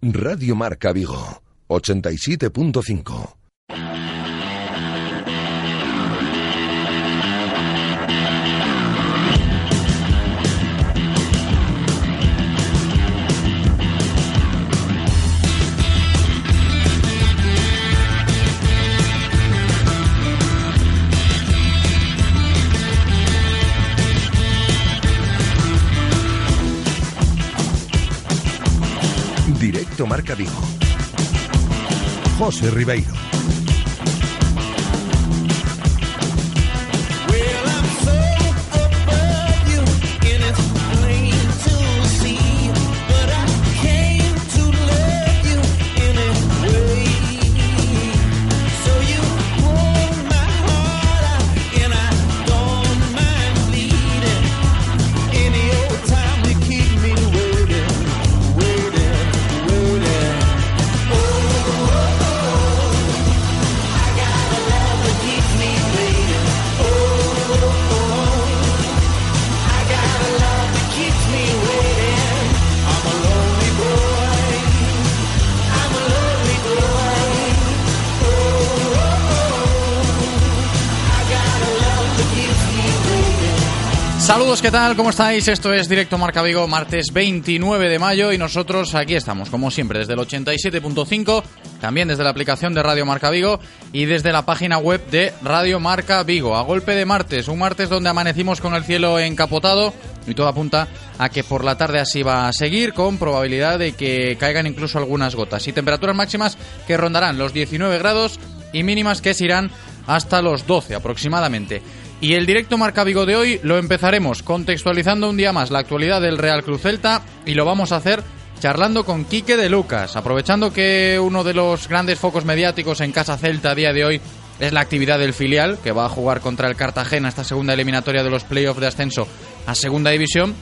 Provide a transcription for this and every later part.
Radio Marca Vigo, 87.5. Marca Vigo. José Ribeiro. Saludos, ¿qué tal? ¿Cómo estáis? Esto es Directo Marca Vigo, martes 29 de mayo y nosotros aquí estamos, como siempre, desde el 87.5, también desde la aplicación de Radio Marca Vigo y desde la página web de Radio Marca Vigo. A golpe de martes, un martes donde amanecimos con el cielo encapotado y todo apunta a que por la tarde así va a seguir con probabilidad de que caigan incluso algunas gotas y temperaturas máximas que rondarán los 19 grados y mínimas que se irán hasta los 12 aproximadamente. Y el directo Marca Vigo de hoy lo empezaremos contextualizando un día más la actualidad del Real Cruz Celta y lo vamos a hacer charlando con Quique de Lucas, aprovechando que uno de los grandes focos mediáticos en Casa Celta a día de hoy es la actividad del filial, que va a jugar contra el Cartagena esta segunda eliminatoria de los playoffs de ascenso a Segunda División.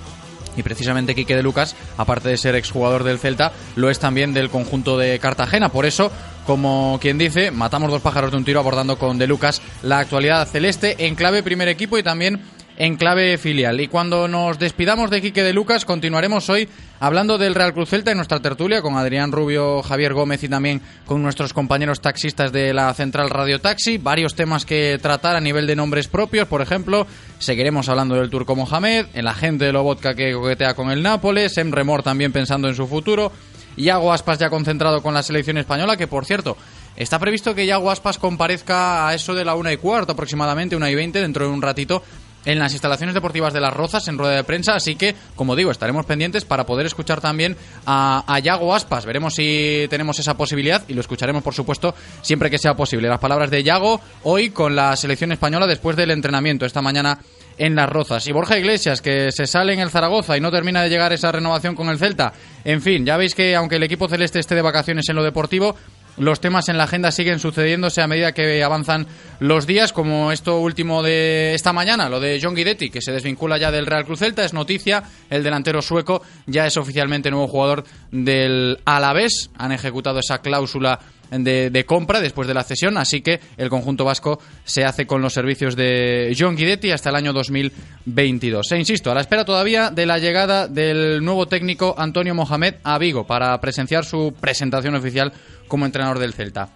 Y precisamente Quique de Lucas, aparte de ser exjugador del Celta, lo es también del conjunto de Cartagena. Por eso, como quien dice, matamos dos pájaros de un tiro abordando con De Lucas la actualidad celeste en clave primer equipo y también en clave filial. Y cuando nos despidamos de Quique de Lucas, continuaremos hoy hablando del Real Cruz Celta en nuestra tertulia con Adrián Rubio, Javier Gómez y también con nuestros compañeros taxistas de la Central Radio Taxi. Varios temas que tratar a nivel de nombres propios, por ejemplo, seguiremos hablando del Turco Mohamed, el agente de Lobotka que coquetea con el Nápoles, Em Remor también pensando en su futuro. Yago Aspas ya concentrado con la selección española, que por cierto, está previsto que Yago Aspas comparezca a eso de la una y cuarto aproximadamente, una y veinte, dentro de un ratito, en las instalaciones deportivas de Las Rozas en rueda de prensa, así que, como digo, estaremos pendientes para poder escuchar también a, Yago Aspas. Veremos si tenemos esa posibilidad y lo escucharemos, por supuesto, siempre que sea posible. Las palabras de Yago hoy con la selección española después del entrenamiento esta mañana en Las Rozas. Y Borja Iglesias, que se sale en el Zaragoza y no termina de llegar esa renovación con el Celta. En fin, ya veis que aunque el equipo celeste esté de vacaciones en lo deportivo, los temas en la agenda siguen sucediéndose a medida que avanzan los días, como esto último de esta mañana, lo de John Guidetti, que se desvincula ya del Real Cruz Celta, es noticia, el delantero sueco ya es oficialmente nuevo jugador del Alavés, han ejecutado esa cláusula de, compra después de la cesión, así que el conjunto vasco se hace con los servicios de John Guidetti hasta el año 2022. E insisto, a la espera todavía de la llegada del nuevo técnico Antonio Mohamed a Vigo para presenciar su presentación oficial como entrenador del Celta.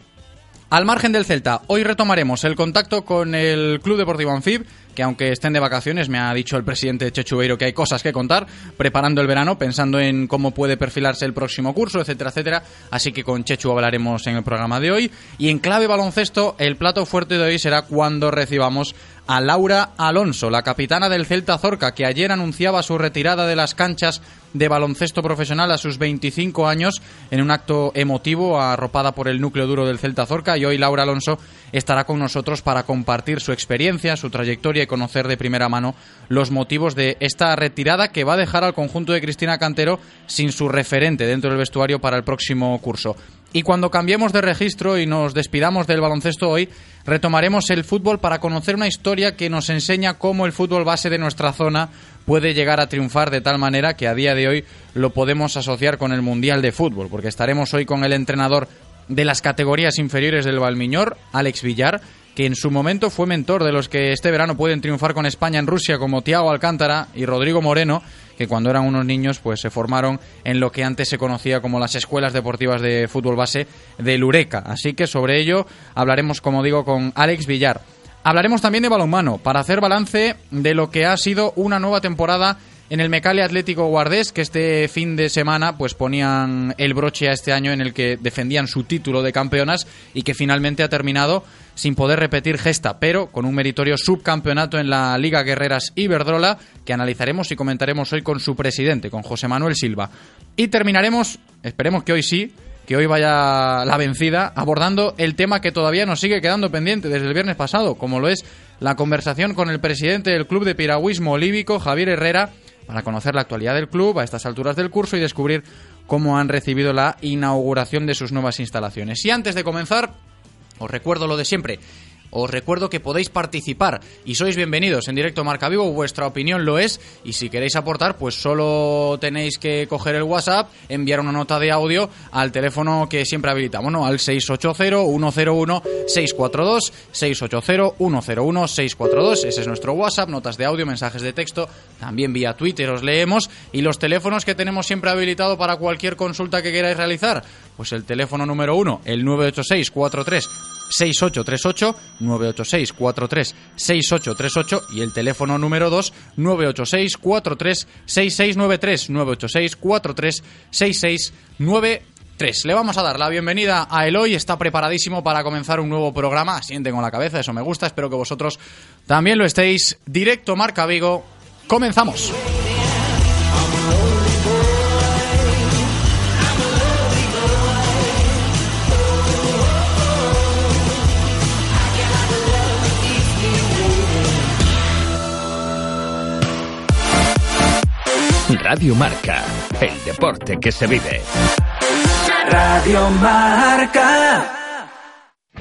Al margen del Celta, hoy retomaremos el contacto con el Club Deportivo Anfib, que aunque estén de vacaciones, me ha dicho el presidente Chechubeiro que hay cosas que contar, preparando el verano, pensando en cómo puede perfilarse el próximo curso, etcétera, etcétera. Así que con Chechu hablaremos en el programa de hoy. Y en clave baloncesto, el plato fuerte de hoy será cuando recibamos a Laura Alonso, la capitana del Celta Zorca, que ayer anunciaba su retirada de las canchas de baloncesto profesional a sus 25 años en un acto emotivo arropada por el núcleo duro del Celta Zorca y hoy Laura Alonso estará con nosotros para compartir su experiencia, su trayectoria y conocer de primera mano los motivos de esta retirada que va a dejar al conjunto de Cristina Cantero sin su referente dentro del vestuario para el próximo curso. Y cuando cambiemos de registro y nos despidamos del baloncesto hoy, retomaremos el fútbol para conocer una historia que nos enseña cómo el fútbol base de nuestra zona puede llegar a triunfar de tal manera que a día de hoy lo podemos asociar con el Mundial de Fútbol, porque estaremos hoy con el entrenador de las categorías inferiores del Valmiñor, Alex Villar, que en su momento fue mentor de los que este verano pueden triunfar con España en Rusia como Tiago Alcántara y Rodrigo Moreno, que cuando eran unos niños pues se formaron en lo que antes se conocía como las escuelas deportivas de fútbol base de Lureca. Así que sobre ello hablaremos, como digo, con Alex Villar. Hablaremos también de balonmano para hacer balance de lo que ha sido una nueva temporada en el Mecale Atlético Guardés, que este fin de semana pues ponían el broche a este año en el que defendían su título de campeonas y que finalmente ha terminado sin poder repetir gesta, pero con un meritorio subcampeonato en la Liga Guerreras Iberdrola que analizaremos y comentaremos hoy con su presidente, con José Manuel Silva. Y terminaremos, esperemos que hoy sí, que hoy vaya la vencida, abordando el tema que todavía nos sigue quedando pendiente desde el viernes pasado, como lo es la conversación con el presidente del Club de Piragüismo Olívico, Javier Herrera, para conocer la actualidad del club a estas alturas del curso y descubrir cómo han recibido la inauguración de sus nuevas instalaciones. Y antes de comenzar, os recuerdo lo de siempre. Os recuerdo que podéis participar y sois bienvenidos en directo Marca Vivo, vuestra opinión lo es y si queréis aportar pues solo tenéis que coger el WhatsApp, enviar una nota de audio al teléfono que siempre habilitamos, ¿no? Al 680-101-642, 680-101-642, ese es nuestro WhatsApp, notas de audio, mensajes de texto, también vía Twitter os leemos y los teléfonos que tenemos siempre habilitado para cualquier consulta que queráis realizar, pues el teléfono número uno, el 986 43 6838 986 43 6838 y el teléfono número 2 986 43 6693 986 43 6693 Le vamos a dar la bienvenida a Eloy, está preparadísimo para comenzar un nuevo programa, sienten con la cabeza, eso me gusta, espero que vosotros también lo estéis. Directo Marca Vigo, comenzamos. Radio Marca, el deporte que se vive. Radio Marca.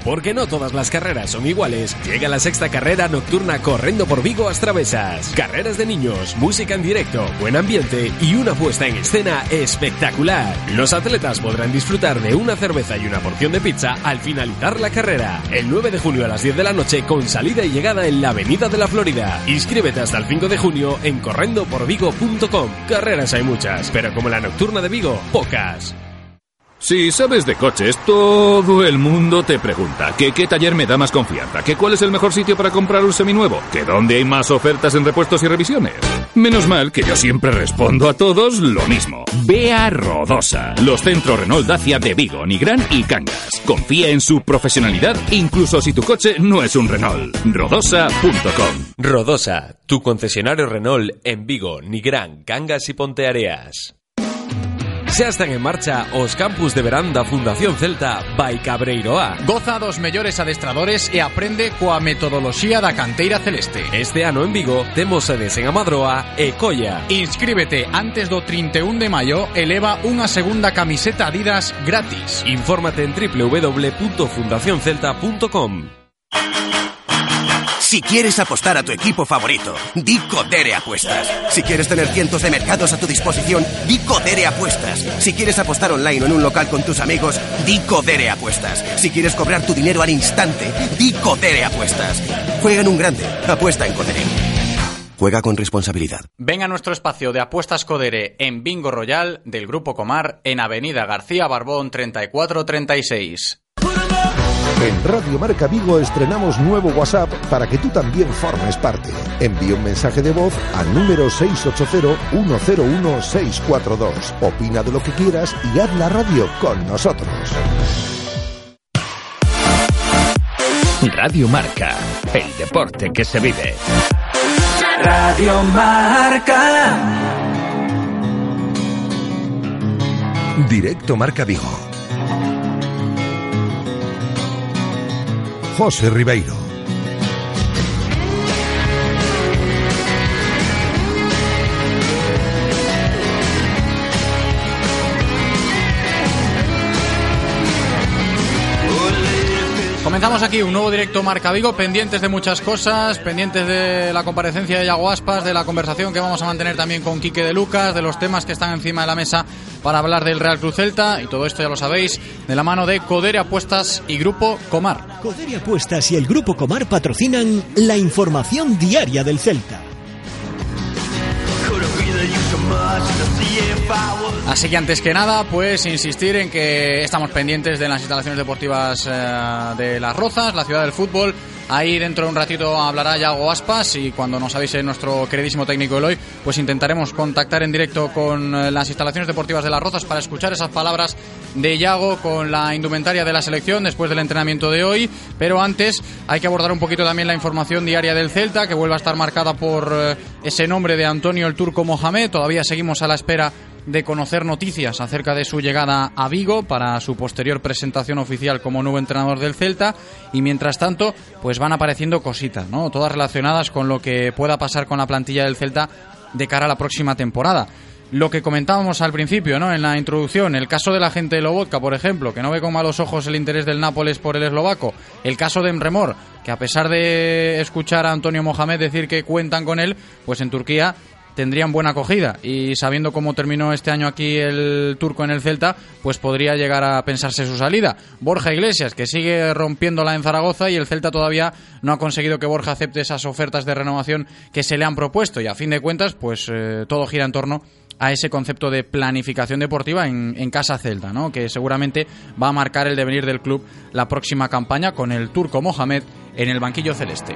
Porque no todas las carreras son iguales. Llega la sexta carrera nocturna corriendo por Vigo a Travesas. Carreras de niños, música en directo, buen ambiente y una puesta en escena espectacular. Los atletas podrán disfrutar de una cerveza y una porción de pizza al finalizar la carrera. El 9 de junio a las 10 de la noche con salida y llegada en la Avenida de la Florida. Inscríbete hasta el 5 de junio en correndoporvigo.com. Carreras hay muchas, pero como la nocturna de Vigo, pocas. Si sabes de coches, todo el mundo te pregunta que qué taller me da más confianza, que cuál es el mejor sitio para comprar un seminuevo, que dónde hay más ofertas en repuestos y revisiones. Menos mal que yo siempre respondo a todos lo mismo. Ve a Rodosa, los centros Renault Dacia de Vigo, Nigrán y Cangas. Confía en su profesionalidad, incluso si tu coche no es un Renault. Rodosa.com Rodosa, tu concesionario Renault en Vigo, Nigrán, Cangas y Ponteareas. Xa están en marcha os campus de verán da Fundación Celta by Cabreiroa. Goza dos mellores adestradores e aprende coa metodoloxía da canteira celeste. Este ano en Vigo temos sedes en Amadroa e Colla. Inscríbete antes do 31 de maio e leva unha segunda camiseta Adidas gratis. Infórmate en www.fundacioncelta.com. Si quieres apostar a tu equipo favorito, di Codere Apuestas. Si quieres tener cientos de mercados a tu disposición, di Codere Apuestas. Si quieres apostar online o en un local con tus amigos, di Codere Apuestas. Si quieres cobrar tu dinero al instante, di Codere Apuestas. Juega en un grande, apuesta en Codere. Juega con responsabilidad. Ven a nuestro espacio de apuestas Codere en Bingo Royal del Grupo Comar en Avenida García Barbón 3436. En Radio Marca Vigo estrenamos nuevo WhatsApp para que tú también formes parte. Envía un mensaje de voz al número 680-101-642. Opina de lo que quieras y haz la radio con nosotros. Radio Marca, el deporte que se vive. Radio Marca. Directo Marca Vigo. José Ribeiro. Comenzamos aquí un nuevo directo Marca Vigo, pendientes de muchas cosas, pendientes de la comparecencia de Yago Aspas, de la conversación que vamos a mantener también con Quique de Lucas, de los temas que están encima de la mesa para hablar del Real Cruz Celta y todo esto ya lo sabéis, de la mano de Codere Apuestas y Grupo Comar. Codere Apuestas y el Grupo Comar patrocinan la información diaria del Celta. Así que antes que nada, pues insistir en que estamos pendientes de las instalaciones deportivas eh, de Las Rozas, la ciudad del fútbol. Ahí dentro de un ratito hablará Yago Aspas y cuando nos avise nuestro queridísimo técnico Eloy, pues intentaremos contactar en directo con eh, las instalaciones deportivas de Las Rozas para escuchar esas palabras de Yago con la indumentaria de la selección después del entrenamiento de hoy. Pero antes hay que abordar un poquito también la información diaria del Celta, que vuelve a estar marcada por eh, ese nombre de Antonio el Turco Mohamed. Todavía seguimos a la espera de conocer noticias acerca de su llegada a Vigo para su posterior presentación oficial como nuevo entrenador del Celta y mientras tanto pues van apareciendo cositas, ¿no? Todas relacionadas con lo que pueda pasar con la plantilla del Celta de cara a la próxima temporada. Lo que comentábamos al principio, ¿no? En la introducción, el caso de la gente de Lobotka, por ejemplo, que no ve con malos ojos el interés del Nápoles por el eslovaco. El caso de Emremor, que a pesar de escuchar a Antonio Mohamed decir que cuentan con él, pues en Turquía tendrían buena acogida y sabiendo cómo terminó este año aquí el turco en el Celta, pues podría llegar a pensarse su salida. Borja Iglesias, que sigue rompiéndola en Zaragoza y el Celta todavía no ha conseguido que Borja acepte esas ofertas de renovación que se le han propuesto y a fin de cuentas, pues eh, todo gira en torno a ese concepto de planificación deportiva en, en, Casa Celta, ¿no? que seguramente va a marcar el devenir del club la próxima campaña con el turco Mohamed en el banquillo celeste.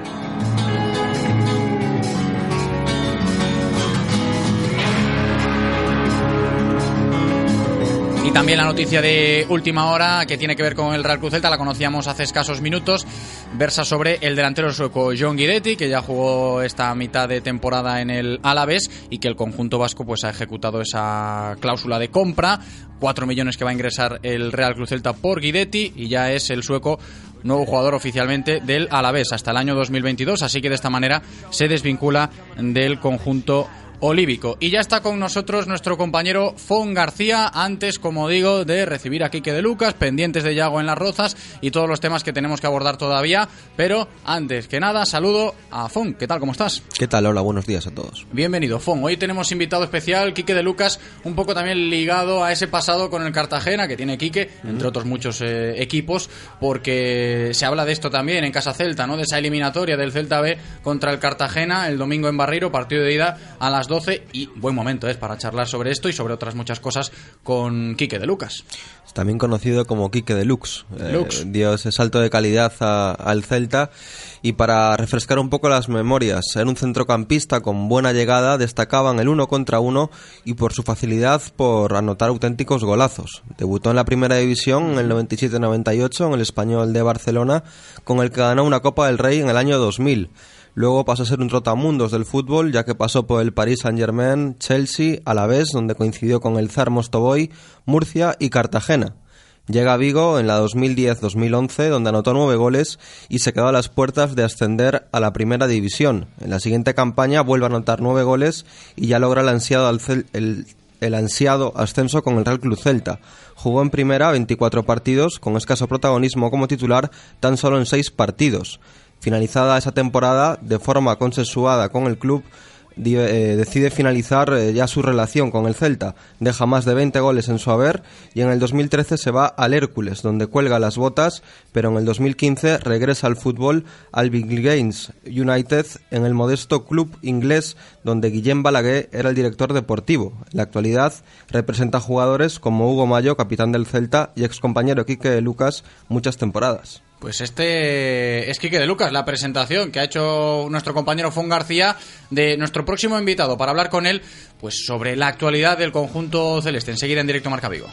Y también la noticia de última hora que tiene que ver con el Real Cruz Celta, la conocíamos hace escasos minutos, versa sobre el delantero sueco John Guidetti, que ya jugó esta mitad de temporada en el Alavés y que el conjunto vasco pues ha ejecutado esa cláusula de compra, cuatro millones que va a ingresar el Real Cruz Celta por Guidetti y ya es el sueco nuevo jugador oficialmente del Alavés hasta el año 2022, así que de esta manera se desvincula del conjunto olívico. Y ya está con nosotros nuestro compañero Fon García, antes, como digo, de recibir a Quique de Lucas, pendientes de Yago en las Rozas y todos los temas que tenemos que abordar todavía. Pero antes que nada, saludo a Fon. ¿Qué tal? ¿Cómo estás? ¿Qué tal? Hola, buenos días a todos. Bienvenido, Fon. Hoy tenemos invitado especial, Quique de Lucas, un poco también ligado a ese pasado con el Cartagena que tiene Quique, entre otros muchos eh, equipos, porque se habla de esto también en Casa Celta, ¿no? De esa eliminatoria del Celta B contra el Cartagena el domingo en Barreiro, partido de ida a las 12 y buen momento es para charlar sobre esto y sobre otras muchas cosas con Quique de Lucas. También conocido como Quique de Lux. Eh, dio ese salto de calidad a, al Celta y para refrescar un poco las memorias, era un centrocampista con buena llegada, destacaban el uno contra uno y por su facilidad por anotar auténticos golazos. Debutó en la primera división en el 97-98 en el Español de Barcelona, con el que ganó una Copa del Rey en el año 2000. Luego pasó a ser un trotamundos del fútbol, ya que pasó por el Paris Saint-Germain, Chelsea, a la vez, donde coincidió con el Zar Mostovoy, Murcia y Cartagena. Llega a Vigo en la 2010-2011, donde anotó nueve goles y se quedó a las puertas de ascender a la primera división. En la siguiente campaña vuelve a anotar nueve goles y ya logra el ansiado, el ansiado ascenso con el Real Club Celta. Jugó en primera 24 partidos, con escaso protagonismo como titular tan solo en seis partidos. Finalizada esa temporada, de forma consensuada con el club, eh, decide finalizar eh, ya su relación con el Celta. Deja más de 20 goles en su haber y en el 2013 se va al Hércules, donde cuelga las botas, pero en el 2015 regresa al fútbol al Big Games United en el modesto club inglés donde Guillem Balaguer era el director deportivo. En la actualidad representa jugadores como Hugo Mayo, capitán del Celta, y excompañero Quique Lucas muchas temporadas. Pues este es Quique de Lucas, la presentación que ha hecho nuestro compañero Fon García de nuestro próximo invitado para hablar con él pues sobre la actualidad del conjunto celeste. Enseguida en directo Marca Vigo.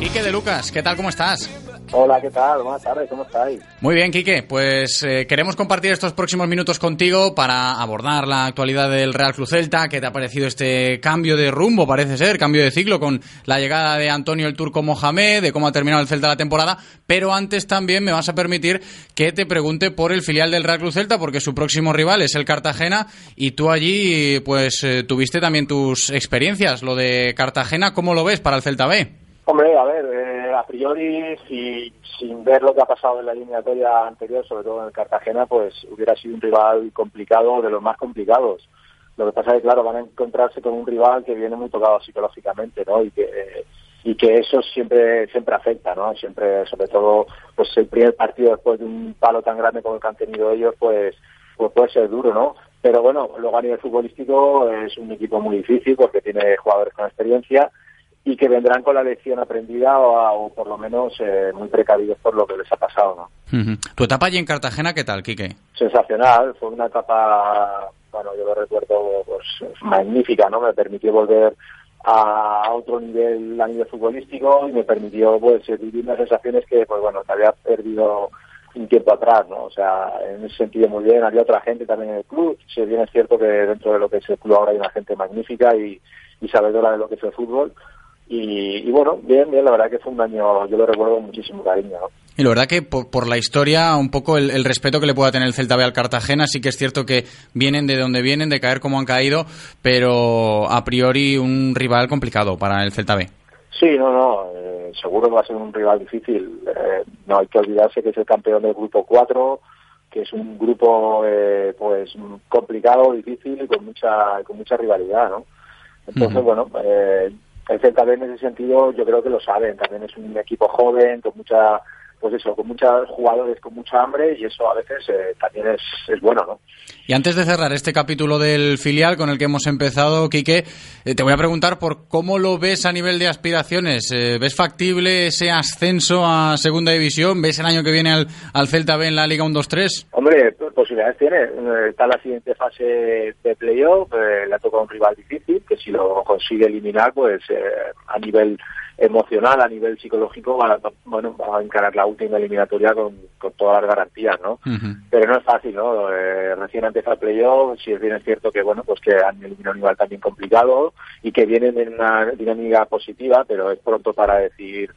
Quique de Lucas, ¿qué tal? ¿Cómo estás? Hola, ¿qué tal? Buenas tardes, ¿cómo estáis? Muy bien, Quique. Pues eh, queremos compartir estos próximos minutos contigo para abordar la actualidad del Real Cruz Celta. ¿Qué te ha parecido este cambio de rumbo, parece ser, cambio de ciclo con la llegada de Antonio el Turco Mohamed, de cómo ha terminado el Celta la temporada? Pero antes también me vas a permitir que te pregunte por el filial del Real Cruz Celta, porque su próximo rival es el Cartagena y tú allí, pues, eh, tuviste también tus experiencias. Lo de Cartagena, ¿cómo lo ves para el Celta B? Hombre, a ver, eh, a priori, si, sin ver lo que ha pasado en la eliminatoria anterior, sobre todo en el Cartagena, pues hubiera sido un rival complicado, de los más complicados. Lo que pasa es que, claro, van a encontrarse con un rival que viene muy tocado psicológicamente, ¿no? Y que, y que eso siempre siempre afecta, ¿no? Siempre, sobre todo, pues el primer partido después de un palo tan grande como el que han tenido ellos, pues, pues puede ser duro, ¿no? Pero bueno, luego a nivel futbolístico es un equipo muy difícil porque tiene jugadores con experiencia y que vendrán con la lección aprendida o, por lo menos eh, muy precavidos por lo que les ha pasado, ¿no? ¿Tu etapa allí en Cartagena qué tal, Quique? Sensacional, fue una etapa, bueno, yo lo recuerdo pues magnífica, ¿no? Me permitió volver a otro nivel a nivel futbolístico y me permitió pues vivir unas sensaciones que pues bueno te había perdido un tiempo atrás no o sea en ese sentido muy bien había otra gente también en el club si bien es cierto que dentro de lo que es el club ahora hay una gente magnífica y, y sabedora de lo que es el fútbol y, bueno, bien, bien, la verdad que fue un año, yo lo recuerdo con muchísimo cariño. ¿no? Y la verdad que por, la historia, un poco el, respeto que le pueda tener el Celta B al Cartagena, sí que es cierto que vienen de donde vienen, de caer como han caído, pero a priori un rival complicado para el Celta B. Sí, no, no, eh, seguro que va a ser un rival difícil. Eh, no hay que olvidarse que es el campeón del grupo 4, que es un grupo eh, pues complicado, difícil y con mucha, con mucha rivalidad, ¿no? Entonces, bueno, eh, el Celta B en ese sentido yo creo que lo saben, también es un equipo joven, con mucha pues eso, con muchos jugadores con mucha hambre y eso a veces eh, también es, es, bueno, ¿no? Y antes de cerrar este capítulo del filial con el que hemos empezado, Quique, eh, te voy a preguntar por cómo lo ves a nivel de aspiraciones. Eh, ¿Ves factible ese ascenso a Segunda División? ¿Ves el año que viene al, al Celta B en la Liga 1-2-3? Hombre, posibilidades tiene. Está la siguiente fase de playoff, le ha tocado un rival difícil, que si lo consigue eliminar, pues a nivel emocional, a nivel psicológico, va, bueno, va a encarar la última eliminatoria con, con todas las garantías, ¿no? Pero no es fácil, ¿no? Eh, recién empezado el playoff, si es bien es cierto que, bueno, pues que han eliminado un nivel también complicado y que vienen en una dinámica positiva, pero es pronto para decir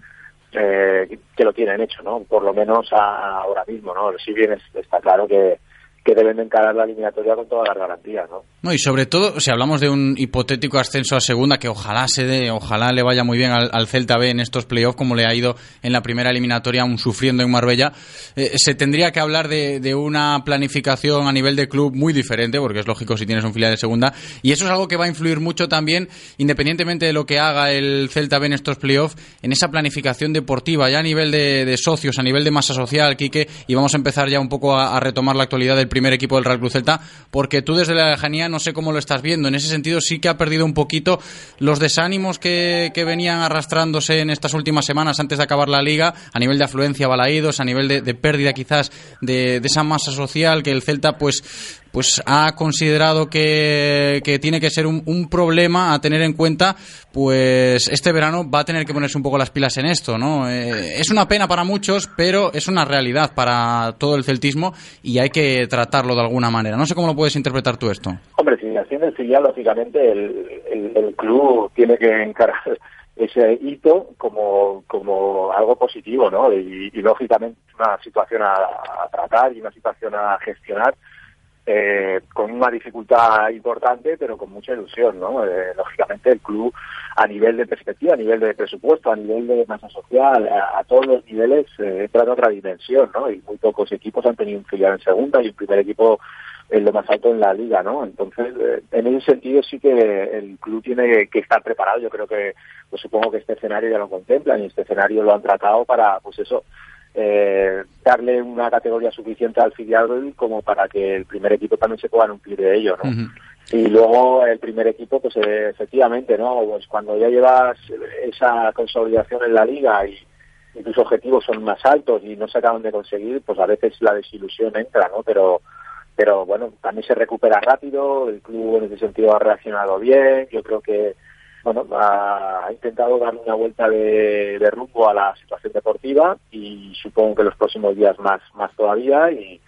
eh, que lo tienen hecho, ¿no? Por lo menos ahora mismo, ¿no? Si bien está claro que, que deben encarar la eliminatoria con todas las garantías, ¿no? No, y sobre todo, si hablamos de un hipotético ascenso a segunda, que ojalá se dé, ojalá le vaya muy bien al, Celta B en estos playoffs, como le ha ido en la primera eliminatoria, aún sufriendo en Marbella, eh, se tendría que hablar de, una planificación a nivel de club muy diferente, porque es lógico si tienes un filial de segunda, y eso es algo que va a influir mucho también, independientemente de lo que haga el Celta B en estos playoffs, en esa planificación deportiva, ya a nivel de, socios, a nivel de masa social, Quique, y vamos a empezar ya un poco a, a retomar la actualidad del primer equipo del Real Cruz Celta, porque tú desde la lejanía no sé cómo lo estás viendo. En ese sentido sí que ha perdido un poquito los desánimos que, venían arrastrándose en estas últimas semanas antes de acabar la liga, a nivel de afluencia balaídos, a nivel de, pérdida quizás de, de, esa masa social que el Celta pues pues ha considerado que, tiene que ser un, problema a tener en cuenta, pues este verano va a tener que ponerse un poco las pilas en esto, ¿no? Eh, es una pena para muchos, pero es una realidad para todo el celtismo y hay que tratarlo de alguna manera. No sé cómo lo puedes interpretar tú esto. Hombre, si el filial, lógicamente el, el, club tiene que encarar ese hito como, como algo positivo, ¿no? Y, lógicamente una situación a, tratar y una situación a gestionar eh, con una dificultad importante, pero con mucha ilusión, ¿no? Eh, lógicamente el club a nivel de perspectiva, a nivel de presupuesto, a nivel de masa social, a, todos los niveles eh, entra en otra dimensión, ¿no? Y muy pocos equipos han tenido un filial en segunda y un primer equipo en lo más alto en la liga, ¿no? Entonces, eh, en ese sentido sí que el club tiene que estar preparado. Yo creo que, pues supongo que este escenario ya lo contemplan y este escenario lo han tratado para, pues eso, eh, darle una categoría suficiente al filial como para que el primer equipo también se pueda nutrir de ello, ¿no? Y luego el primer equipo, pues eh, efectivamente, ¿no? Pues cuando ya llevas esa consolidación en la liga y, tus objetivos son más altos y no se acaban de conseguir, pues a veces la desilusión entra, ¿no? Pero pero bueno, también se recupera rápido, el club en ese sentido ha reaccionado bien, yo creo que bueno, ha, intentado dar una vuelta de, rumbo a la situación deportiva y supongo que los próximos días más, más todavía y,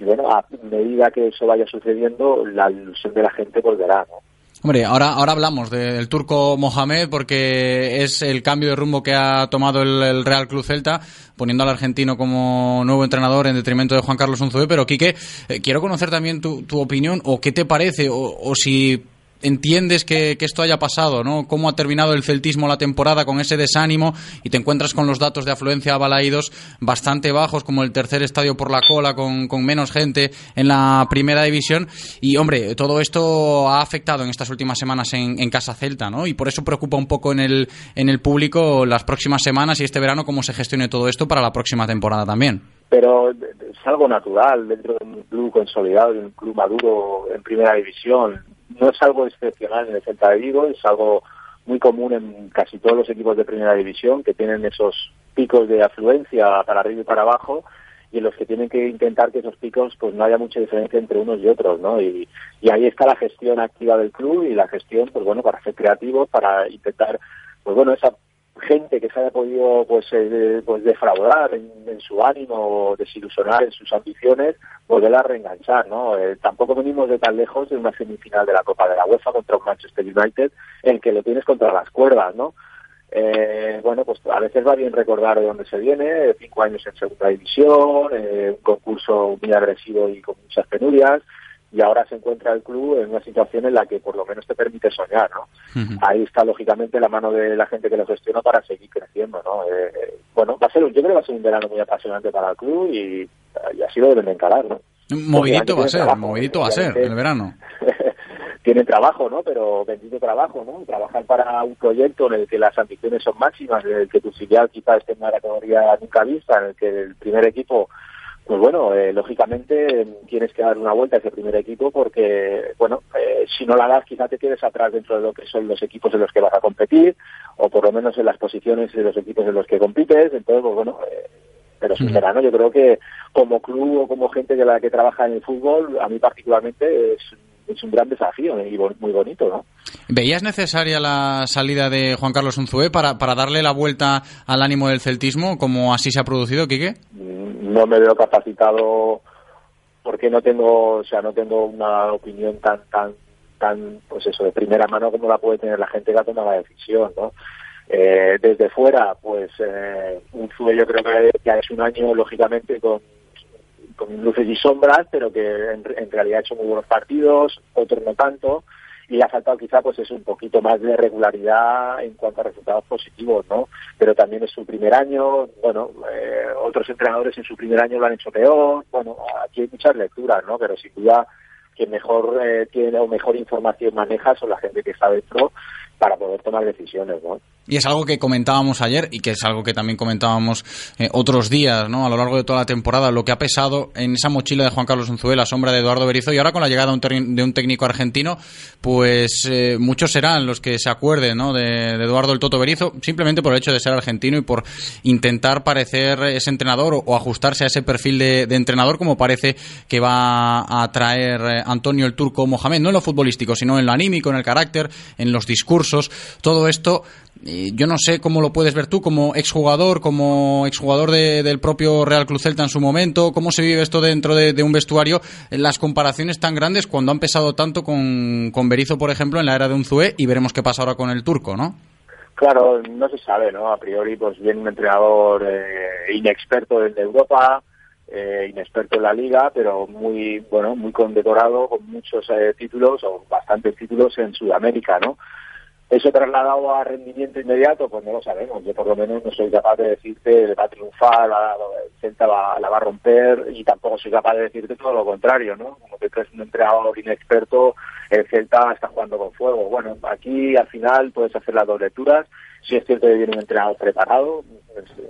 bueno, a medida que eso vaya sucediendo, la ilusión de la gente volverá, ¿no? Hombre, ahora, ahora hablamos del turco Mohamed porque es el cambio de rumbo que ha tomado el, Real Club Celta, poniendo al argentino como nuevo entrenador en detrimento de Juan Carlos Unzué. Pero, Quique, eh, quiero conocer también tu, tu, opinión o qué te parece o si entiendes que, esto haya pasado, ¿no? Cómo ha terminado el celtismo la temporada con ese desánimo y te encuentras con los datos de afluencia a balaídos bastante bajos, como el tercer estadio por la cola, con, con menos gente en la primera división. Y, hombre, todo esto ha afectado en estas últimas semanas en, en Casa Celta, ¿no? Y por eso preocupa un poco en el, en el público las próximas semanas y este verano cómo se gestione todo esto para la próxima temporada también pero es algo natural dentro de un club consolidado, de un club maduro en primera división no es algo excepcional en el Celta de Vigo, es algo muy común en casi todos los equipos de primera división que tienen esos picos de afluencia para arriba y para abajo y en los que tienen que intentar que esos picos pues no haya mucha diferencia entre unos y otros, ¿no? Y, y ahí está la gestión activa del club y la gestión, pues bueno, para ser creativos, para intentar, pues bueno, esa gente que se haya podido pues, eh, pues defraudar en, su ánimo, desilusionar en sus ambiciones, volver a reenganchar, ¿no? Eh, tampoco venimos de tan lejos de una semifinal de la Copa de la UEFA contra un Manchester United, en que lo tienes contra las cuerdas, ¿no? Eh, bueno, pues a veces va bien recordar de dónde se viene, cinco años en segunda división, un concurso muy agresivo y con muchas penurias, y ahora se encuentra el club en una situación en la que por lo menos te permite soñar, ¿no? Ahí está lógicamente la mano de la gente que lo gestiona para seguir creciendo, ¿no? Eh, eh, bueno, va a ser, yo creo que va a ser un verano muy apasionante para el club y, así lo deben encarar, ¿no? Movidito va a ser, movidito va a ser el verano. tienen trabajo, ¿no? Pero bendito trabajo, ¿no? Trabajar para un proyecto en el que las ambiciones son máximas, en el que tu filial quizás esté en una categoría nunca vista, en el que el primer equipo pues bueno, eh, lógicamente tienes que dar una vuelta a ese primer equipo porque, bueno, eh, si no la das quizá te quedes atrás dentro de lo que son los equipos en los que vas a competir o por lo menos en las posiciones de los equipos en los que compites. Entonces, pues bueno, eh, pero sinceramente yo creo que como club o como gente de la que trabaja en el fútbol, a mí particularmente es es un gran desafío y muy bonito, ¿no? ¿Veías necesaria la salida de Juan Carlos Unzué para, para darle la vuelta al ánimo del celtismo, como así se ha producido, Quique? No me veo capacitado porque no tengo, o sea, no tengo una opinión tan, tan, tan, pues eso, de primera mano como la puede tener la gente que ha tomado la decisión, ¿no? Eh, desde fuera, pues eh, Unzué yo creo que, que es un año, lógicamente, con luces y sombras, pero que en, realidad ha hecho muy buenos partidos, otros no tanto, y ha faltado quizá pues es un poquito más de regularidad en cuanto a resultados positivos, ¿no? Pero también es su primer año, bueno, eh, otros entrenadores en su primer año lo han hecho peor, bueno, aquí hay muchas lecturas, ¿no? Pero sin duda que mejor eh, tiene o mejor información maneja son la gente que está dentro para poder tomar decisiones, ¿no? Y es algo que comentábamos ayer y que es algo que también comentábamos eh, otros días, ¿no? A lo largo de toda la temporada, lo que ha pesado en esa mochila de Juan Carlos Unzué, la sombra de Eduardo Berizzo, y ahora con la llegada de un, técnico argentino, pues eh, muchos serán los que se acuerden, ¿no? De, Eduardo el Toto Berizzo, simplemente por el hecho de ser argentino y por intentar parecer ese entrenador o, ajustarse a ese perfil de, entrenador como parece que va a traer eh, Antonio el Turco Mohamed, no en lo futbolístico, sino en lo anímico, en el carácter, en los discursos, todo esto yo no sé cómo lo puedes ver tú como exjugador, como exjugador de, del propio Real Cruz Celta en su momento, cómo se vive esto dentro de, un vestuario, las comparaciones tan grandes cuando han pesado tanto con, con Berizzo, por ejemplo, en la era de Unzué y veremos qué pasa ahora con el turco, ¿no? Claro, no se sabe, ¿no? A priori, pues viene un entrenador eh, inexperto en Europa, eh, inexperto en la liga, pero muy, bueno, muy condecorado, con muchos eh, títulos o bastantes títulos en Sudamérica, ¿no? Eso trasladado a rendimiento inmediato, pues no lo sabemos. Yo por lo menos no soy capaz de decirte va a triunfar, el Celta va, la va a romper y tampoco soy capaz de decirte todo lo contrario, ¿no? Como que es un entrenador inexperto, el Celta está jugando con fuego. Bueno, aquí al final puedes hacer las dos lecturas. Si es cierto que viene un entrenador preparado, un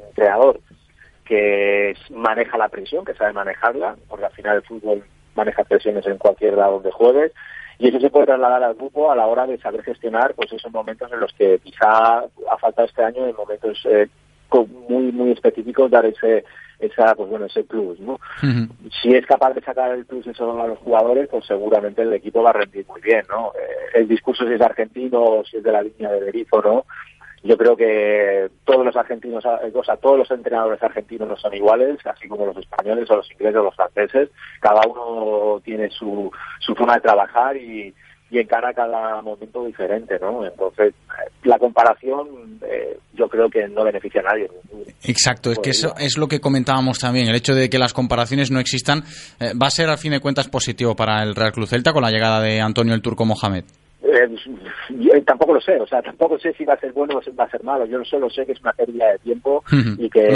entrenador que maneja la presión, que sabe manejarla, porque al final el fútbol maneja presiones en cualquier lado donde juegues y eso se puede trasladar al grupo a la hora de saber gestionar pues esos momentos en los que quizá ha faltado este año en momentos eh, muy muy específicos dar ese esa pues bueno ese plus no si es capaz de sacar el plus eso a los jugadores pues seguramente el equipo va a rendir muy bien no eh, el discurso si es argentino o si es de la línea de Berizzo no yo creo que todos los argentinos, o sea, todos los entrenadores argentinos no son iguales, así como los españoles o los ingleses o los franceses. Cada uno tiene su, su forma de trabajar y, y encara cada momento diferente, ¿no? Entonces, la comparación eh, yo creo que no beneficia a nadie. Exacto, es que eso es lo que comentábamos también, el hecho de que las comparaciones no existan eh, va a ser al fin de cuentas positivo para el Real Cruz Celta con la llegada de Antonio el Turco Mohamed. Eh, tampoco lo sé, o sea, tampoco sé si va a ser bueno o va a ser malo. Yo solo sé que es una pérdida de tiempo y que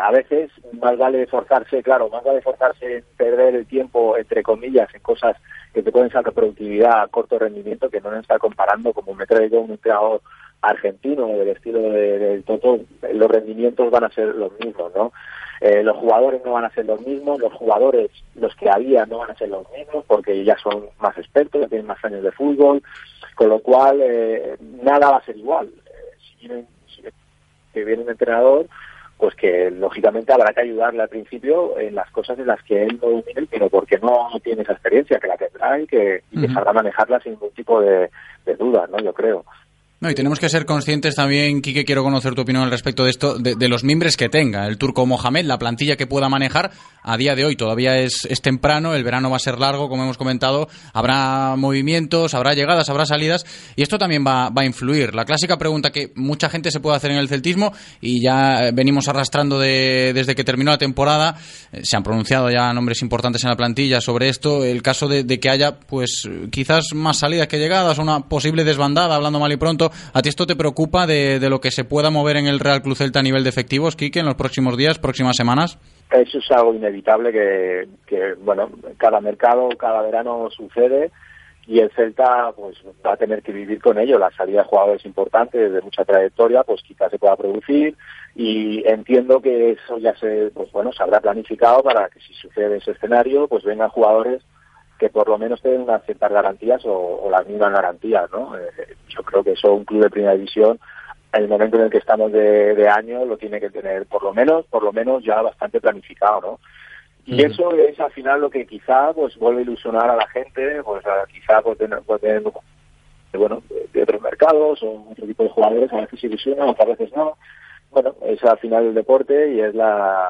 a veces más vale forzarse, claro, más vale forzarse en perder el tiempo, entre comillas, en cosas que te pueden sacar productividad a corto rendimiento que no nos está comparando como me traigo un entrenador argentino del estilo del Toto, los rendimientos van a ser los mismos, ¿no? Eh, los jugadores no van a ser los mismos, los jugadores, los que había, no van a ser los mismos porque ya son más expertos, ya tienen más años de fútbol, con lo cual eh, nada va a ser igual. Eh, si, viene, que viene un entrenador, pues que lógicamente habrá que ayudarle al principio en las cosas en las que él no domine, pero porque no tiene esa experiencia, que la tendrá y que, y que sabrá manejarla sin ningún tipo de, de duda, ¿no? Yo creo. No, y tenemos que ser conscientes también, Quique, quiero conocer tu opinión al respecto de esto, de, los mimbres que tenga el turco Mohamed, la plantilla que pueda manejar a día de hoy. Todavía es, es, temprano, el verano va a ser largo, como hemos comentado, habrá movimientos, habrá llegadas, habrá salidas, y esto también va, va a influir. La clásica pregunta que mucha gente se puede hacer en el celtismo, y ya venimos arrastrando de, desde que terminó la temporada, eh, se han pronunciado ya nombres importantes en la plantilla sobre esto, el caso de, de que haya, pues, quizás más salidas que llegadas, una posible desbandada, hablando mal y pronto, ¿A ti esto te preocupa de, lo que se pueda mover en el Real Cruz Celta a nivel de efectivos, Quique, en los próximos días, próximas semanas? Eso es algo inevitable que, que, bueno, cada mercado, cada verano sucede y el Celta pues va a tener que vivir con ello. La salida de jugadores importantes de mucha trayectoria, pues quizás se pueda producir y entiendo que eso ya se, pues bueno, se habrá planificado para que si sucede ese escenario, pues vengan jugadores que por lo menos tengan unas ciertas garantías o, las mismas garantías, ¿no? Eh, yo creo que eso un club de primera división en el momento en el que estamos de, año lo tiene que tener por lo menos por lo menos ya bastante planificado no y eso es al final lo que quizá pues vuelve a ilusionar a la gente pues quizá pues, tener, pues, bueno de otros mercados o otro tipo de jugadores a veces ilusionan a veces no. Bueno es al final el deporte y es la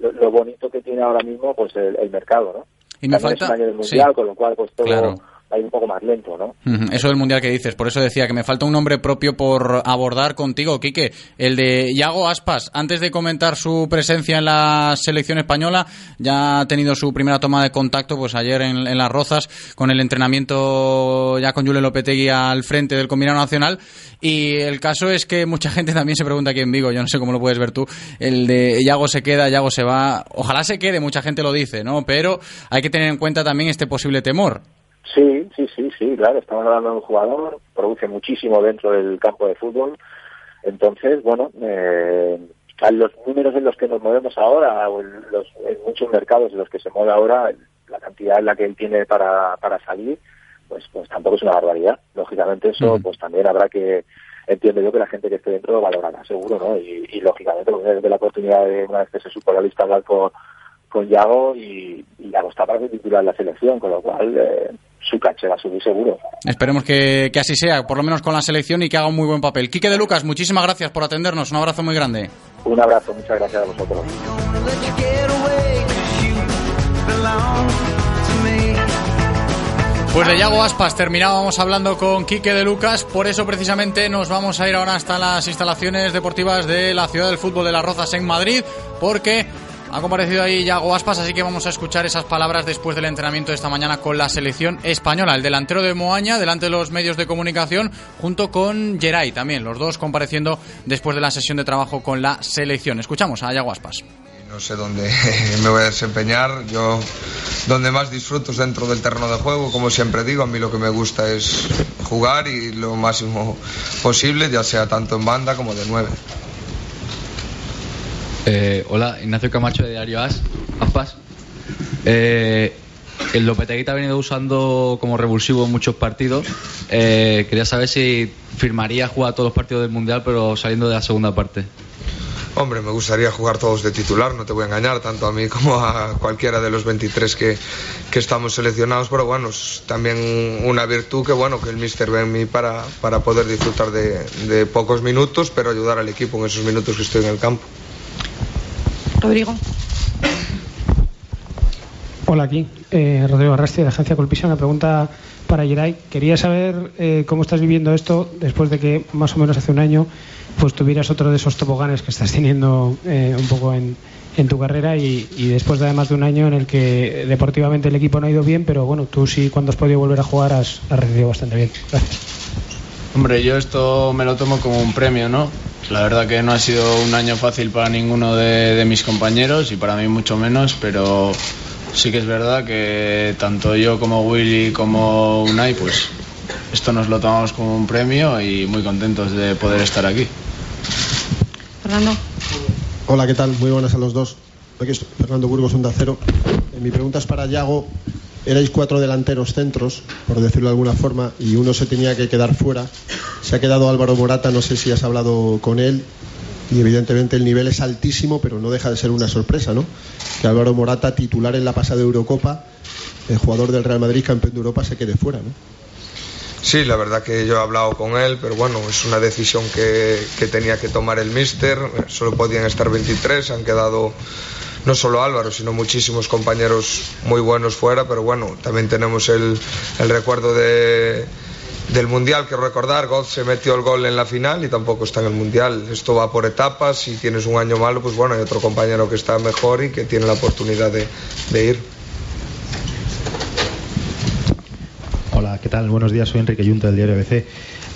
lo, bonito que tiene ahora mismo pues el mercado no y me falta... mundial, con lo cual pues todo hay un poco más lento, ¿no? Eso del mundial que dices, por eso decía que me falta un nombre propio por abordar contigo, Quique, el de Iago Aspas. Antes de comentar su presencia en la selección española, ya ha tenido su primera toma de contacto, pues ayer en, Las Rozas, con el entrenamiento ya con Julio Lopetegui al frente del combinado nacional. Y el caso es que mucha gente también se pregunta aquí en Vigo, yo no sé cómo lo puedes ver tú, el de Iago se queda, Iago se va. Ojalá se quede, mucha gente lo dice, ¿no? Pero hay que tener en cuenta también este posible temor. Sí, sí, sí, sí, claro, estamos hablando de un jugador, produce muchísimo dentro del campo de fútbol, entonces, bueno, eh, a los números en los que nos movemos ahora, o en, los, en muchos mercados en los que se mueve ahora, la cantidad en la que él tiene para, para salir, pues, pues tampoco es una barbaridad. Lógicamente eso, pues también habrá que, entiendo yo que la gente que esté dentro lo valorará, seguro, ¿no? Y, y lógicamente, pues, de la oportunidad de una vez que se supo la lista hablar con, con Yago y, y Yago está para titular la selección, con lo cual eh, su caché va a subir seguro. Esperemos que, que, así sea, por lo menos con la selección y que haga un muy buen papel. Quique de Lucas, muchísimas gracias por atendernos, un abrazo muy grande. Un abrazo, muchas gracias a vosotros. Pues de Yago Aspas terminábamos hablando con Quique de Lucas, por eso precisamente nos vamos a ir ahora hasta las instalaciones deportivas de la Ciudad del Fútbol de las Rozas en Madrid, porque ha comparecido ahí Yago Aspas, así que vamos a escuchar esas palabras después del entrenamiento de esta mañana con la selección española. El delantero de Moaña, delante de los medios de comunicación, junto con Geray también, los dos compareciendo después de la sesión de trabajo con la selección. Escuchamos a Yago Aspas. No sé dónde me voy a desempeñar. Yo donde más disfruto es dentro del terreno de juego, como siempre digo, a mí lo que me gusta es jugar y lo máximo posible, ya sea tanto en banda como de nueve. Eh, hola, Ignacio Camacho de Diario As, Aspas. Eh, el Lopetegui te ha venido usando como revulsivo en muchos partidos. Eh, quería saber si firmaría jugar todos los partidos del Mundial, pero saliendo de la segunda parte. Hombre, me gustaría jugar todos de titular, no te voy a engañar, tanto a mí como a cualquiera de los 23 que, que estamos seleccionados, pero bueno, es también una virtud que bueno que el míster ve en mí para, para poder disfrutar de pocos minutos, pero ayudar al equipo en esos minutos que estoy en el campo. Rodrigo. Hola, aquí. Eh, Rodrigo Arrasti, de Agencia Colpisa. Una pregunta para Geray. Quería saber eh, cómo estás viviendo esto después de que más o menos hace un año pues tuvieras otro de esos toboganes que estás teniendo eh, un poco en, en tu carrera y, después de además de un año en el que deportivamente el equipo no ha ido bien, pero bueno, tú sí cuando has podido volver a jugar has, has recibido bastante bien. Gracias. Hombre, yo esto me lo tomo como un premio, ¿no? La verdad que no ha sido un año fácil para ninguno de, de mis compañeros y para mí mucho menos, pero sí que es verdad que tanto yo como Willy como Unai, pues esto nos lo tomamos como un premio y muy contentos de poder estar aquí. Fernando. Hola, ¿qué tal? Muy buenas a los dos. Aquí es Fernando Burgos, Onda Cero. Eh, mi pregunta es para Yago. Erais cuatro delanteros centros, por decirlo de alguna forma, y uno se tenía que quedar fuera. Se ha quedado Álvaro Morata, no sé si has hablado con él, y evidentemente el nivel es altísimo, pero no deja de ser una sorpresa, ¿no? Que Álvaro Morata, titular en la pasada Eurocopa, el jugador del Real Madrid, campeón de Europa, se quede fuera, ¿no? Sí, la verdad que yo he hablado con él, pero bueno, es una decisión que, que tenía que tomar el míster. Solo podían estar 23, han quedado no solo Álvaro, sino muchísimos compañeros muy buenos fuera, pero bueno, también tenemos el, recuerdo de, del Mundial, que recordar, God se metió el gol en la final y tampoco está en el Mundial. Esto va por etapas, si tienes un año malo, pues bueno, hay otro compañero que está mejor y que tiene la oportunidad de, de ir. Hola, ¿qué tal? Buenos días, soy Enrique Yunta del diario ABC.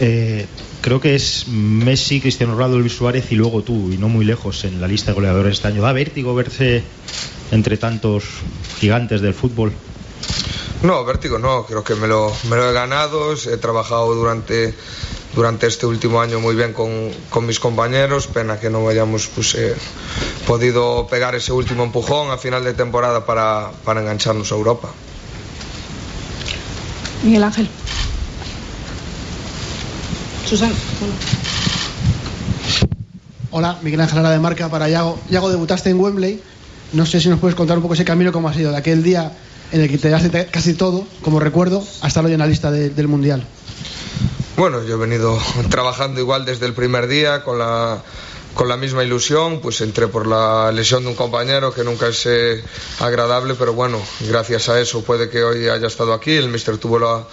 Eh, creo que es Messi, Cristiano Ronaldo, Luis Suárez y luego tú, y no muy lejos en la lista de goleadores este año. ¿Da vértigo verse entre tantos gigantes del fútbol? No, vértigo no, creo que me lo, me lo he ganado, he trabajado durante, durante este último año muy bien con, con mis compañeros, pena que no hayamos pues, eh, podido pegar ese último empujón a final de temporada para, para engancharnos a Europa. Miguel Ángel. Susana. Hola, Miguel Ángel Ara de Marca para Yago. Yago, debutaste en Wembley. No sé si nos puedes contar un poco ese camino, cómo ha sido de aquel día en el que te daste casi todo, como recuerdo, hasta hoy en la lista de, del Mundial. Bueno, yo he venido trabajando igual desde el primer día con la, con la misma ilusión, pues entré por la lesión de un compañero que nunca es eh, agradable, pero bueno, gracias a eso puede que hoy haya estado aquí, el mister tuvo la,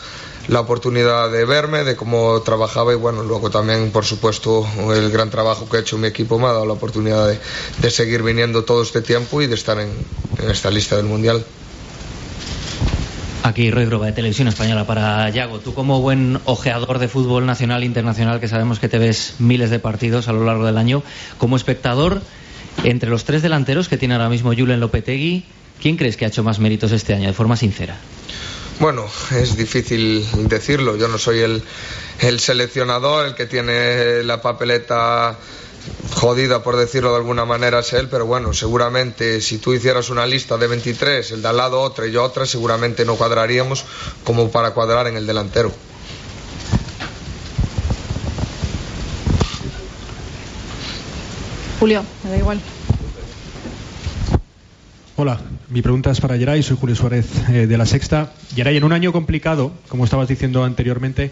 la oportunidad de verme, de cómo trabajaba y bueno, luego también, por supuesto, el gran trabajo que ha hecho mi equipo me ha dado la oportunidad de, de seguir viniendo todo este tiempo y de estar en, en esta lista del Mundial. Aquí Roy Groba de Televisión Española para Yago. Tú como buen ojeador de fútbol nacional e internacional, que sabemos que te ves miles de partidos a lo largo del año, como espectador, entre los tres delanteros que tiene ahora mismo Julen Lopetegui, ¿quién crees que ha hecho más méritos este año, de forma sincera? Bueno, es difícil decirlo. Yo no soy el, el seleccionador, el que tiene la papeleta jodida por decirlo de alguna manera es él, pero bueno, seguramente si tú hicieras una lista de 23, el de al lado otra y yo otra, seguramente no cuadraríamos como para cuadrar en el delantero. Julio, me da igual. Hola, mi pregunta es para Geray, soy Julio Suárez eh, de La Sexta. Geray, en un año complicado, como estabas diciendo anteriormente,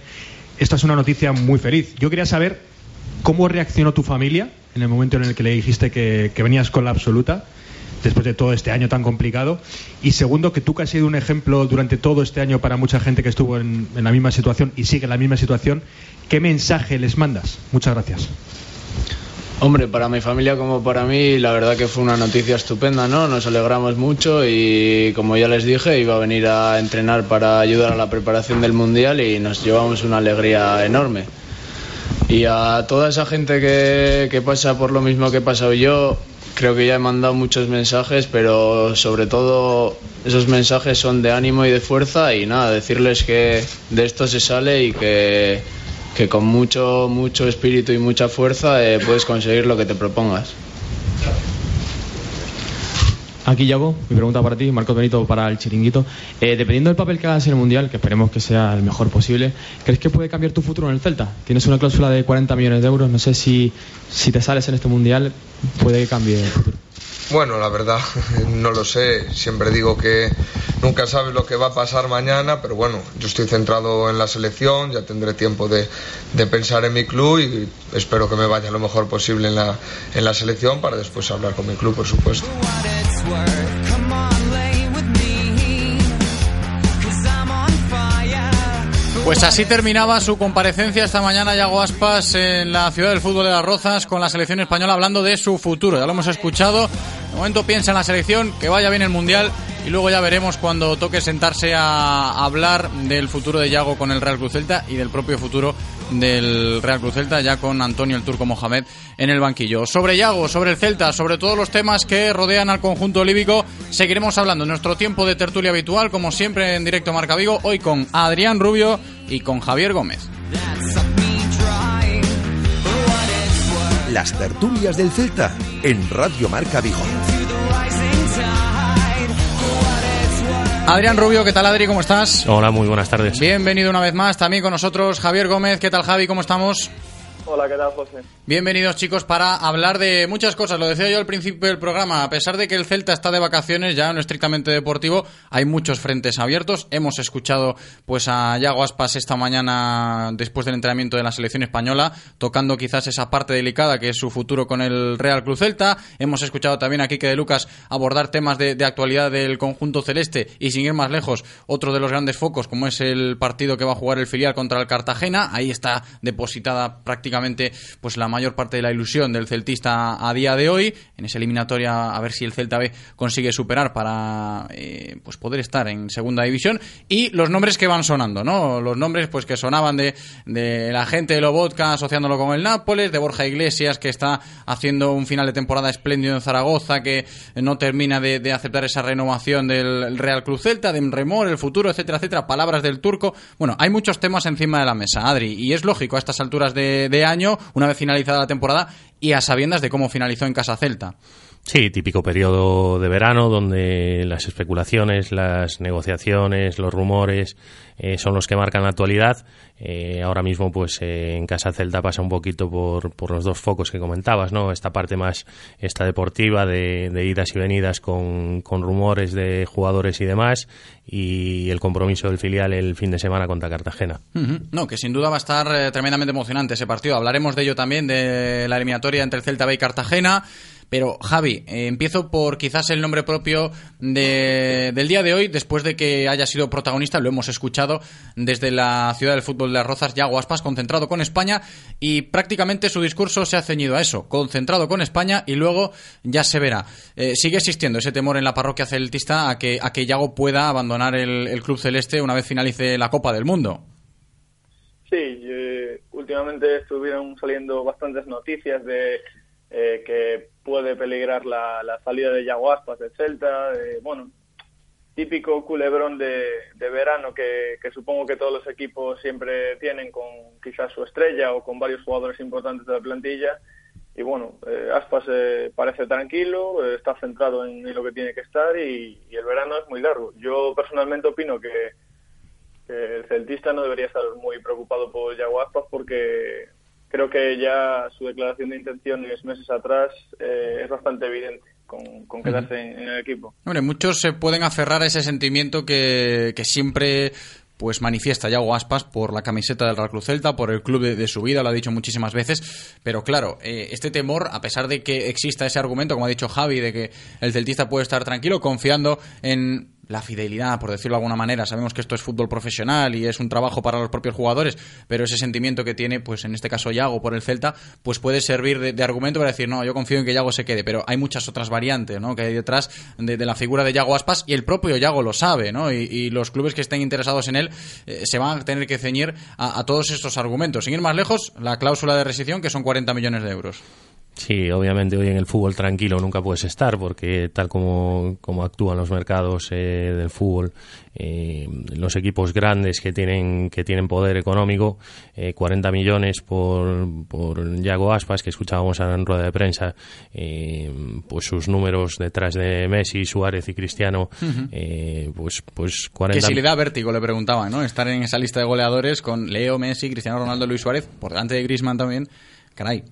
esta es una noticia muy feliz. Yo quería saber cómo reaccionó tu familia en el momento en el que le dijiste que, venías con la absoluta, después de todo este año tan complicado. Y segundo, que tú que has sido un ejemplo durante todo este año para mucha gente que estuvo en, en la misma situación y sigue en la misma situación, ¿qué mensaje les mandas? Muchas gracias. Hombre, para mi familia como para mí, la verdad que fue una noticia estupenda, ¿no? Nos alegramos mucho y como ya les dije, iba a venir a entrenar para ayudar a la preparación del Mundial y nos llevamos una alegría enorme. Y a toda esa gente que, que pasa por lo mismo que he pasado yo, creo que ya he mandado muchos mensajes, pero sobre todo esos mensajes son de ánimo y de fuerza y nada, decirles que de esto se sale y que que con mucho, mucho espíritu y mucha fuerza eh, puedes conseguir lo que te propongas. Aquí Yago, mi pregunta para ti, Marcos Benito para el chiringuito. Eh, dependiendo del papel que hagas en el Mundial, que esperemos que sea el mejor posible, ¿crees que puede cambiar tu futuro en el Celta? Tienes una cláusula de 40 millones de euros, no sé si, si te sales en este Mundial, puede que cambie el futuro. Bueno, la verdad, no lo sé. Siempre digo que nunca sabes lo que va a pasar mañana, pero bueno, yo estoy centrado en la selección, ya tendré tiempo de, de pensar en mi club y espero que me vaya lo mejor posible en la, en la selección para después hablar con mi club, por supuesto. Pues así terminaba su comparecencia esta mañana Yago Aspas en la ciudad del fútbol de las Rozas con la selección española hablando de su futuro. Ya lo hemos escuchado. De momento piensa en la selección, que vaya bien el Mundial y luego ya veremos cuando toque sentarse a hablar del futuro de Yago con el Real Cruz Celta y del propio futuro del Real Cruz Celta ya con Antonio el Turco Mohamed en el banquillo. Sobre Yago, sobre el Celta, sobre todos los temas que rodean al conjunto olívico, seguiremos hablando en nuestro tiempo de tertulia habitual, como siempre en directo Marca Vigo, hoy con Adrián Rubio y con Javier Gómez. Las tertulias del Celta en Radio Marca Vigo. Adrián Rubio, ¿qué tal Adri? ¿Cómo estás? Hola, muy buenas tardes. Bienvenido una vez más también con nosotros Javier Gómez. ¿Qué tal Javi? ¿Cómo estamos? Hola, ¿qué tal, José? Bienvenidos, chicos, para hablar de muchas cosas. Lo decía yo al principio del programa. A pesar de que el Celta está de vacaciones, ya no estrictamente deportivo, hay muchos frentes abiertos. Hemos escuchado pues a Yago Aspas esta mañana, después del entrenamiento de la selección española, tocando quizás esa parte delicada que es su futuro con el Real Cruz Celta. Hemos escuchado también a Quique de Lucas abordar temas de, de actualidad del conjunto celeste y, sin ir más lejos, otro de los grandes focos, como es el partido que va a jugar el filial contra el Cartagena. Ahí está depositada prácticamente pues la mayor parte de la ilusión del celtista a día de hoy. En esa eliminatoria a ver si el Celta B consigue superar para eh, pues poder estar en segunda división. Y los nombres que van sonando no los nombres pues que sonaban de, de la gente de Lobotka asociándolo con el Nápoles de Borja Iglesias que está haciendo un final de temporada espléndido en Zaragoza que no termina de, aceptar esa renovación del Real Cruz Celta de Remor el futuro etcétera etcétera. Palabras del turco. Bueno hay muchos temas encima de la mesa Adri y es lógico a estas alturas de, de año, una vez finalizada la temporada y a sabiendas de cómo finalizó en Casa Celta. Sí, típico periodo de verano donde las especulaciones, las negociaciones, los rumores eh, son los que marcan la actualidad. Eh, ahora mismo, pues eh, en Casa Celta pasa un poquito por, por los dos focos que comentabas, ¿no? Esta parte más esta deportiva de, de idas y venidas con, con, rumores de jugadores y demás y el compromiso del filial el fin de semana contra Cartagena. No, que sin duda va a estar eh, tremendamente emocionante ese partido. Hablaremos de ello también, de la eliminatoria entre el Celta B y Cartagena. Pero Javi, eh, empiezo por quizás el nombre propio de, del día de hoy, después de que haya sido protagonista, lo hemos escuchado desde la ciudad del fútbol de las Rozas, Yago Aspas, concentrado con España y prácticamente su discurso se ha ceñido a eso, concentrado con España y luego ya se verá. Eh, sigue existiendo ese temor en la parroquia celtista a que, a que Yago pueda abandonar el, club celeste una vez finalice la Copa del Mundo. Sí, eh, últimamente estuvieron saliendo bastantes noticias de eh, que puede peligrar la, salida de Yago Aspas del Celta, eh, bueno, típico culebrón de, de verano que, que, supongo que todos los equipos siempre tienen con quizás su estrella o con varios jugadores importantes de la plantilla. Y bueno, eh, Aspas eh, parece tranquilo, eh, está centrado en, lo que tiene que estar y, el verano es muy largo. Yo personalmente opino que, que el celtista no debería estar muy preocupado por Yago Aspas porque creo que ya su declaración de intenciones meses atrás eh, es bastante evidente con, con quedarse uh -huh. en, en, el equipo. Hombre, muchos se pueden aferrar a ese sentimiento que, que siempre pues manifiesta Yago Aspas por la camiseta del Real Cruz Celta, por el club de, de, su vida, lo ha dicho muchísimas veces, pero claro, eh, este temor, a pesar de que exista ese argumento, como ha dicho Javi, de que el celtista puede estar tranquilo, confiando en la fidelidad, por decirlo de alguna manera. Sabemos que esto es fútbol profesional y es un trabajo para los propios jugadores, pero ese sentimiento que tiene, pues en este caso Yago por el Celta, pues puede servir de, argumento para decir, no, yo confío en que Yago se quede, pero hay muchas otras variantes, ¿no? Que hay detrás de, la figura de Yago Aspas y el propio Yago lo sabe, ¿no? Y, y los clubes que estén interesados en él eh, se van a tener que ceñir a, a todos estos argumentos. Sin ir más lejos, la cláusula de rescisión, que son 40 millones de euros. Sí, obviamente hoy en el fútbol tranquilo nunca puedes estar porque tal como, como actúan los mercados eh, del fútbol, eh, los equipos grandes que tienen que tienen poder económico, eh, 40 millones por, por Yago Aspas, que escuchábamos en rueda de prensa, eh, pues sus números detrás de Messi, Suárez y Cristiano, uh -huh. pues, pues 40... Que si le da vértigo, le preguntaba, ¿no? Estar en esa lista de goleadores con Leo, Messi, Cristiano Ronaldo, Luis Suárez, por delante de Griezmann también, caray.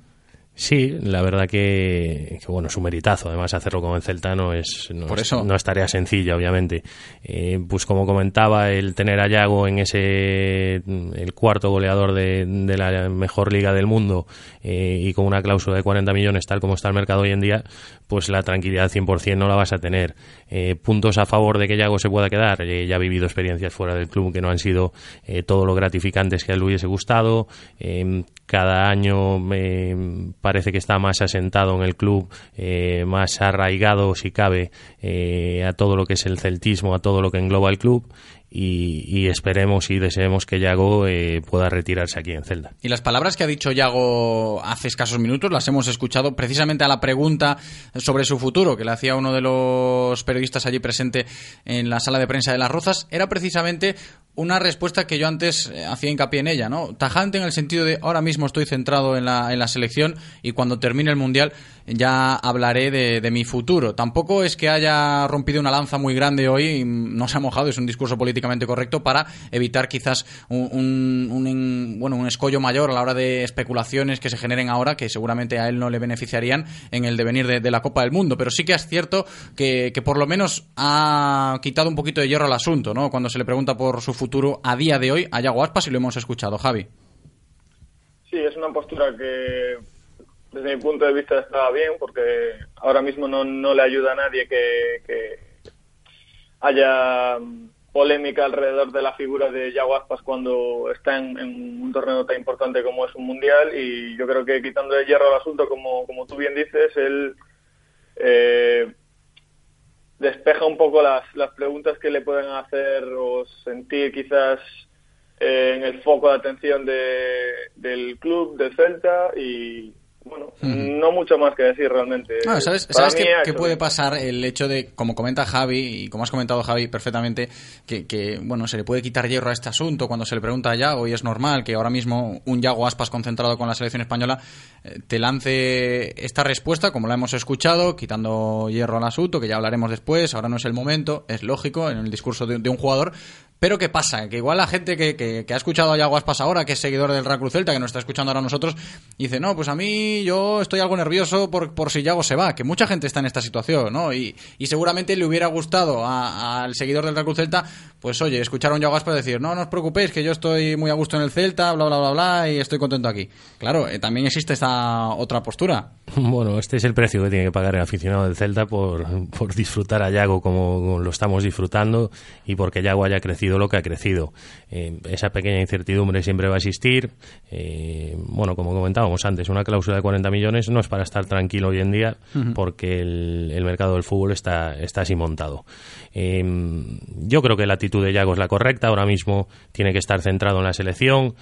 Sí, la verdad que, que, bueno, es un meritazo. Además, hacerlo con el Celta no es, no, Por eso. Es, no es tarea sencilla, obviamente. Eh, pues como comentaba, el tener a Yago en ese, el cuarto goleador de, de la mejor liga del mundo eh, y con una cláusula de 40 millones, tal como está el mercado hoy en día, pues la tranquilidad 100% no la vas a tener. Eh, puntos a favor de que Yago se pueda quedar, eh, ya ha vivido experiencias fuera del club que no han sido eh, todo lo gratificantes que a él hubiese gustado. Em, cada año me parece que está más asentado en el club, más arraigado, si cabe, a todo lo que es el celtismo, a todo lo que engloba el club y, esperemos y deseemos que Yago eh, pueda retirarse aquí en Celda. Y las palabras que ha dicho Yago hace escasos minutos las hemos escuchado precisamente a la pregunta sobre su futuro que le hacía uno de los periodistas allí presente en la sala de prensa de Las Rozas. Era precisamente una respuesta que yo antes eh, hacía hincapié en ella, ¿no? Tajante en el sentido de ahora mismo estoy centrado en la, en la selección y cuando termine el Mundial ya hablaré de, mi futuro. Tampoco es que haya rompido una lanza muy grande hoy, no se ha mojado, es un discurso políticamente correcto para evitar quizás un, bueno, un escollo mayor a la hora de especulaciones que se generen ahora, que seguramente a él no le beneficiarían en el devenir de, la Copa del Mundo. Pero sí que es cierto que, por lo menos ha quitado un poquito de hierro al asunto, ¿no? Cuando se le pregunta por su futuro futuro a día de hoy a Yago Aspas y lo hemos escuchado. Javi. Sí, es una postura que desde mi punto de vista está bien porque ahora mismo no, no le ayuda a nadie que, haya polémica alrededor de la figura de Yago Aspas cuando está en, un torneo tan importante como es un mundial. Y yo creo que quitando el hierro al asunto, como, como tú bien dices, él eh, despeja un poco las, las preguntas que le pueden hacer o sentir quizás eh, en el foco de atención de, del club, de Celta y, bueno, no mucho más que decir realmente. ¿Sabes, qué, puede pasar el hecho de, como comenta Javi, y como has comentado Javi perfectamente, que, que, bueno, se le puede quitar hierro a este asunto cuando se le pregunta a Yago, y es normal que ahora mismo un Yago Aspas concentrado con la selección española eh, te lance esta respuesta, como la hemos escuchado, quitando hierro al asunto, que ya hablaremos después, ahora no es el momento, es lógico en el discurso de un jugador, pero ¿qué pasa? Que igual la gente que, que, ha escuchado a Yago Aspas ahora, que es seguidor del Real Cruz Celta, que nos está escuchando ahora nosotros, dice, no, pues a mí yo estoy algo nervioso por, por si Yago se va, que mucha gente está en esta situación, ¿no? Y, y seguramente le hubiera gustado al seguidor del Real Cruz Celta, pues oye, escuchar a un Yago Aspas decir, no, no os preocupéis, que yo estoy muy a gusto en el Celta, bla, bla, bla, bla, y estoy contento aquí. Claro, eh, también existe esta otra postura. Bueno, este es el precio que tiene que pagar el aficionado del Celta por, por disfrutar a Yago como lo estamos disfrutando y porque Yago haya crecido lo que ha crecido. Eh, esa pequeña incertidumbre siempre va a existir. Eh, bueno, como comentábamos antes, una cláusula de 40 millones no es para estar tranquilo hoy en día porque el, mercado del fútbol está, está así montado. Yo creo que la actitud de Yago es la correcta. Ahora mismo tiene que estar centrado en la selección,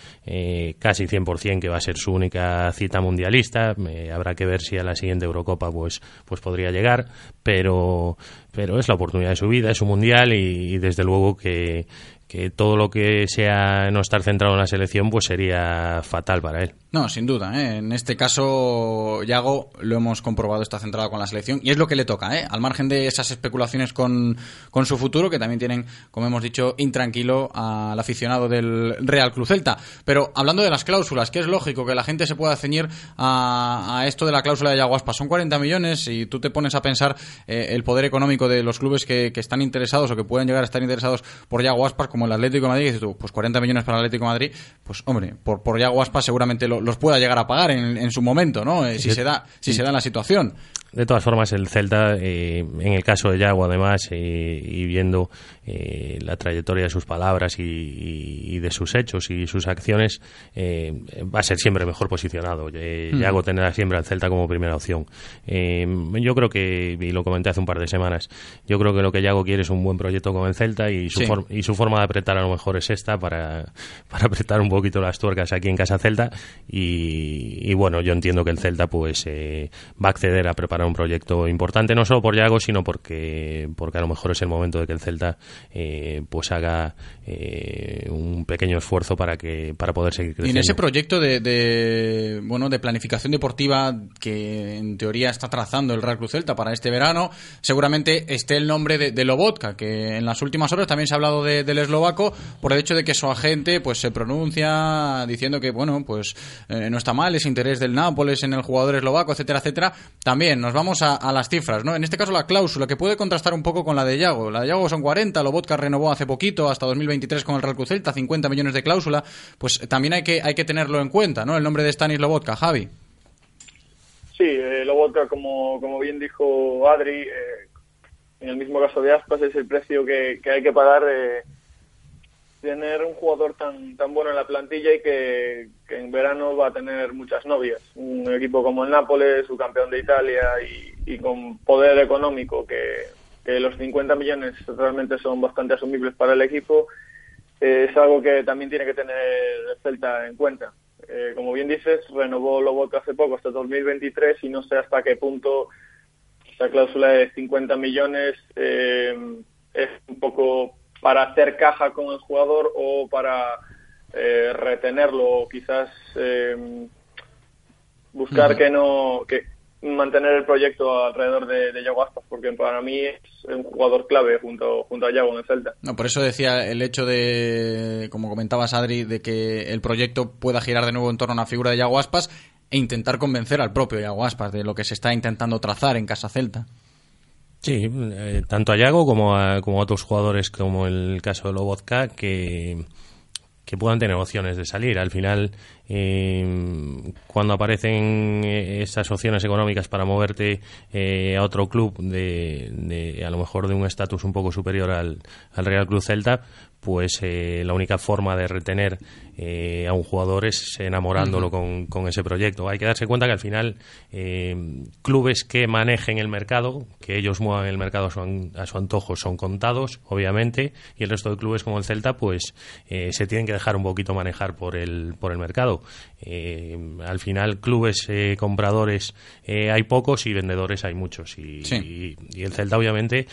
casi 100% que va a ser su única cita mundialista. habrá que ver si a la siguiente Eurocopa pues, pues podría llegar, pero pero es la oportunidad de su vida, es un mundial y, desde luego que, que todo lo que sea no estar centrado en la selección pues sería fatal para él. No, sin duda. ¿eh? En este caso, Yago, lo hemos comprobado, está centrado con la selección y es lo que le toca, ¿eh? al margen de esas especulaciones con, con su futuro, que también tienen, como hemos dicho, intranquilo al aficionado del Real Cruz Celta. Pero hablando de las cláusulas, que es lógico que la gente se pueda ceñir a, esto de la cláusula de Yago. Son 40 millones y tú te pones a pensar eh, el poder económico de los clubes que, están interesados o que pueden llegar a estar interesados por Yago como el Atlético de Madrid, dices tú, pues 40 millones para el Atlético de Madrid, pues hombre, por, por Yago Aspas seguramente lo los pueda llegar a pagar en, en su momento, ¿no? Eh, si se da, si se da la situación. De todas formas, el Celta, eh, en el caso de Yago, además, eh, y viendo eh, la trayectoria de sus palabras y, de sus hechos y sus acciones, va a ser siempre mejor posicionado. Mm. Yago tendrá siempre al Celta como primera opción. yo creo que, y lo comenté hace un par de semanas, yo creo que lo que Yago quiere es un buen proyecto con el Celta y su, y su forma de apretar a lo mejor es esta para, para apretar un poquito las tuercas aquí en Casa Celta. Y, y bueno, yo entiendo que el Celta pues va a acceder a preparar un proyecto importante, no solo por Yago, sino porque, porque a lo mejor es el momento de que el Celta eh, pues haga eh, un pequeño esfuerzo para que para poder seguir creciendo. Y en ese proyecto de, bueno de planificación deportiva que en teoría está trazando el Real Cruz Celta para este verano, seguramente esté el nombre de, de Lobotka, que en las últimas horas también se ha hablado del eslovaco por el hecho de que su agente pues se pronuncia diciendo que bueno pues eh, no está mal, es interés del Nápoles en el jugador eslovaco, etcétera, etcétera. También nos vamos a, las cifras, ¿no? En este caso la cláusula, que puede contrastar un poco con la de Yago. La de Yago son 40, Lobotka renovó hace poquito, hasta 2023 con el Real Cruz Celta, 50 millones de cláusula. Pues también hay que, hay que tenerlo en cuenta, ¿no? El nombre de Stanis Lobotka, Javi. Sí, eh, Lobotka, como, como bien dijo Adri, eh, en el mismo caso de Aspas, es el precio que, que hay que pagar eh, tener un jugador tan, tan bueno en la plantilla y que, en verano va a tener muchas novias. Un equipo como el Nápoles, su campeón de Italia y con poder económico, que, que los 50 millones realmente son bastante asumibles para el equipo, eh, es algo que también tiene que tener el Celta en cuenta. Eh, como bien dices, renovó Lobotka hace poco hasta 2023 y no sé hasta qué punto esa cláusula de 50 millones eh, es un poco para hacer caja con el jugador o para eh, retenerlo o quizás eh, buscar que no que mantener el proyecto alrededor de, de Yago Aspas porque para mí es un jugador clave junto junto a Yago en el Celta No, por eso decía el hecho de, como comentabas Adri, de que el proyecto pueda girar de nuevo en torno a una figura de Yago Aspas e intentar convencer al propio Yago Aspas de lo que se está intentando trazar en Casa Celta. Sí, eh, tanto a Yago como a, como a otros jugadores como el caso de Lobotka que, que puedan tener opciones de salir. Al final, eh, cuando aparecen eh, esas opciones económicas para moverte eh, a otro club de, de, a lo mejor de un estatus un poco superior al, al Real Club Celta, pues la única forma de retener eh, a un jugador es enamorándolo con, con ese proyecto. Hay que darse cuenta que al final eh, clubes que manejen el mercado, que ellos muevan el mercado a su, an- a su antojo, son contados, obviamente, y el resto de clubes como el Celta, pues eh, se tienen que dejar un poquito manejar por el, por el mercado. Al final, clubes compradores hay pocos y vendedores hay muchos. Y, Sí. y- y el Celta, obviamente,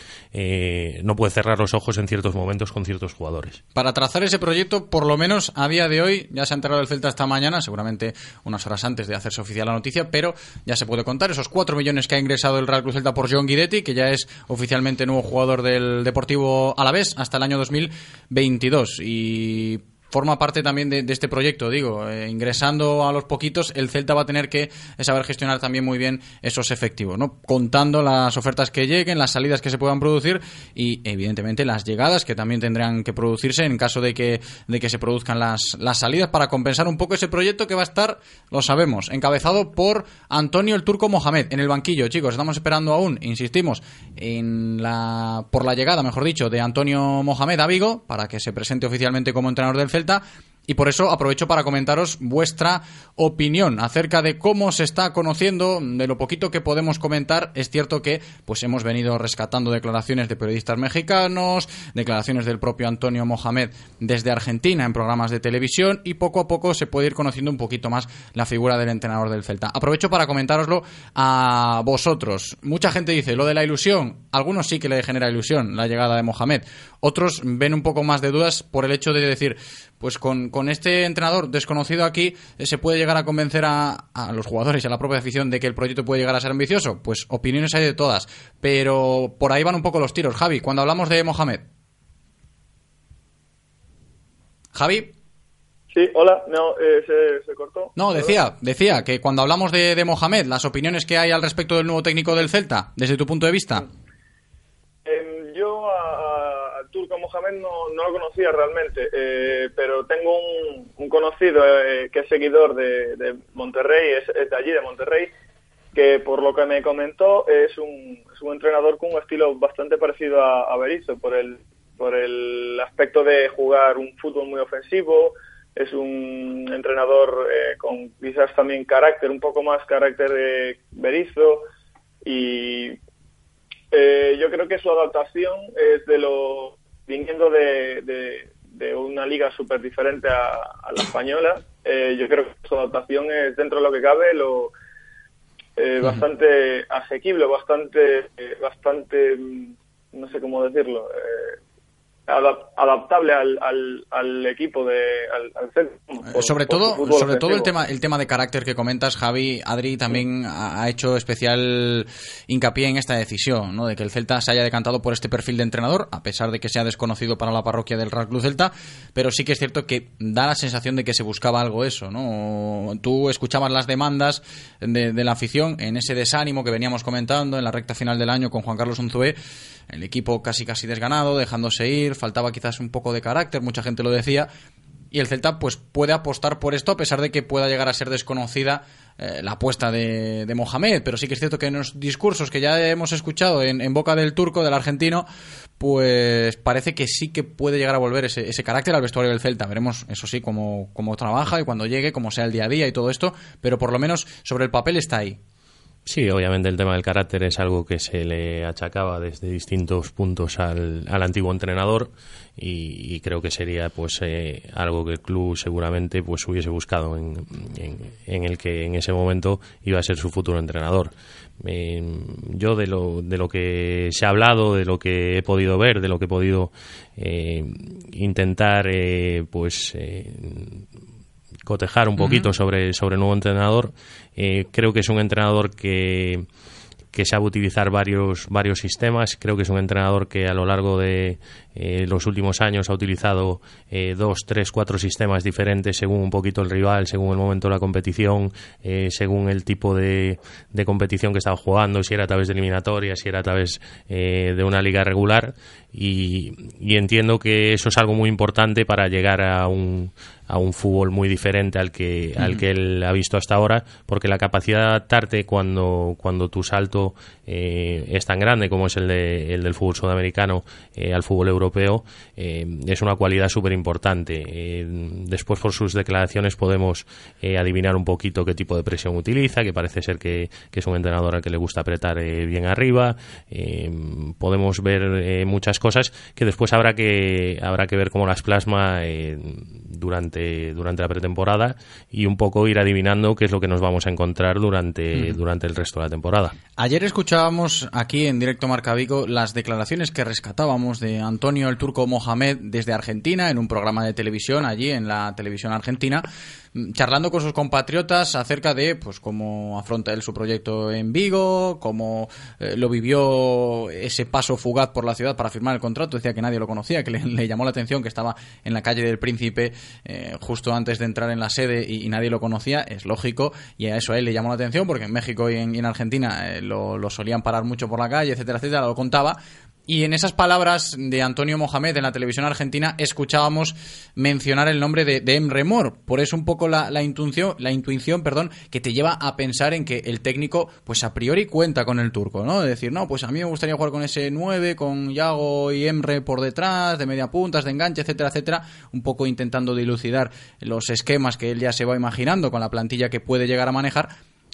no puede cerrar los ojos en ciertos momentos con ciertos jugadores. Para trazar ese proyecto, por lo menos a día de hoy, ya se ha enterado el Celta esta mañana, seguramente unas horas antes de hacerse oficial la noticia, pero ya se puede contar esos 4 millones que ha ingresado el Real Cruz Celta por John Guidetti, que ya es oficialmente nuevo jugador del Deportivo Alavés hasta el año 2022. Y forma parte también de, este proyecto, digo, eh, ingresando a los poquitos, el Celta va a tener que saber gestionar también muy bien esos efectivos, ¿no? Contando las ofertas que lleguen, las salidas que se puedan producir y evidentemente las llegadas que también tendrán que producirse en caso de que, de que se produzcan las, las salidas para compensar un poco ese proyecto que va a estar, lo sabemos, encabezado por Antonio el Turco Mohamed en el banquillo, chicos, estamos esperando aún, insistimos, en la, por la llegada, mejor dicho, de Antonio Mohamed a Vigo para que se presente oficialmente como entrenador del Celta y por eso aprovecho para comentaros vuestra opinión acerca de cómo se está conociendo, de lo poquito que podemos comentar. Es cierto que pues hemos venido rescatando declaraciones de periodistas mexicanos, declaraciones del propio Antonio Mohamed desde Argentina en programas de televisión y poco a poco se puede ir conociendo un poquito más la figura del entrenador del Celta. Aprovecho para comentároslo a vosotros. Mucha gente dice lo de la ilusión. Algunos sí que le genera ilusión la llegada de Mohamed. Otros ven un poco más de dudas por el hecho de decir, pues con, con este entrenador desconocido aquí eh, se puede llegar a convencer a, a los jugadores y a la propia afición de que el proyecto puede llegar a ser ambicioso. Pues opiniones hay de todas. Pero por ahí van un poco los tiros. Javi, cuando hablamos de Mohamed. Javi. sí hola no eh, se, se cortó No, decía, decía que cuando hablamos de, de Mohamed, las opiniones que hay al respecto del nuevo técnico del Celta, desde tu punto de vista. Mohamed no, no lo conocía realmente, eh, pero tengo un, un conocido eh, que es seguidor de, Monterrey, es, es de allí, de Monterrey, que por lo que me comentó es un, es un entrenador con un estilo bastante parecido a, a Berizzo, por el, por el aspecto de jugar un fútbol muy ofensivo, es un entrenador eh, con quizás también carácter, un poco más carácter de Berizzo, y eh, yo creo que su adaptación es de lo viniendo de, de, de una liga súper diferente a, a la española. eh, yo creo que su adaptación es dentro de lo que cabe lo eh, bastante asequible, bastante, eh, bastante, mm, no sé cómo decirlo, eh, adaptable al, al, al equipo de al, al centro, por- sobre todo, sobre todo el tema, el tema de carácter que comentas, Javi, Adri también ha ha hecho especial hincapié en esta decisión, ¿no? De que el Celta se haya decantado por este perfil de entrenador, a pesar de que sea desconocido para la parroquia del Real Club Celta, pero sí que es cierto que da la sensación de que se buscaba algo eso, ¿no? Tú escuchabas las demandas de, de la afición en ese desánimo que veníamos comentando en la recta final del año con Juan Carlos Unzué, el equipo casi casi desganado, dejándose ir, faltaba quizás un poco de carácter, mucha gente lo decía, y el Celta pues puede apostar por esto a pesar de que pueda llegar a ser desconocida eh, la apuesta de, de, Mohamed, pero sí que es cierto que en los discursos que ya hemos escuchado en, boca del turco, del argentino, pues parece que sí que puede llegar a volver ese, ese carácter al vestuario del Celta. Veremos, eso sí, cómo, cómo trabaja y cuando llegue, cómo sea el día a día y todo esto, pero por lo menos sobre el papel está ahí. Sí, obviamente el tema del carácter es algo que se le achacaba desde distintos puntos al, al antiguo entrenador y, creo que sería pues eh, algo que el club seguramente pues hubiese buscado en, en, el que en ese momento iba a ser su futuro entrenador. Eh, yo de lo, de lo que se ha hablado, de lo que he podido ver, de lo que he podido eh, intentar pues cotejar un poquito uh -huh. sobre, sobre el nuevo entrenador. Eh, creo que es un entrenador que, que sabe utilizar varios, varios sistemas. Creo que es un entrenador que a lo largo de eh, los últimos años ha utilizado eh, dos, tres, cuatro sistemas diferentes según un poquito el rival, según el momento de la competición, eh, según el tipo de, de, competición que estaba jugando, si era a través de eliminatorias, si era a través eh, de una liga regular. Y, y entiendo que eso es algo muy importante para llegar a un, a un fútbol muy diferente al que, al que él ha visto hasta ahora, porque la capacidad de adaptarte cuando, cuando tu salto eh, es tan grande como es el, de, el del fútbol sudamericano al fútbol europeo, eh, es una cualidad súper importante. después, por sus declaraciones, podemos adivinar un poquito qué tipo de presión utiliza, que parece ser que, que es un entrenador al que le gusta apretar bien arriba. podemos ver muchas cosas que después habrá que, habrá que ver cómo las plasma durante, durante la pretemporada y un poco ir adivinando qué es lo que nos vamos a encontrar durante, mm. durante el resto de la temporada. Ayer escuchábamos aquí en directo Marca Vigo las declaraciones que rescatábamos de Antonio el Turco Mohamed desde Argentina en un programa de televisión allí en la televisión argentina charlando con sus compatriotas acerca de pues cómo afronta él su proyecto en Vigo, cómo eh, lo vivió ese paso fugaz por la ciudad para firmar el contrato, decía que nadie lo conocía, que le, le llamó la atención que estaba en la calle del Príncipe eh, justo antes de entrar en la sede y, y, nadie lo conocía, es lógico, y a eso a él le llamó la atención porque en México y en, y en Argentina eh, lo, lo solían parar mucho por la calle, etcétera, etcétera, lo contaba, y en esas palabras de Antonio Mohamed en la televisión argentina escuchábamos mencionar el nombre de, de Emre Mor. Por eso un poco la, intuición, la intuición perdón, que te lleva a pensar en que el técnico, pues a priori cuenta con el turco, ¿no? De decir, no, pues a mí me gustaría jugar con ese 9, con Yago y Emre por detrás, de media puntas, de enganche, etcétera, etcétera. Un poco intentando dilucidar los esquemas que él ya se va imaginando con la plantilla que puede llegar a manejar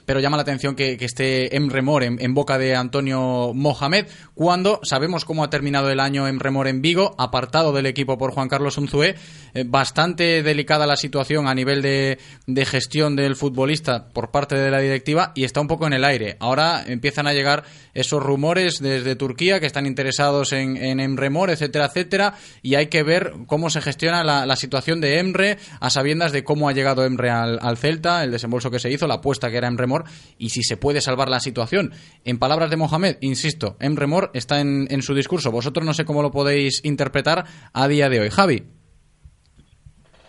pero llama la atención que, esté Emre Mor en, en, boca de Antonio Mohamed, cuando sabemos cómo ha terminado el año Emre Mor en Vigo, apartado del equipo por Juan Carlos Unzué, eh, bastante delicada la situación a nivel de, gestión del futbolista por parte de la directiva y está un poco en el aire. Ahora empiezan a llegar esos rumores desde Turquía que están interesados en, en Emre Mor, etcétera, etcétera, y hay que ver cómo se gestiona la, situación de Emre a sabiendas de cómo ha llegado Emre al, al Celta, el desembolso que se hizo, la apuesta que era Emre Y si se puede salvar la situación. En palabras de Mohamed, insisto, Emre Mor está en, su discurso. Vosotros no sé cómo lo podéis interpretar a día de hoy. Javi.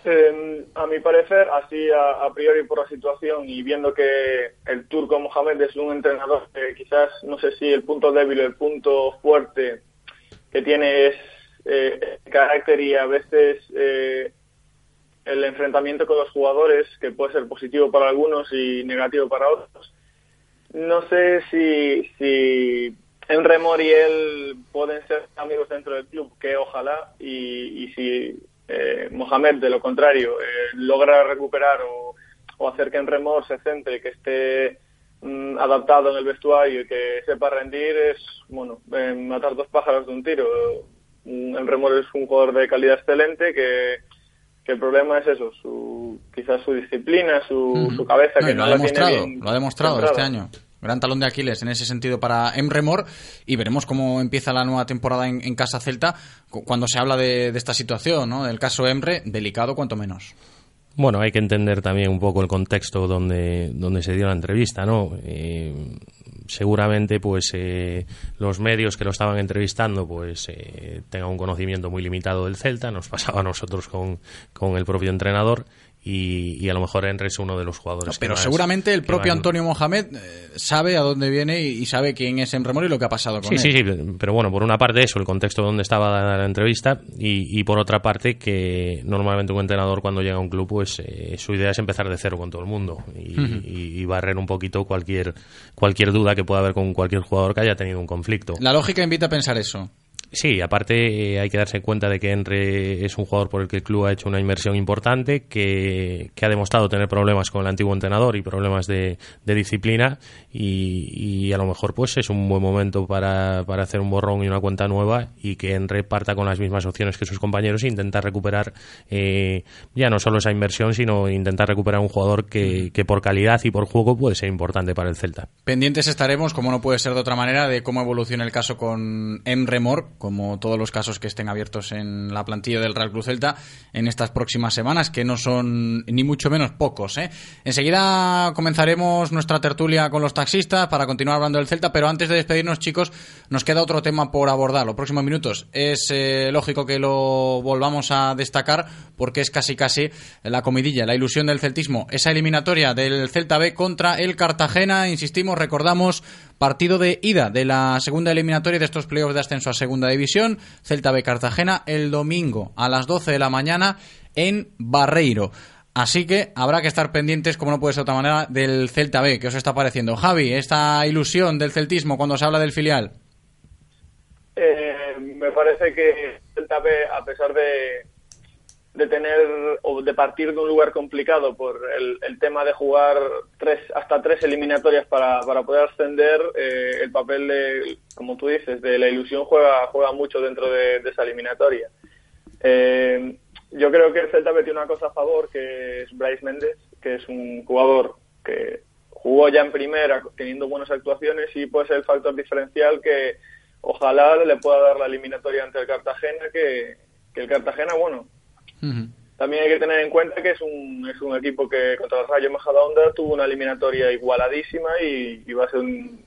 Eh, a mi parecer, así a, priori por la situación y viendo que el turco Mohamed es un entrenador que quizás, no sé si el punto débil el punto fuerte que tiene es eh, carácter y a veces eh, el enfrentamiento con los jugadores, que puede ser positivo para algunos y negativo para otros. No sé si, si Enremor y él pueden ser amigos dentro del club, que ojalá, y, y si eh, Mohamed, de lo contrario, eh, logra recuperar o, hacer que Enremor se centre, que esté mm, adaptado en el vestuario y que sepa rendir, es, bueno, eh, matar dos pájaros de un tiro. Enremor es un jugador de calidad excelente que que el problema es eso, su, quizás su disciplina, su, uh -huh. su cabeza, no, que lo no ha demostrado, bien lo ha demostrado este año. Gran talón de Aquiles en ese sentido para Emre Mor y veremos cómo empieza la nueva temporada en, en Casa Celta cuando se habla de, de esta situación, ¿no? del caso Emre, delicado cuanto menos. Bueno, hay que entender también un poco el contexto donde, donde se dio la entrevista, ¿no? Eh, seguramente pues eh, los medios que lo estaban entrevistando pues eh, tengan un conocimiento muy limitado del Celta, nos pasaba a nosotros con, con el propio entrenador y, y a lo mejor Enre es uno de los jugadores. Pero seguramente el propio Antonio Mohamed eh, sabe a dónde viene y, y sabe quién es Emre Mor y lo que ha pasado con Sí, él. sí, sí, pero bueno, por una parte eso, el contexto donde estaba la entrevista y, y por otra parte que normalmente un entrenador cuando llega a un club pues eh, su idea es empezar de cero con todo el mundo y, y- y barrer un poquito cualquier cualquier duda que pueda haber con cualquier jugador que haya tenido un conflicto. La lógica invita a pensar eso. Sí, aparte eh, hay que darse cuenta de que Enre es un jugador por el que el club ha hecho una inversión importante, que, que ha demostrado tener problemas con el antiguo entrenador y problemas de, de disciplina y, y a lo mejor pues es un buen momento para, para hacer un borrón y una cuenta nueva y que Enre parta con las mismas opciones que sus compañeros e intentar recuperar eh, ya no solo esa inversión, sino intentar recuperar un jugador que, que por calidad y por juego puede ser importante para el Celta. Pendientes estaremos, como no puede ser de otra manera, de cómo evoluciona el caso con Emre Mor, como todos los casos que estén abiertos en la plantilla del Real Club Celta en estas próximas semanas, que no son ni mucho menos pocos. ¿eh? Enseguida comenzaremos nuestra tertulia con los taxistas para continuar hablando del Celta, pero antes de despedirnos, chicos, nos queda otro tema por abordar. Los próximos minutos es eh, lógico que lo volvamos a destacar porque es casi casi la comidilla, la ilusión del celtismo. Esa eliminatoria del Celta B contra el Cartagena, insistimos, recordamos, partido de ida de la segunda eliminatoria de estos playoffs de ascenso a segunda división, Celta B Cartagena, el domingo a las 12 de la mañana en Barreiro. Así que habrá que estar pendientes, como no puede ser de otra manera, del Celta B. ¿Qué os está pareciendo? Javi, esta ilusión del celtismo cuando se habla del filial. Eh, me parece que el TAP, a pesar de, de tener o de partir de un lugar complicado por el, el tema de jugar tres hasta tres eliminatorias para, para poder ascender, eh, el papel de, como tú dices, de la ilusión juega, juega mucho dentro de, esa eliminatoria. Eh, yo creo que el Celta tiene una cosa a favor, que es Bryce Méndez, que es un jugador que jugó ya en primera teniendo buenas actuaciones y puede ser el factor diferencial que ojalá le pueda dar la eliminatoria ante el Cartagena, que el Cartagena, bueno, también hay que tener en cuenta que es un, es un equipo que contra el Rayo Majadahonda tuvo una eliminatoria igualadísima y, y va a ser un,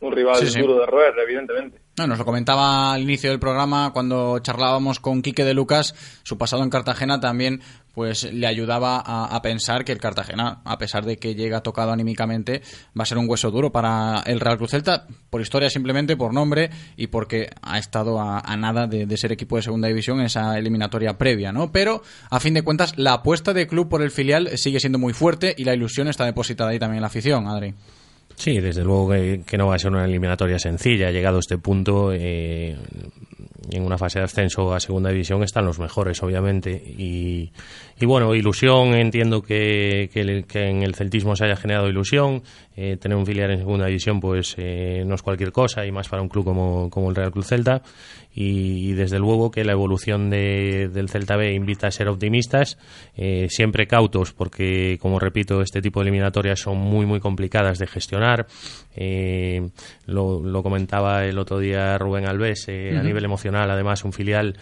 un rival Sí, sí. duro de roer, evidentemente. No, nos lo comentaba al inicio del programa cuando charlábamos con Quique de Lucas, su pasado en Cartagena también pues le ayudaba a, pensar que el Cartagena, a pesar de que llega tocado anímicamente, va a ser un hueso duro para el Real Cruz Celta, por historia simplemente, por nombre y porque ha estado a, a nada de, de ser equipo de segunda división en esa eliminatoria previa, ¿no? Pero, a fin de cuentas, la apuesta de club por el filial sigue siendo muy fuerte y la ilusión está depositada ahí también en la afición, Adri. Sí, desde luego que, no va a ser una eliminatoria sencilla. Llegado a este punto, eh, en una fase de ascenso a segunda división están los mejores, obviamente. Y, y bueno, ilusión, entiendo que, que, en el celtismo se haya generado ilusión. Eh, tener un filial en segunda división, pues eh, no es cualquier cosa, y más para un club como, como el Real Cruz Celta. Y, y desde luego que la evolución de- del Celta B invita a ser optimistas, eh, siempre cautos, porque, como repito, este tipo de eliminatorias son muy, muy complicadas de gestionar. Eh, lo, lo comentaba el otro día Rubén Alves, a nivel emocional, además, un filial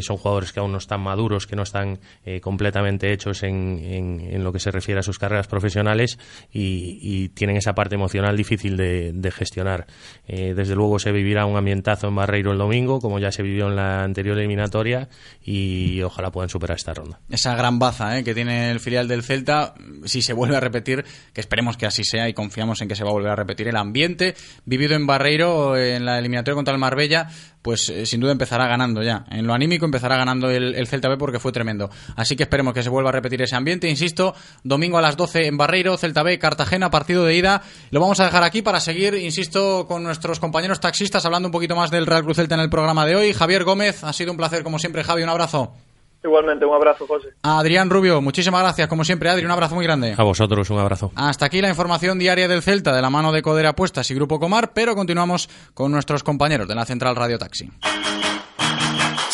son jugadores que aún no están maduros, que no están eh, completamente hechos en, en- en lo que se refiere a sus carreras profesionales y, tienen esa parte emocional difícil de, de gestionar. Eh, desde luego se vivirá un ambientazo en Barreiro el domingo, como ya se vivió en la anterior eliminatoria, y ojalá puedan superar esta ronda. esa gran baza ¿eh? que tiene el filial del Celta, si se vuelve a repetir, que esperemos que así sea y confiamos en que se va a volver a repetir el ambiente vivido en Barreiro en la eliminatoria contra el Marbella, pues eh, sin duda empezará ganando ya. En lo anímico empezará ganando el, el Celta B porque fue tremendo. Así que esperemos que se vuelva a repetir ese ambiente. Insisto, domingo a las 12 en Barreiro, Celta B, Cartagena, partido de ida. Lo vamos a dejar aquí para seguir, insisto, con nuestros compañeros taxistas hablando un poquito más del Real Cruz Celta en el programa de hoy. Javier Gómez, ha sido un placer como siempre, Javi, un abrazo. Igualmente, un abrazo, José. Adrián Rubio, muchísimas gracias, como siempre, Adri, un abrazo muy grande. A vosotros un abrazo. Hasta aquí la información diaria del Celta de la mano de Codere Apuestas y Grupo Comar, pero continuamos con nuestros compañeros de la Central Radio Taxi.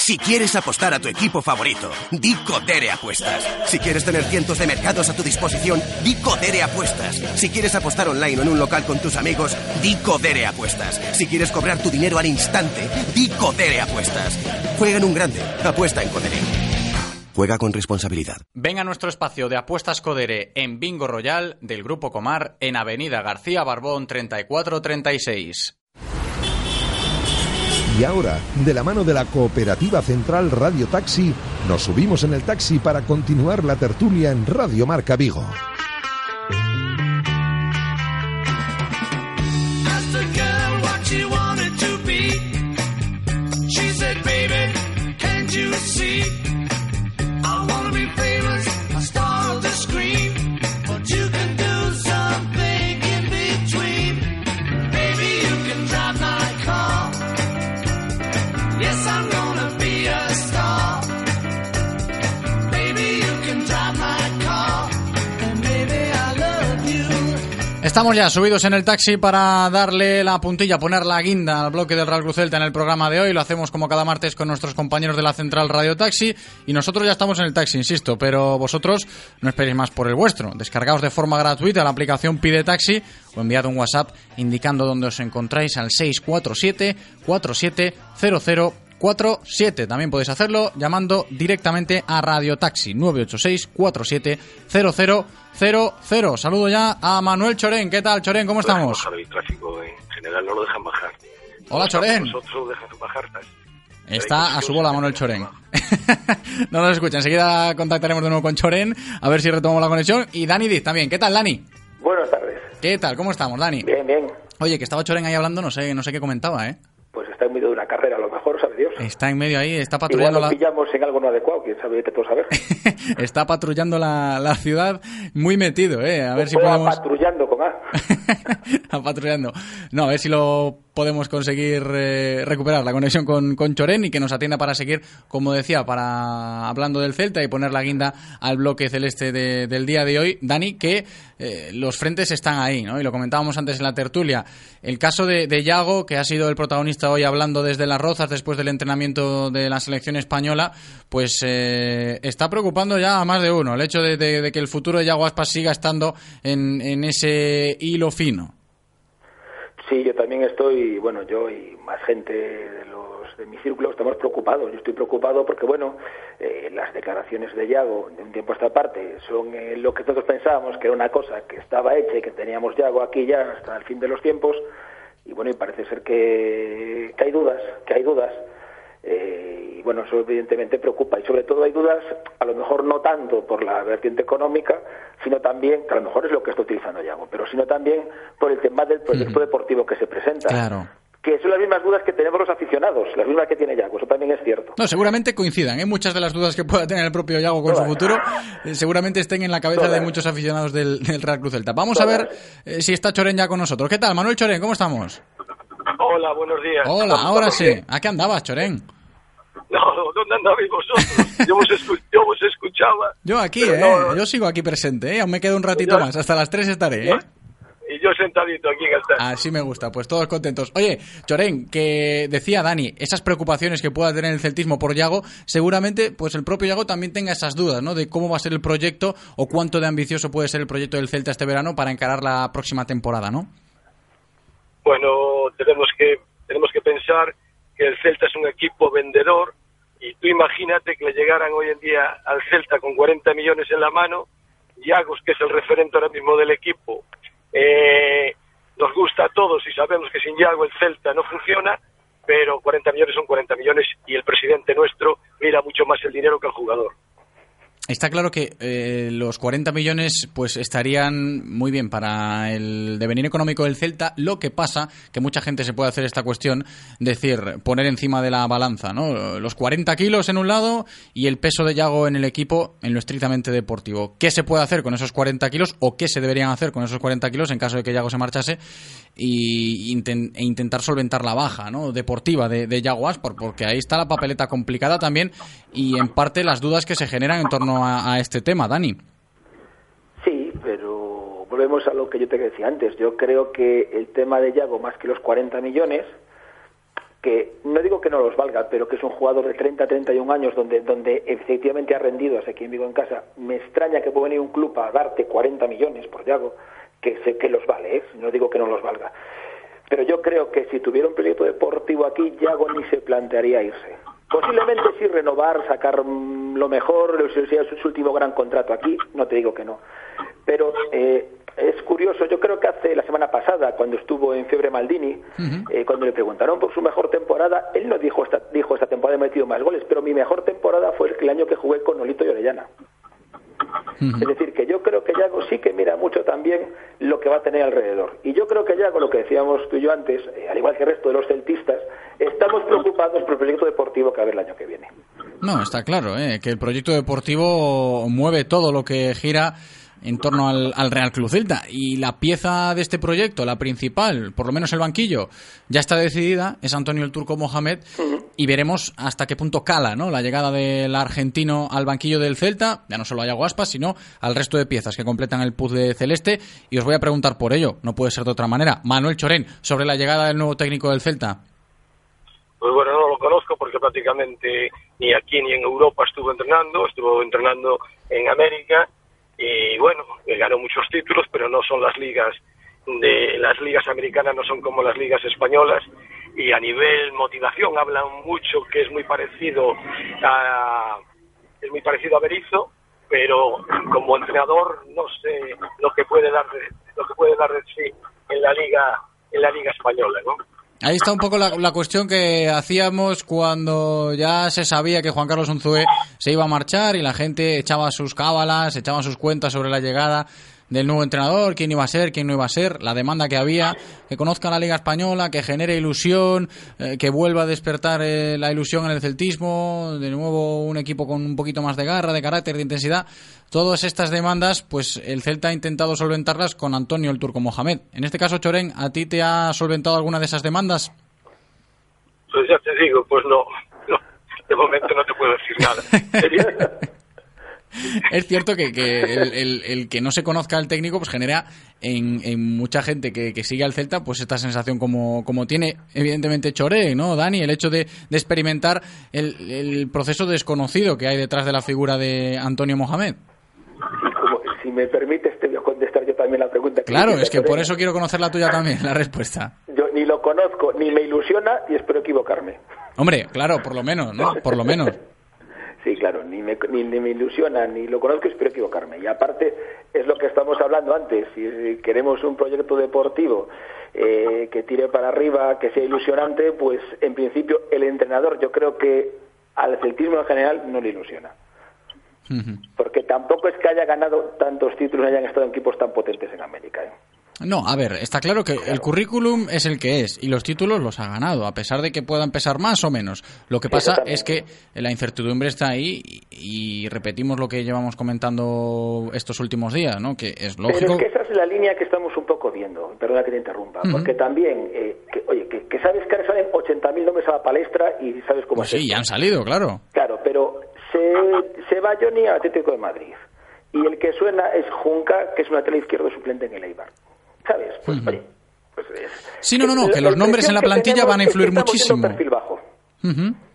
Si quieres apostar a tu equipo favorito, di Codere Apuestas. Si quieres tener cientos de mercados a tu disposición, di Codere Apuestas. Si quieres apostar online o en un local con tus amigos, di Codere Apuestas. Si quieres cobrar tu dinero al instante, di Codere Apuestas. Juega en un grande, apuesta en Codere. Juega con responsabilidad. Venga a nuestro espacio de apuestas Codere en Bingo Royal del Grupo Comar en Avenida García Barbón 3436. Y ahora, de la mano de la Cooperativa Central Radio Taxi, nos subimos en el taxi para continuar la tertulia en Radio Marca Vigo. Estamos ya subidos en el taxi para darle la puntilla, poner la guinda al bloque del Real Cruz Celta en el programa de hoy. Lo hacemos como cada martes con nuestros compañeros de la Central Radio Taxi. Y nosotros ya estamos en el taxi, insisto, pero vosotros no esperéis más por el vuestro. Descargaos de forma gratuita la aplicación Pide Taxi o enviad un WhatsApp indicando dónde os encontráis al 647 4700 47. También podéis hacerlo llamando directamente a Radio Taxi 986 47 0000. Saludo ya a Manuel Chorén. ¿Qué tal, Chorén? ¿Cómo estamos? bajar el tráfico en general, no lo dejan bajar. Hola, Chorén. Nosotros lo dejan bajar. Está a su bola Manuel Chorén. no nos escucha. Enseguida contactaremos de nuevo con Chorén a ver si retomamos la conexión. Y Dani Diz también. ¿Qué tal, Dani? Buenas tardes. ¿Qué tal? ¿Cómo estamos, Dani? Bien, bien. Oye, que estaba Chorén ahí hablando, no sé, no sé qué comentaba, ¿eh? Pues está en medio de una carrera, a lo mejor, sabe Dios. Está en medio ahí, está Igual patrullando nos la, pillamos en algo no adecuado, quién sabe, te puedo saber. está patrullando la, la ciudad muy metido, ¿eh? A ver si podemos... patrullando con a patrullando. No, a ver si lo podemos conseguir eh, recuperar la conexión con, con Chorén y que nos atienda para seguir, como decía, para hablando del Celta y poner la guinda al bloque celeste de- del día de hoy. Dani, que eh, los frentes están ahí, ¿no? Y lo comentábamos antes en la tertulia. El caso de, de Yago, que ha sido el protagonista hoy hablando desde Las Rozas después del entrenamiento de la selección española, pues eh, está preocupando ya a más de uno. El hecho de, de- que el futuro de Yago Aspas siga estando en, en ese hilo fino. Sí, yo también estoy, bueno, yo y más gente de los de mi círculo estamos preocupados. Yo estoy preocupado porque, bueno, eh, las declaraciones de Yago de un tiempo a esta parte son eh, lo que todos pensábamos que era una cosa que estaba hecha y que teníamos Yago aquí ya hasta el fin de los tiempos. Y bueno, y parece ser que, que hay dudas, que hay dudas. Eh, y bueno, eso evidentemente preocupa. Y sobre todo hay dudas, a lo mejor no tanto por la vertiente económica, sino también, que a lo mejor es lo que está utilizando Yago, pero sino también por el tema del proyecto deportivo que se presenta. Claro. Que son las mismas dudas que tenemos los aficionados, las mismas que tiene Yago, eso también es cierto. No, seguramente coincidan, ¿eh? Muchas de las dudas que pueda tener el propio Yago con su futuro eh, seguramente estén en la cabeza de muchos aficionados del, del Real Cruz Celta. Vamos a ver eh, si está Chorén ya con nosotros. ¿Qué tal, Manuel Chorén? ¿Cómo estamos? Hola, buenos días. Hola, ahora sí. ¿A qué andabas, Chorén? No, ¿dónde andabais vosotros? Yo os, escu- yo os escuchaba. Yo aquí, ¿eh? no, Yo sigo aquí presente, ¿eh? Aún me queda un ratito más. Hasta las 3 estaré, ¿eh? Y yo sentadito aquí en el. Así me gusta, pues todos contentos. Oye, Chorén, que decía Dani, esas preocupaciones que pueda tener el celtismo por Yago, seguramente pues el propio Yago también tenga esas dudas, ¿no? De cómo va a ser el proyecto o cuánto de ambicioso puede ser el proyecto del Celta este verano para encarar la próxima temporada, ¿no? Bueno, tenemos que, tenemos que pensar que el Celta es un equipo vendedor y tú imagínate que le llegaran hoy en día al Celta con 40 millones en la mano, Yagos, que es el referente ahora mismo del equipo, eh, nos gusta a todos y sabemos que sin Yago el Celta no funciona, pero 40 millones son 40 millones y el presidente nuestro mira mucho más el dinero que el jugador. Está claro que eh, los 40 millones pues estarían muy bien para el devenir económico del Celta. Lo que pasa que mucha gente se puede hacer esta cuestión, decir, poner encima de la balanza, ¿no? Los 40 kilos en un lado y el peso de Yago en el equipo en lo estrictamente deportivo. ¿Qué se puede hacer con esos 40 kilos o qué se deberían hacer con esos 40 kilos en caso de que Yago se marchase y e intentar solventar la baja, ¿no? Deportiva de, de Aspas, porque ahí está la papeleta complicada también y en parte las dudas que se generan en torno a, a este tema, Dani. Sí, pero volvemos a lo que yo te decía antes. Yo creo que el tema de Yago, más que los 40 millones, que no digo que no los valga, pero que es un jugador de 30, 31 años donde, donde efectivamente ha rendido hasta aquí en Vigo en casa, me extraña que pueda venir un club a darte 40 millones por Yago, que sé que los vale, ¿eh? no digo que no los valga. Pero yo creo que si tuviera un proyecto deportivo aquí, Yago ni se plantearía irse. Posiblemente sí renovar, sacar mm, lo mejor, si sea su último gran contrato aquí, no te digo que no. Pero eh, es curioso, yo creo que hace la semana pasada, cuando estuvo en Fiebre Maldini, eh, cuando le preguntaron por su mejor temporada, él no dijo esta, dijo esta temporada he metido más goles, pero mi mejor temporada fue el año que jugué con Nolito y Orellana. Es decir, que yo creo que Yago sí que mira mucho también lo que va a tener alrededor. Y yo creo que Yago, lo que decíamos tú y yo antes, eh, al igual que el resto de los celtistas, estamos preocupados por el proyecto deportivo que va a haber el año que viene. No, está claro, ¿eh? que el proyecto deportivo mueve todo lo que gira en torno al, al Real Club Celta. Y la pieza de este proyecto, la principal, por lo menos el banquillo, ya está decidida, es Antonio el Turco Mohamed, y veremos hasta qué punto cala ¿no? la llegada del argentino al banquillo del Celta, ya no solo a Yago Aspas, sino al resto de piezas que completan el puzzle celeste. Y os voy a preguntar por ello, no puede ser de otra manera. Manuel Chorén, sobre la llegada del nuevo técnico del Celta. Pues bueno, no lo conozco porque prácticamente ni aquí ni en Europa estuvo entrenando, estuvo entrenando en América y bueno, eh, ganó muchos títulos, pero no son las ligas de las ligas americanas no son como las ligas españolas y a nivel motivación hablan mucho que es muy parecido a es muy parecido a Berizzo, pero como entrenador no sé lo que puede dar lo que puede dar de sí en la liga en la liga española, ¿no? Ahí está un poco la, cuestión que hacíamos cuando ya se sabía que Juan Carlos Unzué se iba a marchar y la gente echaba sus cábalas, echaba sus cuentas sobre la llegada del nuevo entrenador, quién iba a ser, quién no iba a ser, la demanda que había, que conozca la Liga Española, que genere ilusión, eh, que vuelva a despertar eh, la ilusión en el celtismo, de nuevo un equipo con un poquito más de garra, de carácter, de intensidad. Todas estas demandas, pues el Celta ha intentado solventarlas con Antonio el Turco Mohamed. En este caso, Chorén, ¿a ti te ha solventado alguna de esas demandas? Pues ya te digo, pues no, no de momento no te puedo decir nada. Es cierto que, que el, el- el que no se conozca al técnico pues genera en, en mucha gente que, que sigue al Celta pues esta sensación como, como tiene evidentemente Choré, ¿no, Dani? El hecho de, de experimentar el, el proceso desconocido que hay detrás de la figura de Antonio Mohamed. Como- si me permites, te voy a contestar yo también la pregunta. que Claro, es que por eso quiero conocer la tuya también, la respuesta. Yo ni lo conozco, ni me ilusiona y espero equivocarme. Hombre, claro, por lo menos, ¿no? Por lo menos. Sí, claro, ni me, ni, ni me ilusiona, ni lo conozco y espero equivocarme. Y aparte, es lo que estamos hablando antes, si queremos un proyecto deportivo eh, que tire para arriba, que sea ilusionante, pues en principio el entrenador yo creo que al celtismo en general no le ilusiona. Porque tampoco es que haya ganado tantos títulos y hayan estado en equipos tan potentes en América. ¿eh? No, a ver, está claro que el currículum es el que es y los títulos los ha ganado, a pesar de que puedan pesar más o menos. Lo que pasa es que la incertidumbre está ahí y, y repetimos lo que llevamos comentando estos últimos días, ¿no? Que es Pero lógico. es que esa es la línea que estamos un poco viendo, perdona que te interrumpa, porque también, eh, que, oye, que, que sabes que ahora salen 80.000 nombres a la palestra y sabes cómo Pues es sí, esto. ya han salido, claro. Claro, pero se, se va Johnny al Atlético de Madrid y el que suena es Junca, que es un lateral izquierdo suplente en el Eibar. ¿Sabes? Pues, oye, pues es- Sí, no, no, no, que los nombres en la que plantilla van a es que influir estamos yendo muchísimo. perfil bajo. Ujú.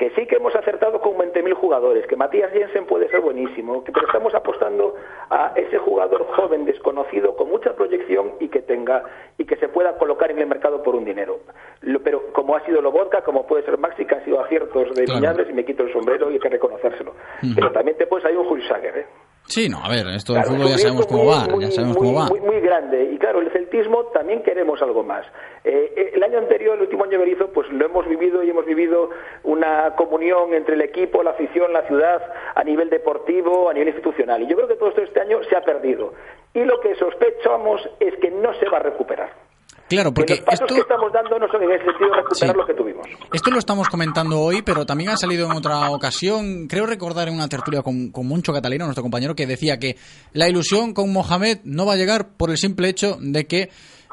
Que sí que hemos acertado con 20.000 jugadores, que Matías Jensen puede ser buenísimo, que, pero estamos apostando a ese jugador joven, desconocido, con mucha proyección y que tenga y que se pueda colocar en el mercado por un dinero. Lo- pero como ha sido Lobotka, como puede ser Maxi, que han sido aciertos de Claro. Viñales, y me quito el sombrero y hay que reconocérselo. Pero también te puedes salir un Julio Sager, ¿eh? Sí, no, a ver, esto del Claro, fútbol ya sabemos cómo va, muy, ya sabemos muy, cómo va. Muy, grande. Y claro, el celtismo también queremos algo más. Eh, eh, el año anterior, el último año de Berizzo, pues lo hemos vivido y hemos vivido una comunión entre el equipo, la afición, la ciudad, a nivel deportivo, a nivel institucional. Y yo creo que todo esto este año se ha perdido. Y lo que sospechamos es que no se va a recuperar. Claro, Que porque los pasos esto... que estamos dando no son en ese sentido recuperar Sí. lo que tuvimos. Esto lo estamos comentando hoy, pero también ha salido en otra ocasión. Creo recordar en una tertulia con, con Moncho Catalino, nuestro compañero, que decía que la ilusión con Mohamed no va a llegar por el simple hecho de que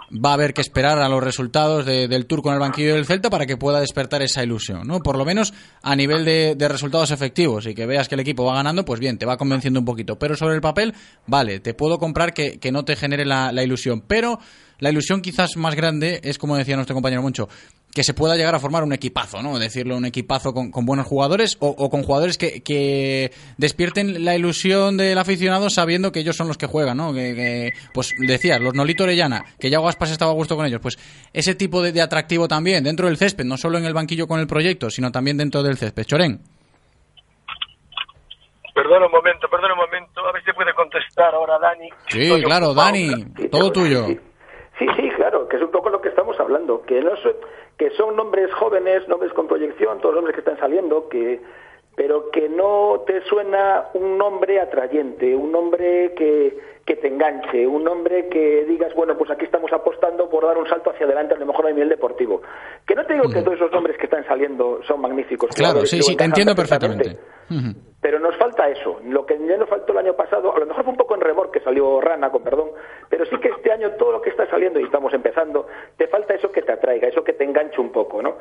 va a haber que esperar a los resultados de- del turco en el banquillo del Celta para que pueda despertar esa ilusión, ¿no? Por lo menos a nivel de, de resultados efectivos y que veas que el equipo va ganando, pues bien, te va convenciendo un poquito. Pero sobre el papel, vale, te puedo comprar que, que no te genere la, la ilusión. Pero la ilusión quizás más grande es, como decía nuestro compañero Moncho, que se pueda llegar a formar un equipazo, ¿no? Decirlo, un equipazo con, con buenos jugadores o, o con jugadores que, que despierten la ilusión del aficionado sabiendo que ellos son los que juegan, ¿no? Que, que, pues decías, los Nolito Orellana, que ya Guaspas estaba a gusto con ellos, pues ese tipo de, de atractivo también dentro del césped, no solo en el banquillo con el proyecto, sino también dentro del césped. Chorén. Perdona un momento, perdona un momento. A ver si puede contestar ahora Dani. Sí, Estoy claro, ocupado. Dani, todo tuyo. Sí, sí, claro, que es un poco lo que estamos hablando, que no so- que son nombres jóvenes, nombres con proyección, todos los nombres que están saliendo, que pero que no te suena un nombre atrayente, un nombre que, que te enganche, un nombre que digas, bueno, pues aquí estamos apostando por dar un salto hacia adelante, a lo mejor a nivel deportivo. Que no te digo que todos esos nombres que están saliendo son magníficos. Claro, sí, sí, te entiendo perfectamente. perfectamente. Pero nos falta eso. Lo que ya nos faltó el año pasado, a lo mejor fue un poco en remor que salió Rana, con perdón, pero sí que este año todo lo que está saliendo y estamos empezando, te falta eso que te atraiga, eso que te enganche un poco, ¿no?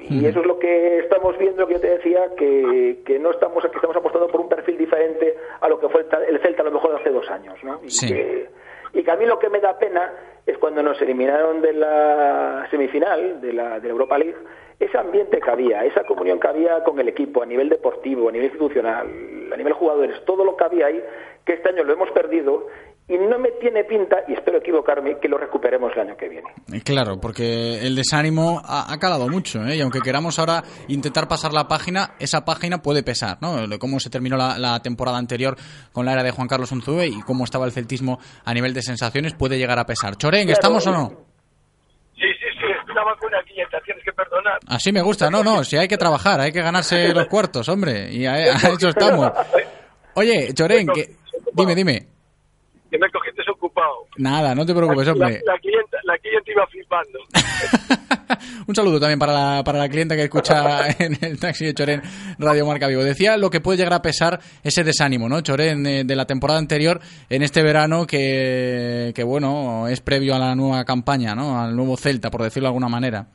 Y eso es lo que estamos viendo, que yo te decía, que, que no estamos que estamos apostando por un perfil diferente a lo que fue el, el Celta a lo mejor hace dos años, ¿no? Y, Sí. que, y que a mí lo que me da pena es cuando nos eliminaron de la semifinal de la, de la Europa League, ese ambiente que había, esa comunión que había con el equipo a nivel deportivo, a nivel institucional, a nivel jugadores, todo lo que había ahí, que este año lo hemos perdido y no me tiene pinta, y espero equivocarme, que lo recuperemos el año que viene. Eh, Claro, porque el desánimo ha, ha calado mucho, ¿eh? y aunque queramos ahora intentar pasar la página, esa página puede pesar, ¿no? De cómo se terminó la, la temporada anterior con la era de Juan Carlos Unzúe y cómo estaba el celtismo a nivel de sensaciones puede llegar a pesar. Choren, Claro. ¿estamos o no? Sí, sí, sí, estaba con una clienta, tienes que perdonar. Así me gusta, no, no, si hay que trabajar, hay que ganarse los cuartos, hombre, y a, a eso estamos. Oye, Choren, que... dime, dime. Que me cogiste ocupado. Nada, no te preocupes, la, hombre. la clienta, la clienta iba flipando. Un saludo también para la, para la clienta que escucha en el taxi de Choren Radio Marca Vivo. Decía lo que puede llegar a pesar ese desánimo, ¿no? Choren eh, de la temporada anterior en este verano que, que, bueno, es previo a la nueva campaña, ¿no? Al nuevo Celta, por decirlo de alguna manera.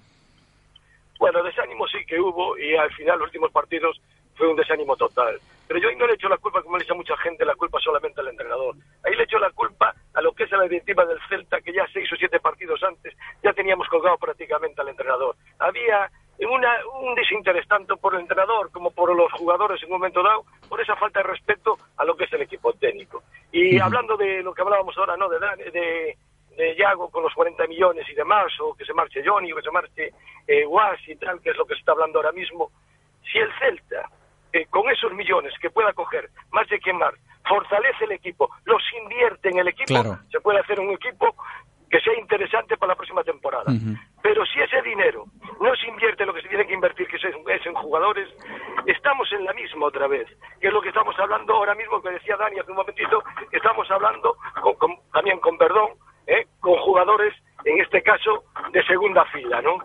Bueno, desánimo sí que hubo y al final los últimos partidos fue un desánimo total. Pero yo ahí no le echo la culpa, como le echa mucha gente, la culpa solamente al entrenador. Ahí le echo la culpa a lo que es la directiva del Celta, que ya seis o siete partidos antes ya teníamos colgado prácticamente al entrenador. Había una, un desinterés tanto por el entrenador como por los jugadores en un momento dado, por esa falta de respeto a lo que es el equipo técnico. Y hablando de lo que hablábamos ahora, ¿no? De, de, de Yago con los 40 millones y demás, o que se marche Johnny, o que se marche eh, y tal, que es lo que se está hablando ahora mismo. Si el Celta, eh, con esos millones que pueda coger, más de quien más, fortalece el equipo, los invierte en el equipo, Claro. se puede hacer un equipo que sea interesante para la próxima temporada. Pero si ese dinero no se invierte en lo que se tiene que invertir, que es en, es en jugadores, estamos en la misma otra vez, que es lo que estamos hablando ahora mismo, que decía Dani hace un momentito, estamos hablando con- con- también con perdón, ¿eh? con jugadores, en este caso, de segunda fila, ¿no?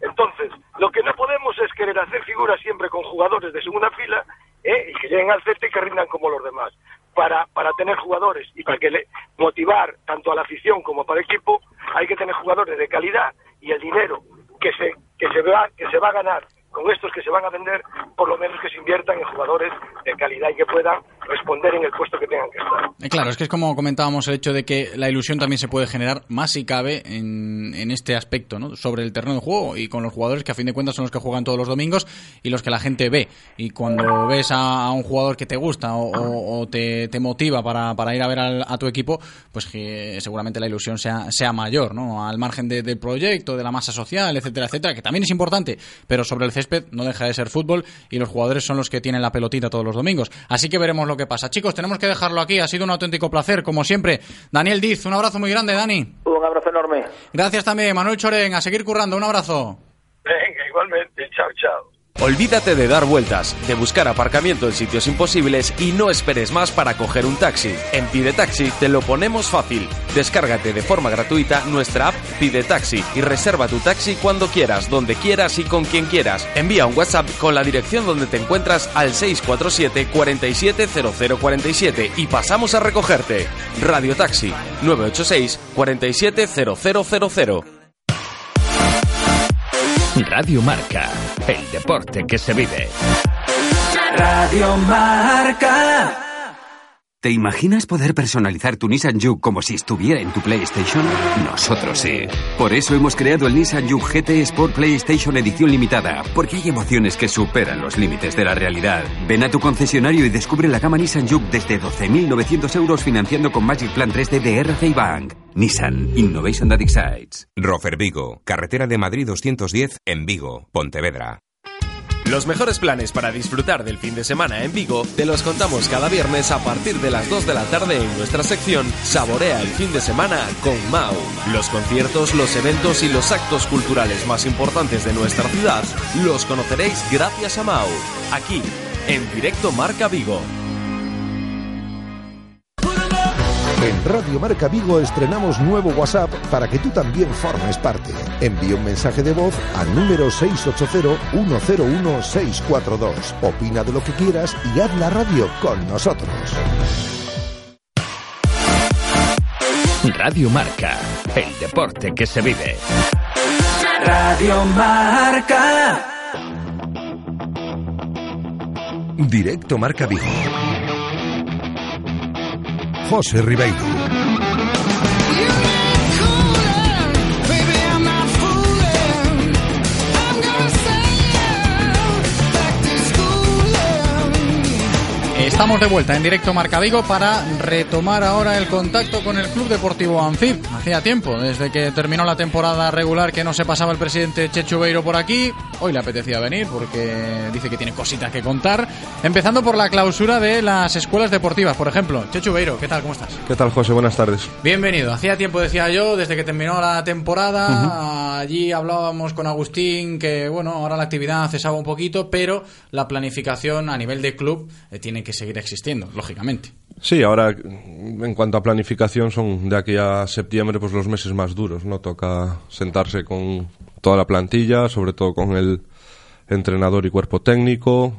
Entonces, lo que no podemos es querer hacer figuras siempre con jugadores de segunda fila ¿eh? y que lleguen al CETA y que rindan como los demás. Para, para tener jugadores y para que le, motivar tanto a la afición como para el equipo, hay que tener jugadores de calidad y el dinero que se, que se, va, que se va a ganar con estos que se van a vender, por lo menos que se inviertan en jugadores de calidad y que puedan responder en el puesto que tengan que estar. Eh, Claro, es que es como comentábamos el hecho de que la ilusión también se puede generar más si cabe en, en este aspecto, ¿no? Sobre el terreno de juego y con los jugadores que a fin de cuentas son los que juegan todos los domingos y los que la gente ve. Y cuando ves a, un jugador que te gusta o, te motiva para, para ir a ver al- a tu equipo, pues que seguramente la ilusión sea, sea mayor, ¿no? Al margen de- del proyecto, de la masa social, etcétera, etcétera, que también es importante, pero sobre el césped no deja de ser fútbol y los jugadores son los que tienen la pelotita todos los domingos. Así que veremos lo que pasa. Chicos, tenemos que dejarlo aquí. Ha sido un auténtico placer, como siempre. Daniel Diz, un abrazo muy grande, Dani. Un abrazo enorme. Gracias también, Manuel Choren. A seguir currando. Un abrazo. Venga, igualmente. Chao, chao. Olvídate de dar vueltas, de buscar aparcamiento en sitios imposibles y no esperes más para coger un taxi. En Pide Taxi te lo ponemos fácil. Descárgate de forma gratuita nuestra app Pide Taxi y reserva tu taxi cuando quieras, donde quieras y con quien quieras. Envía un WhatsApp con la dirección donde te encuentras al 647 470047 y pasamos a recogerte. Radio Taxi 986 470000. Radio Marca, el deporte que se vive. Radio Marca. ¿Te imaginas poder personalizar tu Nissan Juke como si estuviera en tu PlayStation? Nosotros sí. Por eso hemos creado el Nissan Juke GT Sport PlayStation Edición Limitada, porque hay emociones que superan los límites de la realidad. Ven a tu concesionario y descubre la gama Nissan Juke desde 12.900 euros financiando con Magic Plan 3D de RCI Bank. Nissan Innovation that excites. Rofer Vigo, carretera de Madrid 210 en Vigo, Pontevedra. Los mejores planes para disfrutar del fin de semana en Vigo te los contamos cada viernes a partir de las 2 de la tarde en nuestra sección Saborea el fin de semana con Mau. Los conciertos, los eventos y los actos culturales más importantes de nuestra ciudad los conoceréis gracias a Mau. Aquí, en directo Marca Vigo. En Radio Marca Vigo estrenamos nuevo WhatsApp para que tú también formes parte. Envía un mensaje de voz al número 680-101-642. Opina de lo que quieras y haz la radio con nosotros. Radio Marca, el deporte que se vive. Radio Marca. Directo Marca Vigo. José Ribeiro. Estamos de vuelta en directo Marca Vigo para retomar ahora el contacto con el Club Deportivo Anfib. Hacía tiempo, desde que terminó la temporada regular, que no se pasaba el presidente Chechu Beiro por aquí. Hoy le apetecía venir porque dice que tiene cositas que contar. Empezando por la clausura de las escuelas deportivas, por ejemplo. Chechu Beiro, ¿qué tal? ¿Cómo estás? ¿Qué tal, José? Buenas tardes. Bienvenido. Hacía tiempo, decía yo, desde que terminó la temporada. Allí hablábamos con Agustín que, bueno, ahora la actividad cesaba un poquito, pero la planificación a nivel de club eh, tiene que seguir existiendo, lógicamente. Sí, ahora en cuanto a planificación son de aquí a septiembre pues los meses más duros, ¿no? Toca sentarse con toda la plantilla, sobre todo con el entrenador y cuerpo técnico,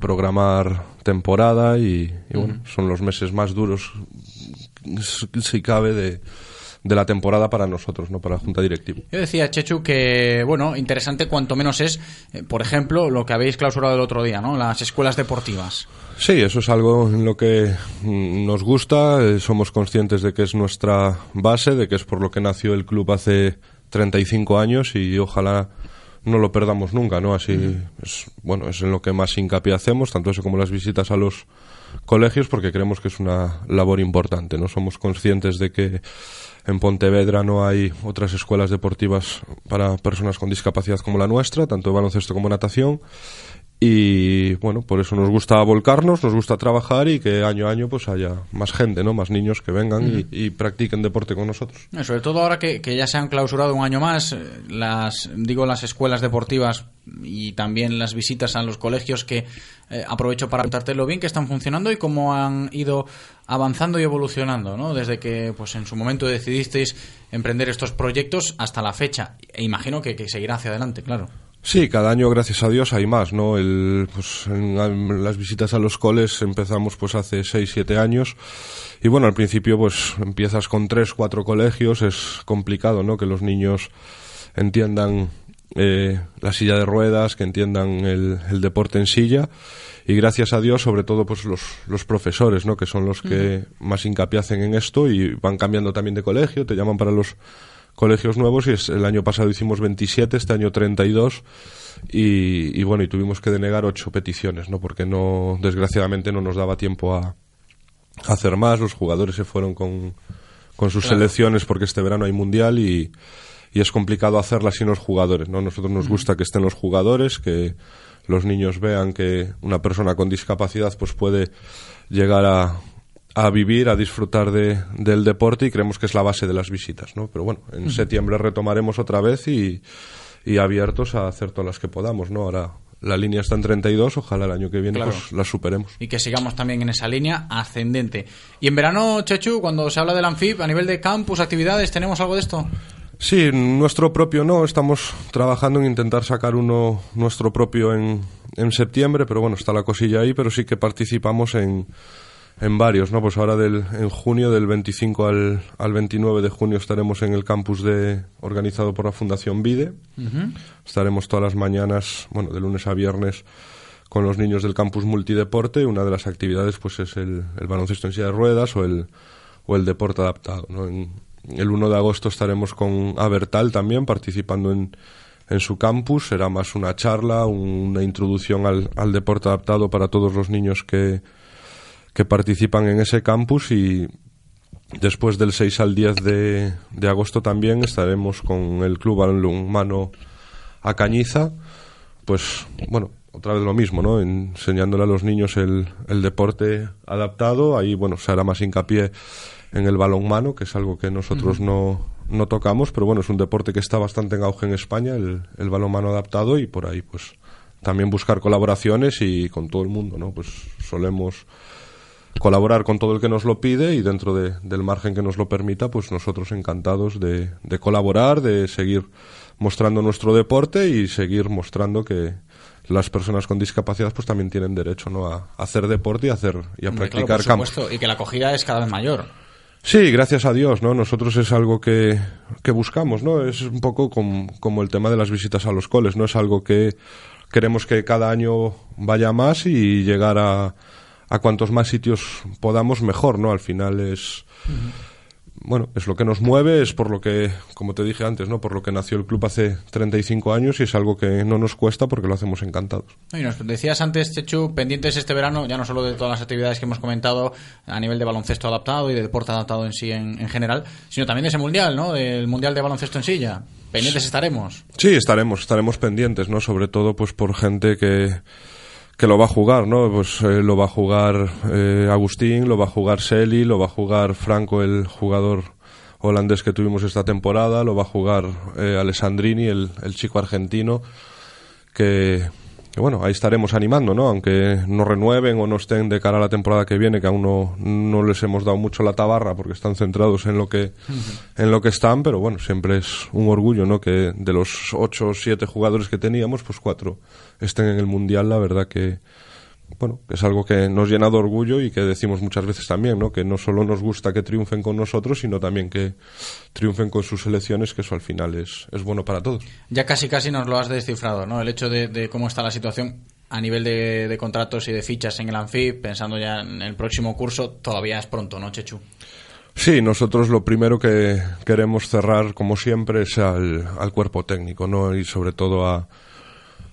programar temporada y, y bueno, son los meses más duros si cabe de, de la temporada para nosotros, no para la junta directiva. Yo decía, Chechu, que, bueno, interesante cuanto menos es, eh, por ejemplo, lo que habéis clausurado el otro día, ¿no? Las escuelas deportivas. Sí, eso es algo en lo que mm, nos gusta, eh, somos conscientes de que es nuestra base, de que es por lo que nació el club hace 35 años y ojalá no lo perdamos nunca, ¿no? Así, es, bueno, es en lo que más hincapié hacemos, tanto eso como las visitas a los colegios, porque creemos que es una labor importante, ¿no? Somos conscientes de que en Pontevedra no hay otras escuelas deportivas para personas con discapacidad como la nuestra, tanto de baloncesto como natación. Y bueno, por eso nos gusta volcarnos, nos gusta trabajar y que año a año pues haya más gente, ¿no? Más niños que vengan y, y practiquen deporte con nosotros. Sobre todo ahora que, que ya se han clausurado un año más, eh, las digo las escuelas deportivas y también las visitas a los colegios que eh, aprovecho para preguntarte lo bien que están funcionando y cómo han ido avanzando y evolucionando, ¿no? Desde que pues en su momento decidisteis emprender estos proyectos hasta la fecha. E imagino que, que seguirá hacia adelante, claro. Sí, cada año, gracias a Dios, hay más, ¿no? El, pues, en, en las visitas a los coles empezamos pues hace 6, 7 años y bueno, al principio pues empiezas con 3, 4 colegios, es complicado, ¿no? Que los niños entiendan eh, la silla de ruedas, que entiendan el, el deporte en silla y gracias a Dios, sobre todo pues los, los profesores, ¿no? Que son los que más hincapié hacen en esto y van cambiando también de colegio, te llaman para los colegios nuevos y es, el año pasado hicimos 27, este año 32 y, y bueno, y tuvimos que denegar ocho peticiones, ¿no? Porque no, desgraciadamente no nos daba tiempo a, a hacer más, los jugadores se fueron con, con sus Claro. selecciones porque este verano hay mundial y, y es complicado hacerlas sin los jugadores, ¿no? Nosotros nos gusta que estén los jugadores, que los niños vean que una persona con discapacidad pues puede llegar a, a vivir, a disfrutar de, del deporte y creemos que es la base de las visitas, ¿no? Pero bueno, en septiembre retomaremos otra vez y, y abiertos a hacer todas las que podamos, ¿no? Ahora la línea está en 32, ojalá el año que viene Claro. pues las superemos. y que sigamos también en esa línea ascendente. Y en verano, Chechu, cuando se habla del Anfib, a nivel de campus, actividades, ¿tenemos algo de esto? Sí, nuestro propio no, estamos trabajando en intentar sacar uno nuestro propio en, en septiembre, pero bueno, está la cosilla ahí, pero sí que participamos en, en varios, ¿no? Pues ahora del, en junio, del 25 al, al 29 de junio estaremos en el campus de, organizado por la Fundación Vide. Estaremos todas las mañanas, bueno, de lunes a viernes, con los niños del campus multideporte. Una de las actividades pues es el, el baloncesto en silla de ruedas o el, o el deporte adaptado. ¿no? En- el 1 de agosto estaremos con Abertal también participando en, en su campus. Será más una charla, una introducción al, al deporte adaptado para todos los niños que, que participan en ese campus y después del 6 al 10 de, de agosto también estaremos con el Club Balonmano a Cañiza, pues bueno, otra vez lo mismo, ¿no? Enseñándole a los niños el, el deporte adaptado. Ahí, bueno, se hará más hincapié en el balonmano, que es algo que nosotros no, no tocamos, pero bueno, es un deporte que está bastante en auge en España, el, el balonmano adaptado, y por ahí, pues, también buscar colaboraciones y con todo el mundo, ¿no? Pues solemos colaborar con todo el que nos lo pide y dentro de- del margen que nos lo permita, pues nosotros encantados de, de colaborar, de seguir mostrando nuestro deporte y seguir mostrando que las personas con discapacidad pues también tienen derecho ¿no? a, hacer deporte y a hacer y a claro, practicar por campos. supuesto, y que la acogida es cada vez mayor. Sí, gracias a Dios, ¿no? Nosotros es algo que, que buscamos, ¿no? Es un poco com- como el tema de las visitas a los coles, ¿no? Es algo que queremos que cada año vaya más y llegar a, a cuantos más sitios podamos mejor, ¿no? Al final es, bueno, es lo que nos mueve, es por lo que, como te dije antes, ¿no? Por lo que nació el club hace 35 años y es algo que no nos cuesta porque lo hacemos encantados. Y nos decías antes, Chechu, pendientes este verano, ya no solo de todas las actividades que hemos comentado a nivel de baloncesto adaptado y de deporte adaptado en sí en, en general, sino también de ese mundial, ¿no? Del mundial de baloncesto en silla. Pendientes estaremos. Sí, estaremos, estaremos pendientes, ¿no? Sobre todo, pues, por gente que, que lo va a jugar, ¿no? Pues eh, lo va a jugar eh, Agustín, lo va a jugar Seli, lo va a jugar Franco, el jugador holandés que tuvimos esta temporada, lo va a jugar eh, Alessandrini, el, el chico argentino, que, que, bueno, ahí estaremos animando, ¿no? Aunque no renueven o no estén de cara a la temporada que viene, que aún no, no les hemos dado mucho la tabarra porque están centrados en lo que en lo que están, pero bueno, siempre es un orgullo, ¿no? Que de los ocho o siete jugadores que teníamos, pues cuatro estén en el mundial, la verdad que bueno, es algo que nos llena de orgullo y que decimos muchas veces también, ¿no? Que no solo nos gusta que triunfen con nosotros, sino también que triunfen con sus selecciones, que eso al final es, es bueno para todos. Ya casi casi nos lo has descifrado, ¿no? El hecho de, de cómo está la situación a nivel de, de contratos y de fichas en el Anfib, pensando ya en el próximo curso, todavía es pronto, ¿no, Chechu? Sí, nosotros lo primero que queremos cerrar, como siempre, es al, al cuerpo técnico, ¿no? Y sobre todo a,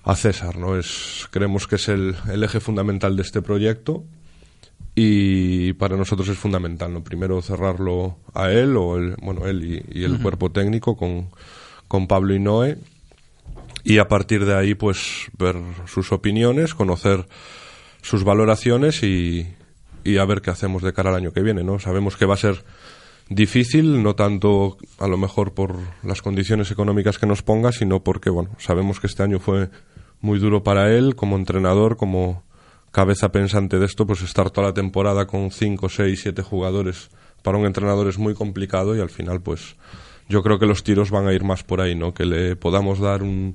a César, ¿no? Es, creemos que es el, el eje fundamental de este proyecto y para nosotros es fundamental, ¿no? Primero cerrarlo a él, o el, bueno, él y, y el cuerpo técnico con, con Pablo y Noé y a partir de ahí, pues, ver sus opiniones, conocer sus valoraciones y, y a ver qué hacemos de cara al año que viene, ¿no? Sabemos que va a ser difícil, no tanto a lo mejor por las condiciones económicas que nos ponga, sino porque, bueno, sabemos que este año fue muy duro para él como entrenador, como cabeza pensante de esto, pues estar toda la temporada con cinco, seis, siete jugadores para un entrenador es muy complicado y al final, pues yo creo que los tiros van a ir más por ahí, ¿no? Que le podamos dar un,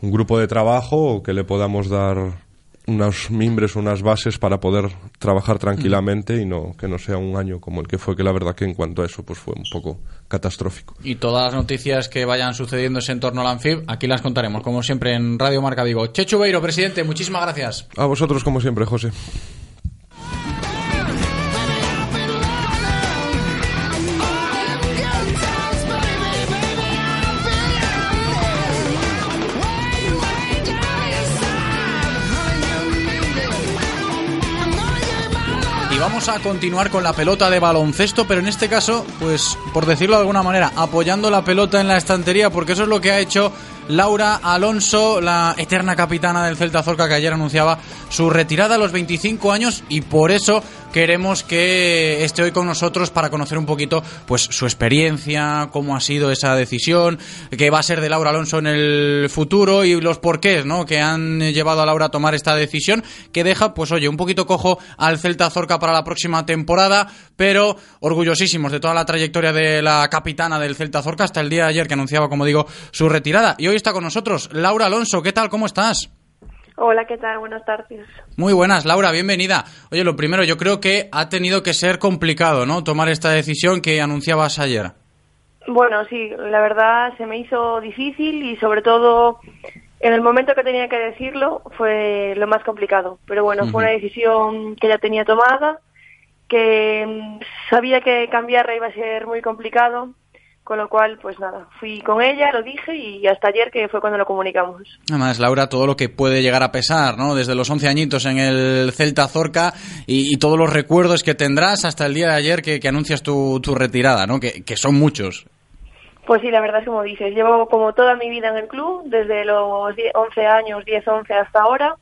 un grupo de trabajo o que le podamos dar unos mimbres, unas bases para poder trabajar tranquilamente y no que no sea un año como el que fue, que la verdad que en cuanto a eso pues fue un poco catastrófico. Y todas las noticias que vayan sucediéndose en torno al Anfib, aquí las contaremos, como siempre, en Radio Marca Vigo. Chechu Beiro, presidente, muchísimas gracias. A vosotros como siempre, José. A continuar con la pelota de baloncesto, pero en este caso, pues por decirlo de alguna manera, apoyando la pelota en la estantería, porque eso es lo que ha hecho Laura Alonso, la eterna capitana del Celta Zorca, que ayer anunciaba su retirada a los 25 años y por eso queremos que esté hoy con nosotros para conocer un poquito pues su experiencia, cómo ha sido esa decisión, qué va a ser de Laura Alonso en el futuro y los porqués, ¿no? que han llevado a Laura a tomar esta decisión que deja pues oye, un poquito cojo al Celta Zorca para la próxima temporada, pero orgullosísimos de toda la trayectoria de la capitana del Celta Zorca hasta el día de ayer que anunciaba, como digo, su retirada. Y hoy está con nosotros Laura Alonso, ¿qué tal? ¿Cómo estás? Hola, ¿qué tal? Buenas tardes. Muy buenas, Laura, bienvenida. Oye, lo primero, yo creo que ha tenido que ser complicado, ¿no? Tomar esta decisión que anunciabas ayer. Bueno, sí, la verdad se me hizo difícil y sobre todo en el momento que tenía que decirlo fue lo más complicado. Pero bueno, fue una decisión que ya tenía tomada, que mm, sabía que cambiarla iba a ser muy complicado, con lo cual, pues nada, fui con ella, lo dije y hasta ayer que fue cuando lo comunicamos. Además, Laura, todo lo que puede llegar a pesar, ¿no? Desde los 11 añitos en el Celta Zorca y, y todos los recuerdos que tendrás hasta el día de ayer que, que anuncias tu, tu retirada, ¿no? Que, que son muchos. Pues sí, la verdad es como dices, llevo como toda mi vida en el club, desde los 10 11 años, 10, 11 hasta ahora,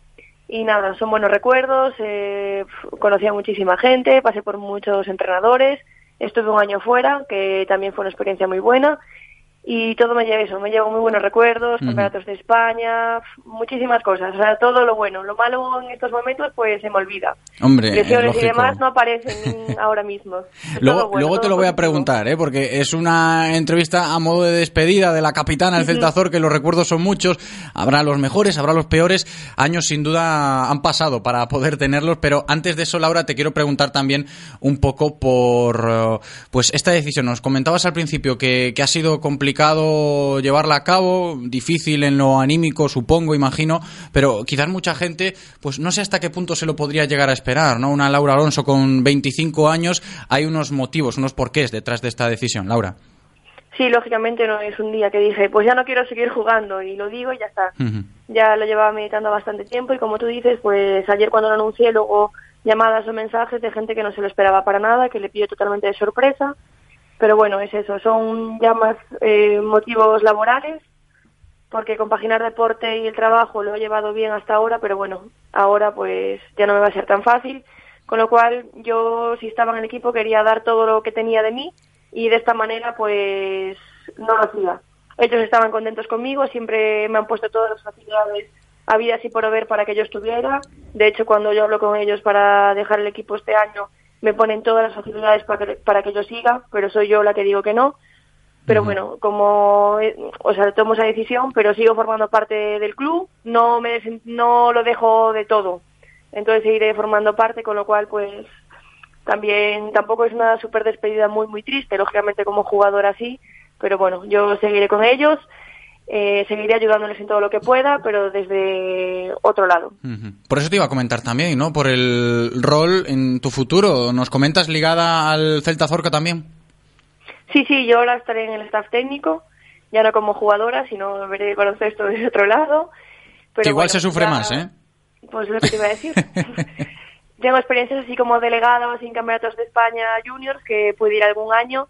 y nada, son buenos recuerdos, eh, conocí a muchísima gente, pasé por muchos entrenadores, estuve un año fuera, que también fue una experiencia muy buena, y todo me lleva eso, me llevo muy buenos recuerdos, campeonatos de España, muchísimas cosas, o sea, todo lo bueno. Lo malo en estos momentos pues se me olvida. Hombre, es Lesiones y demás no aparecen ahora mismo. Luego, bueno, luego te lo voy a preguntar, ¿eh? porque es una entrevista a modo de despedida de la capitana del Celta Azor, que los recuerdos son muchos. Habrá los mejores, habrá los peores. Años sin duda han pasado para poder tenerlos, pero antes de eso, Laura, te quiero preguntar también un poco por eh, pues esta decisión. Nos comentabas al principio que, que ha sido complicado llevarla a cabo, difícil en lo anímico, supongo, imagino, pero quizás mucha gente, pues no sé hasta qué punto se lo podría llegar a esperar, ¿no? Una Laura Alonso con 25 años, hay unos motivos, unos porqués detrás de esta decisión, Laura. Sí, lógicamente no es un día que dije, pues ya no quiero seguir jugando y lo digo y ya está. Ya lo llevaba meditando bastante tiempo y como tú dices, pues ayer cuando lo anuncié, luego llamadas o mensajes de gente que no se lo esperaba para nada, que le pidió totalmente de sorpresa. Pero bueno, es eso, son ya más eh, motivos laborales, porque compaginar deporte y el trabajo lo he llevado bien hasta ahora, pero bueno, ahora pues ya no me va a ser tan fácil. Con lo cual yo, si estaba en el equipo, quería dar todo lo que tenía de mí y de esta manera pues no lo hacía. Ellos estaban contentos conmigo, siempre me han puesto todas las facilidades habidas y por haber para que yo estuviera. De hecho, cuando yo hablo con ellos para dejar el equipo este año, me ponen todas las facilidades para que, para que yo siga, pero soy yo la que digo que no. Pero bueno, como, eh, o sea, tomo esa decisión, pero sigo formando parte del club, no me no lo dejo de todo. Entonces seguiré formando parte, con lo cual, pues, también tampoco es una super despedida muy, muy triste, lógicamente como jugador así, pero bueno, yo seguiré con ellos, eh, seguiré ayudándoles en todo lo que pueda, pero desde otro lado. Por eso te iba a comentar también, ¿no? Por el rol en tu futuro. ¿Nos comentas ligada al Celta Zorca también? Sí, sí, yo ahora estaré en el staff técnico, ya no como jugadora, sino veré el baloncesto desde otro lado. Pero que igual bueno, se sufre ya- más, ¿eh? Pues lo que te iba a decir. Tengo experiencias así como delegada o así en campeonatos de España juniors que pude ir algún año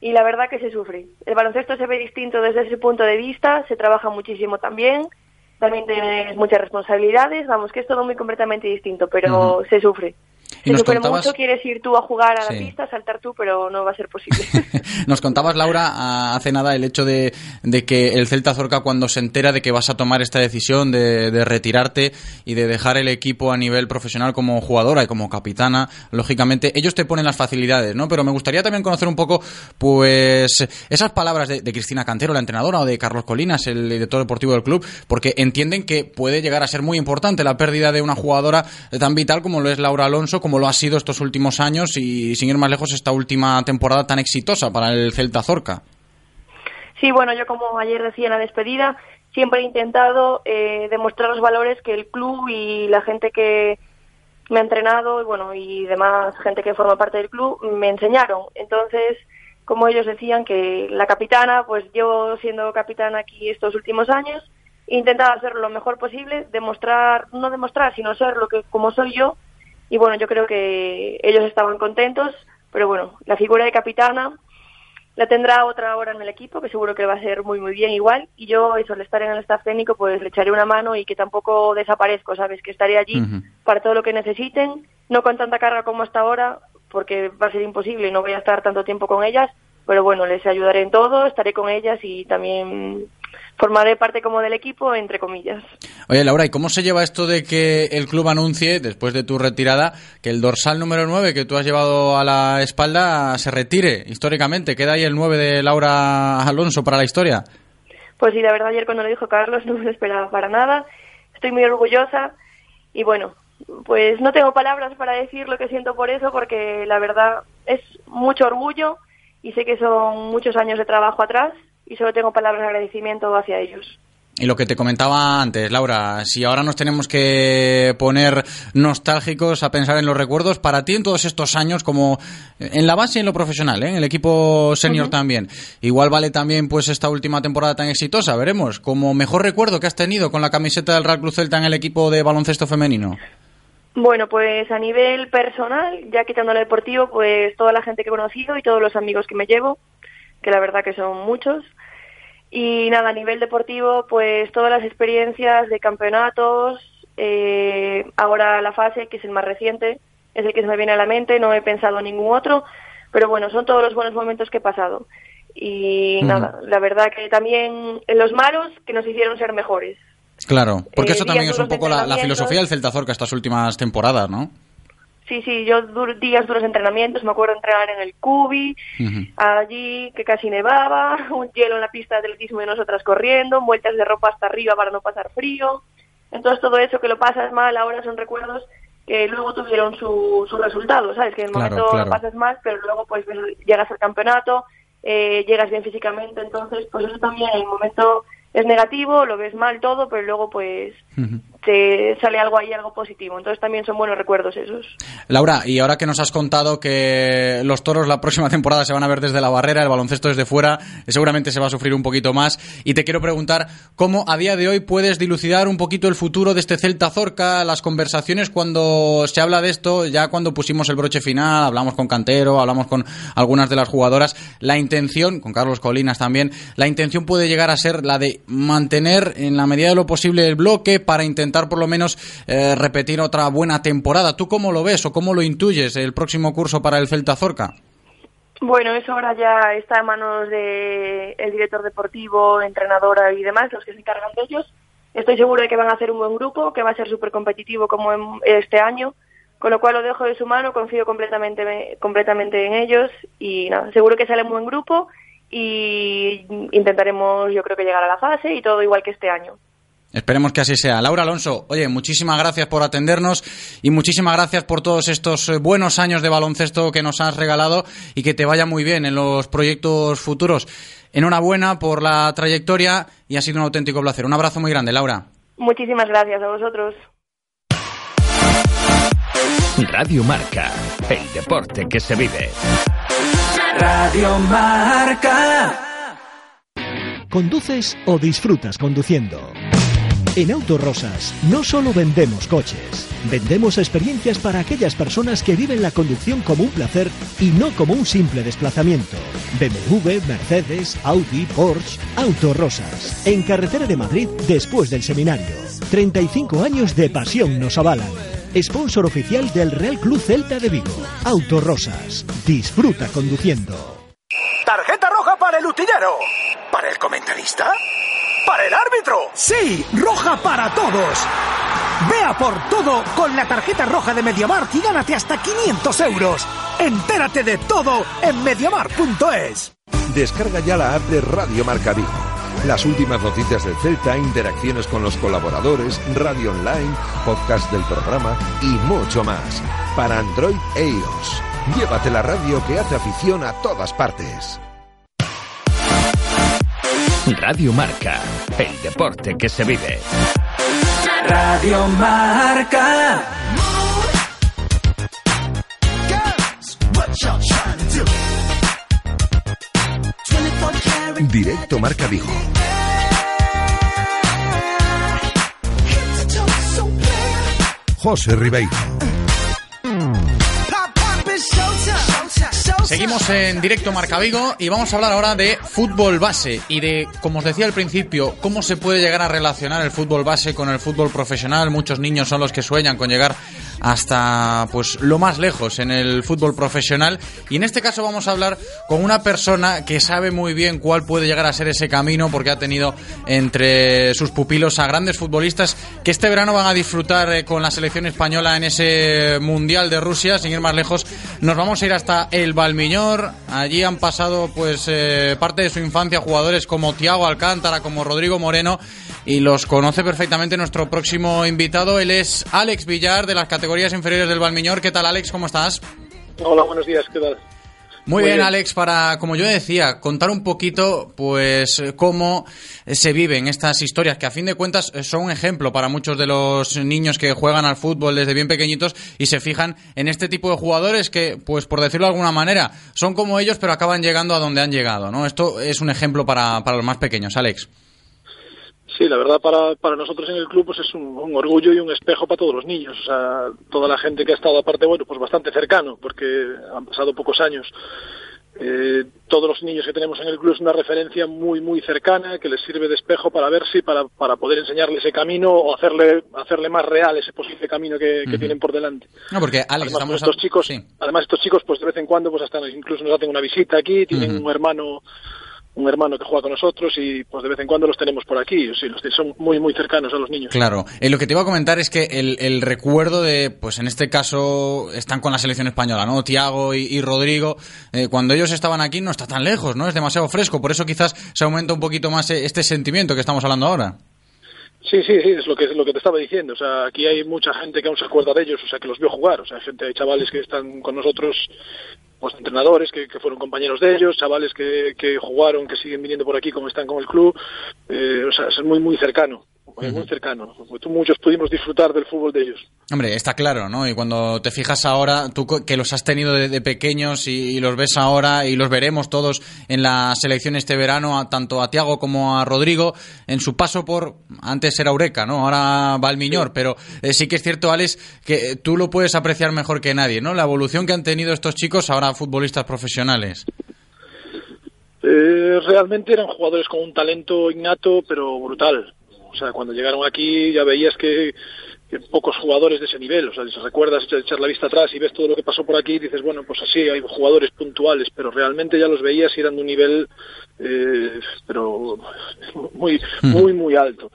y la verdad que se sufre. El baloncesto se ve distinto desde ese punto de vista, se trabaja muchísimo también, también tienes muchas responsabilidades, vamos, que es todo muy completamente distinto, pero se sufre. Y nos contabas- mucho, quieres ir tú a jugar a la Sí. pista, saltar tú, pero no va a ser posible. Nos contabas, Laura, hace nada el hecho de, de que el Celta Zorca, cuando se entera de que vas a tomar esta decisión de, de retirarte y de dejar el equipo a nivel profesional como jugadora y como capitana, lógicamente, ellos te ponen las facilidades, ¿no? Pero me gustaría también conocer un poco, pues, esas palabras de, de Cristina Cantero, la entrenadora, o de Carlos Colinas, el director deportivo del club, porque entienden que puede llegar a ser muy importante la pérdida de una jugadora tan vital como lo es Laura Alonso, como lo ha sido estos últimos años y, sin ir más lejos, esta última temporada tan exitosa para el Celta Zorca. Sí, bueno, yo como ayer decía en la despedida, siempre he intentado eh, demostrar los valores que el club y la gente que me ha entrenado y bueno y demás gente que forma parte del club me enseñaron. Entonces, como ellos decían que la capitana, pues yo siendo capitana aquí estos últimos años, he intentado hacer lo mejor posible, demostrar, no demostrar, sino ser lo que como soy yo. Y bueno, yo creo que ellos estaban contentos, pero bueno, la figura de capitana la tendrá otra hora en el equipo, que seguro que va a ser muy, muy bien igual. Y yo, eso, al estar en el staff técnico, pues le echaré una mano y que tampoco desaparezco, ¿sabes? Que estaré allí para todo lo que necesiten, no con tanta carga como hasta ahora, porque va a ser imposible y no voy a estar tanto tiempo con ellas, pero bueno, les ayudaré en todo, estaré con ellas y también formaré parte como del equipo, entre comillas. Oye, Laura, ¿y cómo se lleva esto de que el club anuncie, después de tu retirada, que el dorsal número 9 que tú has llevado a la espalda se retire históricamente? ¿Queda ahí el 9 de Laura Alonso para la historia? Pues sí, la verdad ayer cuando lo dijo Carlos no me lo esperaba para nada. Estoy muy orgullosa y bueno, pues no tengo palabras para decir lo que siento por eso porque la verdad es mucho orgullo y sé que son muchos años de trabajo atrás y solo tengo palabras de agradecimiento hacia ellos. Y lo que te comentaba antes, Laura, si ahora nos tenemos que poner nostálgicos a pensar en los recuerdos, para ti en todos estos años, como en la base y en lo profesional, ¿eh? en el equipo senior también, igual vale también pues esta última temporada tan exitosa, veremos, como mejor recuerdo que has tenido con la camiseta del Real Cruz Celta en el equipo de baloncesto femenino. Bueno, pues a nivel personal, ya quitando lo deportivo, pues toda la gente que he conocido y todos los amigos que me llevo, que la verdad que son muchos. Y nada, a nivel deportivo, pues todas las experiencias de campeonatos, eh, ahora la fase, que es el más reciente, es el que se me viene a la mente, no he pensado en ningún otro, pero bueno, son todos los buenos momentos que he pasado. Y nada, la verdad que también los malos que nos hicieron ser mejores. Claro, porque Eh, eso también es un poco la, la filosofía del Celta Zorca estas últimas temporadas, ¿no? Sí, sí, yo dur- días duros entrenamientos, me acuerdo entrenar en el Cubi, allí que casi nevaba, un hielo en la pista de atletismo y nosotras corriendo, vueltas de ropa hasta arriba para no pasar frío. Entonces todo eso que lo pasas mal ahora son recuerdos que luego tuvieron su, su resultado, ¿sabes? Que en el Claro, momento claro. lo pasas mal, pero luego pues llegas al campeonato, eh, llegas bien físicamente, entonces pues eso también en el momento es negativo, lo ves mal todo, pero luego pues te sale algo ahí, algo positivo. Entonces también son buenos recuerdos esos. Laura, y ahora que nos has contado que los toros la próxima temporada se van a ver desde la barrera, el baloncesto desde fuera, eh, seguramente se va a sufrir un poquito más. Y te quiero preguntar cómo a día de hoy puedes dilucidar un poquito el futuro de este Celta Zorca, las conversaciones cuando se habla de esto, ya cuando pusimos el broche final, hablamos con Cantero, hablamos con algunas de las jugadoras, la intención, con Carlos Colinas también, la intención puede llegar a ser la de mantener en la medida de lo posible el bloque para intentar por lo menos eh, repetir otra buena temporada. ¿Tú cómo lo ves o cómo lo intuyes el próximo curso para el Celta Zorca? Bueno, eso ahora ya está en manos de el director deportivo, entrenadora y demás, los que se encargan de ellos. Estoy seguro de que van a hacer un buen grupo, que va a ser súper competitivo como este año, con lo cual lo dejo de su mano, confío completamente, completamente en ellos y nada, seguro que sale un buen grupo y intentaremos yo creo que llegar a la fase y todo igual que este año. Esperemos que así sea. Laura Alonso, oye, muchísimas gracias por atendernos y muchísimas gracias por todos estos eh, buenos años de baloncesto que nos has regalado y que te vaya muy bien en los proyectos futuros. Enhorabuena por la trayectoria y ha sido un auténtico placer. Un abrazo muy grande, Laura. Muchísimas gracias a vosotros. Radio Marca, el deporte que se vive. Radio Marca. ¿Conduces o disfrutas conduciendo? En Autorosas no solo vendemos coches, vendemos experiencias para aquellas personas que viven la conducción como un placer y no como un simple desplazamiento. BMW, Mercedes, Audi, Porsche, Autorosas. En carretera de Madrid después del seminario. 35 años de pasión nos avalan. Sponsor oficial del Real Club Celta de Vigo. Autorosas. Disfruta conduciendo. Tarjeta roja para el utillero. ¿Para el comentarista? ¿Para el árbitro? Sí, roja para todos. Vea por todo con la tarjeta roja de Mediamar y gánate hasta 500 euros. Entérate de todo en mediamar.es. Descarga ya la app de Radio Marca Vigo. Las últimas noticias del Celta, interacciones con los colaboradores, radio online, podcast del programa y mucho más. Para Android e iOS. Llévate la radio que hace afición a todas partes. Radio Marca, el deporte que se vive. Radio Marca. Directo Marca Vigo. José Ribeiro. Seguimos en directo Marca Vigo y vamos a hablar ahora de fútbol base y de, como os decía al principio, cómo se puede llegar a relacionar el fútbol base con el fútbol profesional. Muchos niños son los que sueñan con llegar hasta pues lo más lejos en el fútbol profesional. Y en este caso vamos a hablar con una persona que sabe muy bien cuál puede llegar a ser ese camino porque ha tenido entre sus pupilos a grandes futbolistas que este verano van a disfrutar eh, con la selección española en ese Mundial de Rusia, sin ir más lejos, nos vamos a ir hasta el Valmiñor, allí han pasado pues eh, parte de su infancia jugadores como Tiago Alcántara, como Rodrigo Moreno y los conoce perfectamente nuestro próximo invitado, él es Alex Villar de las categorías inferiores del Valmiñor. ¿Qué tal Alex? ¿Cómo estás? Hola, buenos días, ¿qué tal? Muy, bien, Alex, para, como yo decía, contar un poquito, pues, cómo se viven estas historias, que a fin de cuentas son un ejemplo para muchos de los niños que juegan al fútbol desde bien pequeñitos y se fijan en este tipo de jugadores que, pues, por decirlo de alguna manera, son como ellos, pero acaban llegando a donde han llegado, ¿no? Esto es un ejemplo para, para los más pequeños, Alex. Sí, la verdad para, para nosotros en el club pues es un, un orgullo y un espejo para todos los niños, o sea, toda la gente que ha estado aparte, bueno, pues bastante cercano, porque han pasado pocos años. eh, todos los niños que tenemos en el club es una referencia muy muy cercana que les sirve de espejo para ver si para, para poder enseñarle ese camino o hacerle hacerle más real ese posible camino que, tienen por delante. No, porque Alex, además, estos chicos, además estos chicos pues de vez en cuando pues hasta incluso nos hacen una visita aquí, tienen un hermano un hermano que juega con nosotros y pues de vez en cuando los tenemos por aquí, sí, los, son muy muy cercanos a los niños. Claro, Eh, lo que te iba a comentar es que el, el recuerdo de, pues en este caso, están con la selección española, ¿no? Tiago y, y Rodrigo, eh, cuando ellos estaban aquí no está tan lejos, ¿no? Es demasiado fresco, por eso quizás se aumenta un poquito más eh, este sentimiento que estamos hablando ahora. Sí, sí, sí, es lo que es lo que te estaba diciendo. O sea, aquí hay mucha gente que aún se acuerda de ellos, o sea, que los vio jugar. O sea, hay gente, hay chavales que están con nosotros, pues entrenadores que, que fueron compañeros de ellos, chavales que, que jugaron, que siguen viniendo por aquí como están con el club. Eh, o sea, es muy, muy cercano, muy, cercano. Muchos pudimos disfrutar del fútbol de ellos. Hombre, está claro, ¿no? Y cuando te fijas ahora, tú que los has tenido de, de pequeños y, y los ves ahora y los veremos todos en la selección este verano, a- tanto a Tiago como a Rodrigo, en su paso por, antes era Eureka, ¿no? Ahora va el Miñor, pero eh, sí que es cierto, Alex, que tú lo puedes apreciar mejor que nadie, ¿no? La evolución que han tenido estos chicos ahora futbolistas profesionales. Eh, realmente eran jugadores con un talento innato, pero brutal. O sea, cuando llegaron aquí ya veías que, que pocos jugadores de ese nivel. O sea, si recuerdas echar- la vista atrás y ves todo lo que pasó por aquí, y dices, bueno, pues así hay jugadores puntuales, pero realmente ya los veías y eran de un nivel, eh, pero muy, muy, muy alto.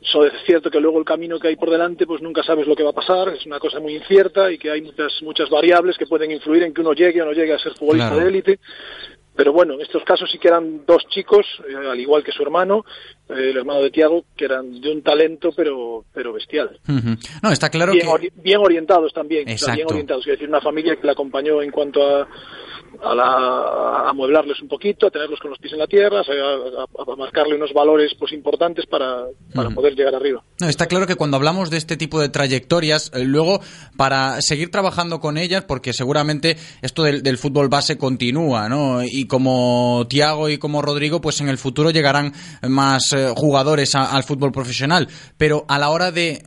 So, es cierto que luego el camino que hay por delante, pues nunca sabes lo que va a pasar, es una cosa muy incierta y que hay muchas, muchas variables que pueden influir en que uno llegue o no llegue a ser futbolista Claro. de élite. Pero bueno, en estos casos sí que eran dos chicos, eh, al igual que su hermano, el hermano de Tiago, que eran de un talento pero pero bestial. No, está claro bien, que... ori- bien orientados también, o sea, bien orientados. Es decir, una familia que la acompañó en cuanto a, a, la- a amueblarles un poquito, a tenerlos con los pies en la tierra, a, a- a marcarle unos valores pues importantes para, para poder llegar arriba. No, está claro que cuando hablamos de este tipo de trayectorias, eh, luego para seguir trabajando con ellas, porque seguramente esto del, del fútbol base continúa, ¿no? Y como Tiago y como Rodrigo, pues en el futuro llegarán más eh, jugadores al fútbol profesional. Pero a la hora de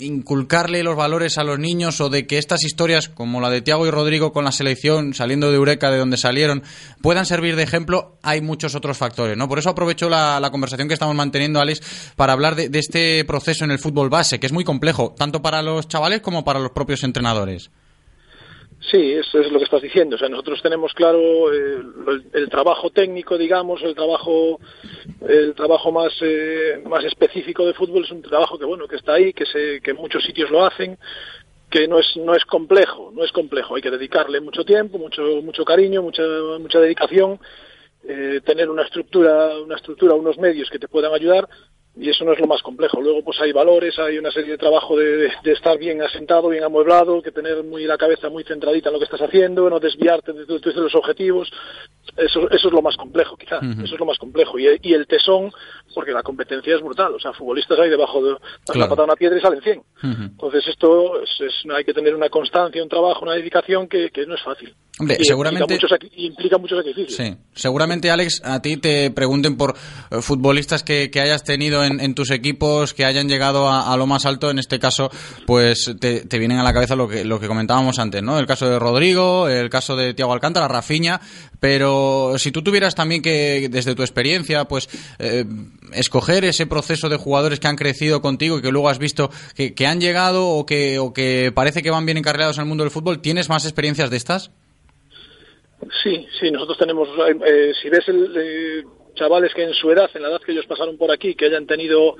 inculcarle los valores a los niños o de que estas historias como la de Tiago y Rodrigo con la selección saliendo de Eureka de donde salieron puedan servir de ejemplo hay muchos otros factores no por eso aprovecho la, conversación que estamos manteniendo Alex para hablar de este proceso en el fútbol base que es muy complejo tanto para los chavales como para los propios entrenadores Sí, eso es lo que estás diciendo. O sea, nosotros tenemos claro eh, el, trabajo técnico, digamos, el trabajo, el trabajo más eh, más específico de fútbol es un trabajo que bueno, que está ahí, que se, que muchos sitios lo hacen, que no es no es complejo, no es complejo. Hay que dedicarle mucho tiempo, mucho mucho cariño, mucha mucha dedicación, eh, tener una estructura, una estructura, unos medios que te puedan ayudar y eso no es lo más complejo. Luego pues hay valores, hay una serie de trabajo de, de- de estar bien asentado, bien amueblado, que tener muy la cabeza muy centradita en lo que estás haciendo, no desviarte de, los objetivos. Eso, eso es lo más complejo, quizá. Eso es lo más complejo. Y, y el tesón, porque la competencia es brutal. O sea, futbolistas hay debajo de Claro. una patada una piedra y salen 100. Entonces esto es, es- hay que tener una constancia, un trabajo, una dedicación que, que no es fácil. Hombre, Y seguramente- Implica muchos, sacri- implica. Sí, seguramente Alex, a ti te pregunten por eh, futbolistas que, que hayas tenido en, en tus equipos, que hayan llegado a, a lo más alto, en este caso, pues te, te vienen a la cabeza lo que, lo que comentábamos antes, ¿no? El caso de Rodrigo, el caso de Tiago Alcántara, Rafiña, pero si tú tuvieras también que, desde tu experiencia, pues eh, escoger ese proceso de jugadores que han crecido contigo y que luego has visto que, que han llegado o que, o que parece que van bien encarrilados en el mundo del fútbol, ¿tienes más experiencias de estas? Sí, sí, nosotros tenemos, eh, si ves el, eh, chavales que en su edad, en la edad que ellos pasaron por aquí, que hayan tenido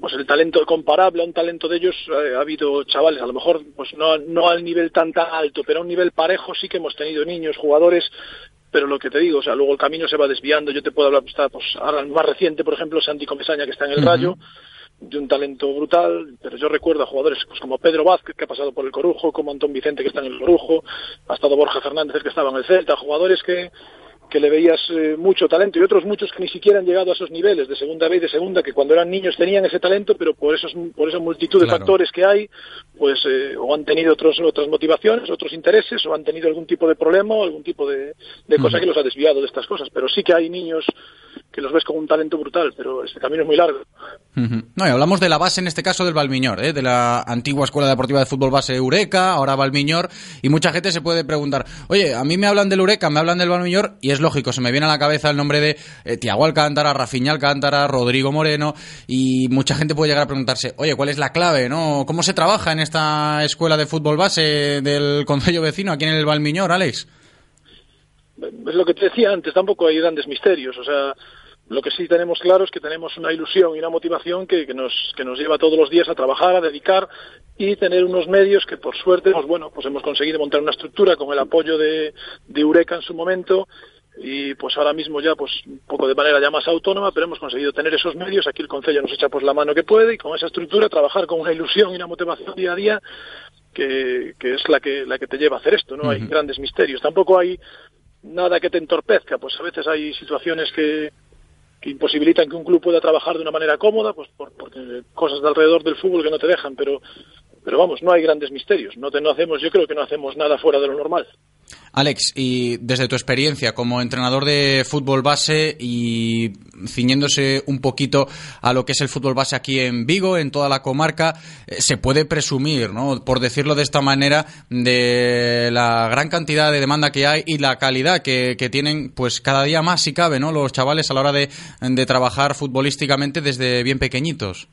pues el talento comparable a un talento de ellos, eh, ha habido chavales, a lo mejor pues no, no al nivel tan tan alto, pero a un nivel parejo sí que hemos tenido niños, jugadores, pero lo que te digo, o sea, luego el camino se va desviando, yo te puedo hablar, está, pues ahora el más reciente, por ejemplo, Santi Comesaña, que está en el. Rayo, de un talento brutal, pero yo recuerdo a jugadores pues, como Pedro Vázquez, que ha pasado por el Corujo, como Antón Vicente, que está en el Corujo, ha estado Borja Fernández, el que estaba en el Celta, jugadores que, que le veías eh, mucho talento y otros muchos que ni siquiera han llegado a esos niveles de segunda B y de segunda, que cuando eran niños tenían ese talento, pero por, esos, por esa multitud de Claro. factores que hay, pues eh, o han tenido otros, otras motivaciones, otros intereses, o han tenido algún tipo de problema o algún tipo de, de cosa que los ha desviado de estas cosas. Pero sí que hay niños que los ves con un talento brutal, pero este camino es muy largo. No, y hablamos de la base en este caso del Valmiñor, ¿eh? de la antigua Escuela Deportiva de Fútbol Base Eureka, ahora Valmiñor, y mucha gente se puede preguntar, oye, a mí me hablan del Eureka, me hablan del Valmiñor, y es lógico, se me viene a la cabeza el nombre de eh, Tiago Alcántara, Rafiña Alcántara, Rodrigo Moreno, y mucha gente puede llegar a preguntarse, oye, ¿cuál es la clave, no? ¿Cómo se trabaja en esta Escuela de Fútbol Base del Concello Vecino aquí en el Valmiñor, Alex? Es lo que te decía antes, tampoco hay grandes misterios, o sea, lo que sí tenemos claro es que tenemos una ilusión y una motivación que, que nos, que nos lleva todos los días a trabajar, a dedicar y tener unos medios que por suerte, pues bueno, pues hemos conseguido montar una estructura con el apoyo de, de Eureka en su momento y pues ahora mismo ya pues un poco de manera ya más autónoma, pero hemos conseguido tener esos medios, aquí el Concello nos echa pues la mano que puede y con esa estructura trabajar con una ilusión y una motivación día a día que, que es la que, la que te lleva a hacer esto, no hay grandes misterios, tampoco hay nada que te entorpezca, pues a veces hay situaciones que, que imposibilitan que un club pueda trabajar de una manera cómoda, pues por, cosas de alrededor del fútbol que no te dejan, pero pero vamos, no hay grandes misterios, no, te, no hacemos, yo creo que no hacemos nada fuera de lo normal. Alex, y desde tu experiencia como entrenador de fútbol base y ciñéndose un poquito a lo que es el fútbol base aquí en Vigo, en toda la comarca, eh, se puede presumir, ¿no? por decirlo de esta manera, de la gran cantidad de demanda que hay y la calidad que, que tienen, pues cada día más si cabe, ¿no? los chavales a la hora de, de trabajar futbolísticamente desde bien pequeñitos.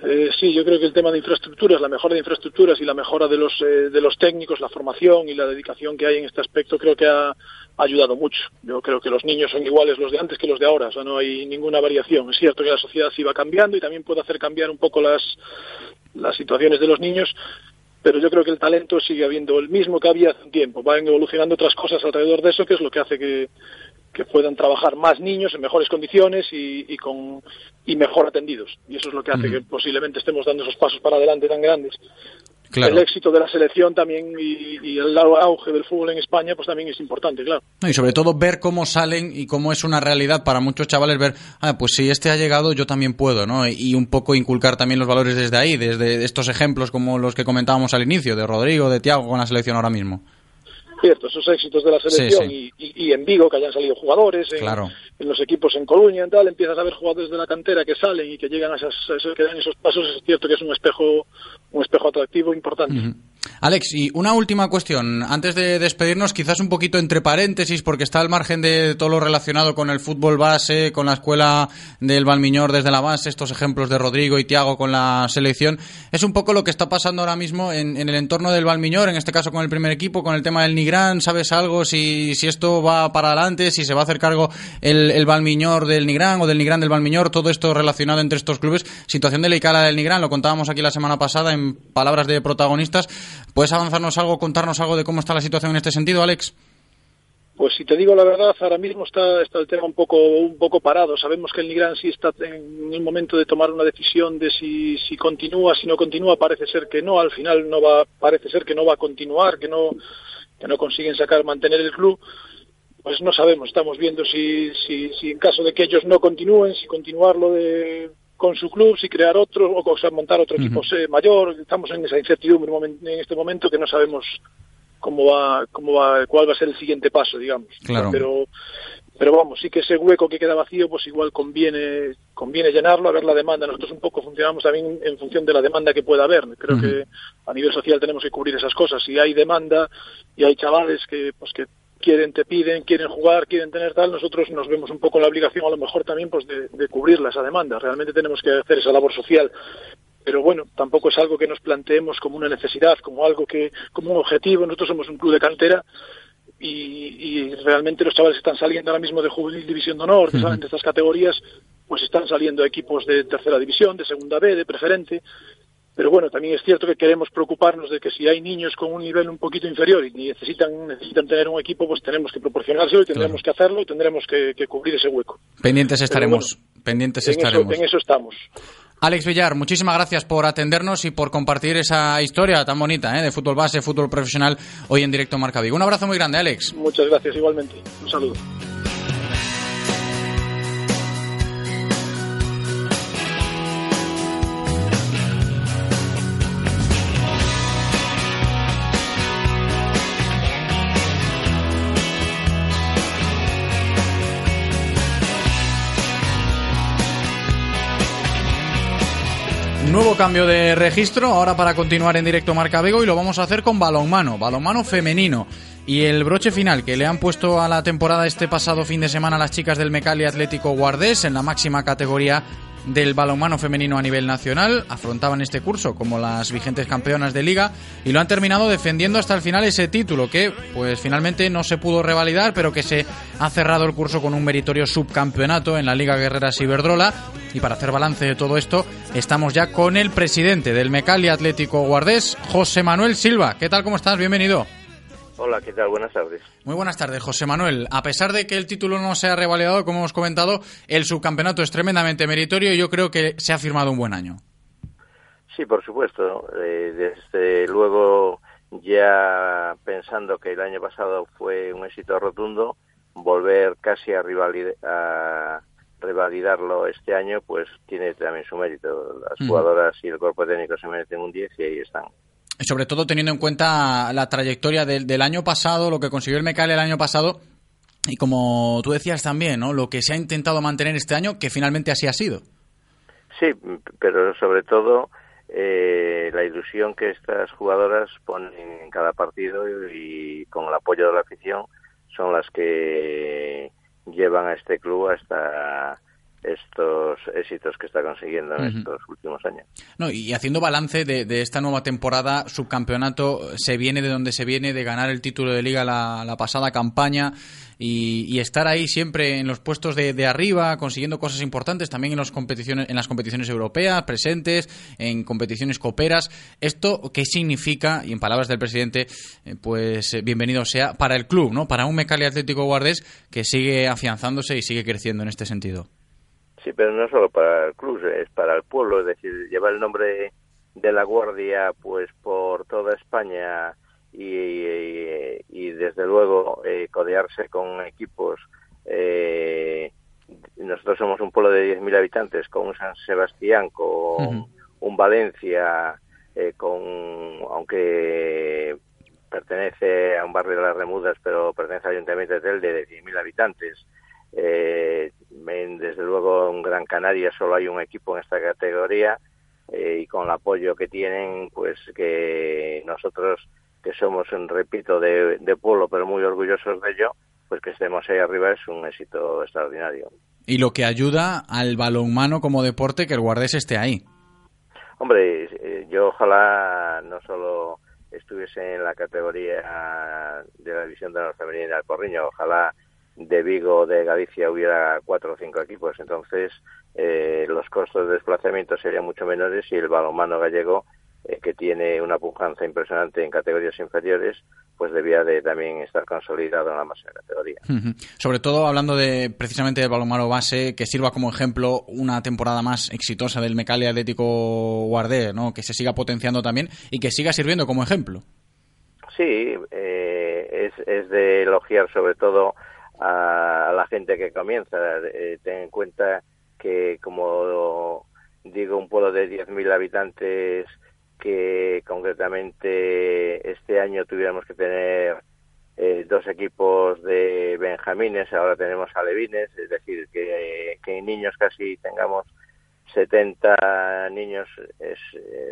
Eh, sí, yo creo que el tema de infraestructuras, la mejora de infraestructuras y la mejora de los, eh, de los técnicos, la formación y la dedicación que hay en este aspecto creo que ha, ayudado mucho. Yo creo que los niños son iguales los de antes que los de ahora, o sea, no hay ninguna variación. Es cierto que la sociedad sí va cambiando y también puede hacer cambiar un poco las, las situaciones de los niños, pero yo creo que el talento sigue habiendo el mismo que había hace un tiempo. Van evolucionando otras cosas alrededor de eso, que es lo que hace que, que puedan trabajar más niños en mejores condiciones y, y con y mejor atendidos. Y eso es lo que hace que posiblemente estemos dando esos pasos para adelante tan grandes. Claro. El éxito de la selección también y, y el auge del fútbol en España pues también es importante, claro. No, y sobre todo ver cómo salen y cómo es una realidad para muchos chavales ver, ah, pues si este ha llegado yo también puedo, ¿no? Y un poco inculcar también los valores desde ahí, desde estos ejemplos como los que comentábamos al inicio, de Rodrigo, de Tiago con la selección ahora mismo. Cierto, esos éxitos de la selección Sí, Y, y, y en Vigo que hayan salido jugadores, en, Claro. en los equipos en Coruña y tal, empiezas a ver jugadores de la cantera que salen y que llegan a esas, a esos, que dan esos pasos, es cierto que es un espejo, un espejo atractivo importante. Alex, y una última cuestión. Antes de despedirnos, quizás un poquito entre paréntesis, porque está al margen de todo lo relacionado con el fútbol base, con la escuela del Valmiñor desde la base, estos ejemplos de Rodrigo y Tiago con la selección. Es un poco lo que está pasando ahora mismo en, el entorno del Valmiñor, en este caso con el primer equipo, con el tema del Nigrán. ¿Sabes algo? Si, si esto va para adelante, si se va a hacer cargo el, el Valmiñor del Nigrán o del Nigrán del Valmiñor, todo esto relacionado entre estos clubes. Situación delicada del Nigrán, lo contábamos aquí la semana pasada en palabras de protagonistas. ¿Puedes avanzarnos algo, contarnos algo de cómo está la situación en este sentido, Alex? Pues si te digo la verdad, ahora mismo está, está el tema un poco, un poco parado. Sabemos que el Nigrán sí está en el momento de tomar una decisión de si, si continúa, si no continúa, parece ser que no, al final no va, parece ser que no va a continuar, que no, que no consiguen sacar, mantener el club. Pues no sabemos, estamos viendo si, si, si en caso de que ellos no continúen, si continuarlo de, con su club, si crear otro, o, o sea, montar otro equipo eh, mayor. Estamos en esa incertidumbre en este momento que no sabemos cómo va, cómo va, cuál va a ser el siguiente paso, digamos. Claro. Pero, pero vamos, sí que ese hueco que queda vacío, pues igual conviene, conviene llenarlo, a ver la demanda. Nosotros un poco funcionamos también en función de la demanda que pueda haber. Creo que a nivel social tenemos que cubrir esas cosas. Si hay demanda y hay chavales que, pues que quieren, te piden, quieren jugar, quieren tener tal, nosotros nos vemos un poco en la obligación a lo mejor también pues de, de cubrirla esa demanda. Realmente tenemos que hacer esa labor social pero bueno, tampoco es algo que nos planteemos como una necesidad, como algo que, como un objetivo. Nosotros somos un club de cantera y, y realmente los chavales que están saliendo ahora mismo de Juvenil División de Honor, que salen de estas categorías, pues están saliendo equipos de tercera división, de segunda B, de preferente. Pero bueno, también es cierto que queremos preocuparnos de que si hay niños con un nivel un poquito inferior y necesitan, necesitan tener un equipo, pues tenemos que proporcionárselo y tendremos que hacerlo y tendremos que, que cubrir ese hueco. Pendientes estaremos. Pendientes En eso, estaremos. en eso estamos. Alex Villar, muchísimas gracias por atendernos y por compartir esa historia tan bonita ¿eh? de fútbol base, fútbol profesional hoy en directo Marca Vigo. Un abrazo muy grande, Alex. Muchas gracias igualmente. Un saludo. Nuevo cambio de registro, ahora para continuar en directo Marca Vigo y lo vamos a hacer con balonmano, balonmano femenino. Y el broche final que le han puesto a la temporada este pasado fin de semana las chicas del Mecali Atlético Guardés en la máxima categoría del balonmano femenino a nivel nacional. Afrontaban este curso como las vigentes campeonas de liga y lo han terminado defendiendo hasta el final ese título que pues finalmente no se pudo revalidar pero que se ha cerrado el curso con un meritorio subcampeonato en la Liga Guerreras Iberdrola. Y para hacer balance de todo esto estamos ya con el presidente del Mecali Atlético Guardés, José Manuel Silva. ¿Qué tal? ¿Cómo estás? Bienvenido. Hola, ¿qué tal? Buenas tardes. Muy buenas tardes, José Manuel. A pesar de que el título no se ha revalidado, como hemos comentado, el subcampeonato es tremendamente meritorio y yo creo que se ha firmado un buen año. Sí, por supuesto. Eh, desde luego, ya pensando que el año pasado fue un éxito rotundo, volver casi a, a revalidarlo este año, pues tiene también su mérito. Las jugadoras y el cuerpo técnico se merecen un 10 y ahí están. Sobre todo teniendo en cuenta la trayectoria del, año pasado, lo que consiguió el Mecali el año pasado y como tú decías también, ¿no? lo que se ha intentado mantener este año, que finalmente así ha sido. Sí, pero sobre todo eh, la ilusión que estas jugadoras ponen en cada partido y, con el apoyo de la afición son las que llevan a este club hasta estos éxitos que está consiguiendo en estos últimos años. No, y haciendo balance de, de esta nueva temporada, subcampeonato, se viene de donde se viene, de ganar el título de liga la, la pasada campaña y, y estar ahí siempre en los puestos de, de arriba, consiguiendo cosas importantes, también en, los competiciones, en las competiciones europeas, presentes, en competiciones coperas. ¿Esto qué significa? Y en palabras del presidente, eh, pues eh, bienvenido sea para el club, ¿no? Para un Mecali Atlético Guardés que sigue afianzándose y sigue creciendo en este sentido. Sí, pero no solo para el club, es para el pueblo, es decir, lleva el nombre de la Guardia pues por toda España y, y- y, desde luego eh, codearse con equipos. eh, nosotros somos un pueblo de 10.000 habitantes, con un San Sebastián, con un Valencia, eh, con aunque pertenece a un barrio de las Remudas, pero pertenece al Ayuntamiento de Telde de 10.000 habitantes. Eh, en- desde luego en Gran Canaria solo hay un equipo en esta categoría eh, y con el apoyo que tienen, pues que nosotros que somos, un repito, de, de pueblo, pero muy orgullosos de ello, pues que estemos ahí arriba es un éxito extraordinario. Y lo que ayuda al balonmano como deporte que el Guardés esté ahí. Hombre, eh, yo ojalá no solo estuviese en la categoría de la división de la femenina del Porriño, ojalá de Vigo o de Galicia hubiera cuatro o cinco equipos, entonces eh, los costos de desplazamiento serían mucho menores y el balonmano gallego, eh, que tiene una pujanza impresionante en categorías inferiores, pues debía de también estar consolidado en la máxima categoría. Sobre todo hablando de precisamente del balonmano base, que sirva como ejemplo una temporada más exitosa del Mecali Atlético Guardé, ¿no? que se siga potenciando también y que siga sirviendo como ejemplo. Sí, eh, es, es de elogiar sobre todo a, a la gente que comienza. Eh, ten en cuenta que, como digo, un pueblo de 10.000 habitantes que concretamente este año tuviéramos que tener eh, dos equipos de benjamines, ahora tenemos alevines, es decir, que, que en niños casi tengamos 70 niños es,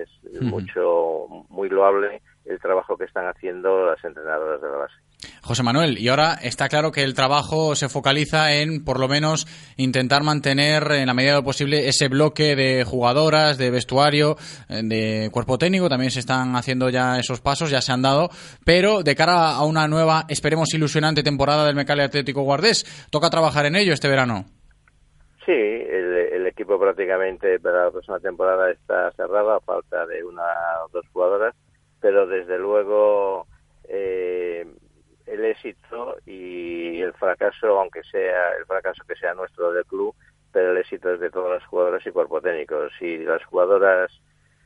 es mucho, muy loable el trabajo que están haciendo las entrenadoras de la base. José Manuel, y ahora está claro que el trabajo se focaliza en, por lo menos, intentar mantener en la medida de lo posible ese bloque de jugadoras, de vestuario, eh, de cuerpo técnico. También se están haciendo ya esos pasos, ya se han dado. Pero de cara a una nueva, esperemos, ilusionante temporada del Mecali Atlético Guardés, toca trabajar en ello este verano. Sí, el, el equipo prácticamente para la próxima temporada está cerrado a falta de una o dos jugadoras, pero desde luego eh, el éxito y el fracaso, aunque sea el fracaso que sea nuestro del club, pero el éxito es de todas las jugadoras y cuerpo técnico. Si las jugadoras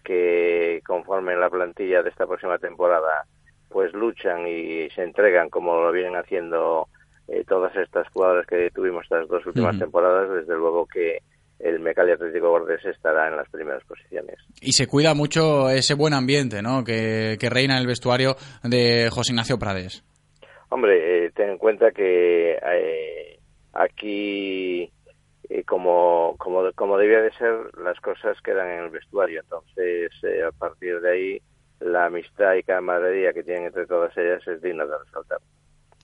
que conformen la plantilla de esta próxima temporada pues luchan y se entregan como lo vienen haciendo eh, todas estas jugadoras que tuvimos estas dos últimas temporadas, desde luego que el Mecali Atlético Guardés estará en las primeras posiciones. Y se cuida mucho ese buen ambiente ¿no? que, que reina en el vestuario de José Ignacio Prades. Hombre, eh, ten en cuenta que eh, aquí y como, como, como debía de ser, las cosas quedan en el vestuario. Entonces, eh, a partir de ahí, la amistad y camaradería que tienen entre todas ellas es digna de resaltar.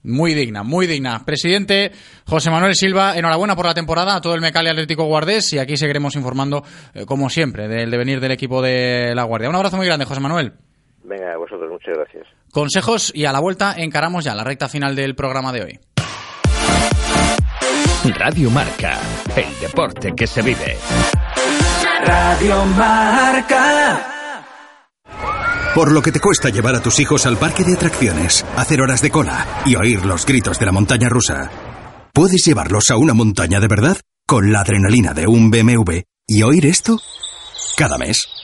Muy digna, muy digna. Presidente José Manuel Silva, enhorabuena por la temporada a todo el Mecali Atlético Guardés y aquí seguiremos informando, eh, como siempre, del devenir del equipo de la Guardia. Un abrazo muy grande, José Manuel. Venga, a vosotros, muchas gracias. Consejos y a la vuelta encaramos ya la recta final del programa de hoy. Radio Marca, el deporte que se vive. Radio Marca. Por lo que te cuesta llevar a tus hijos al parque de atracciones, hacer horas de cola y oír los gritos de la montaña rusa. ¿Puedes llevarlos a una montaña de verdad? Con la adrenalina de un BMW y oír esto cada mes.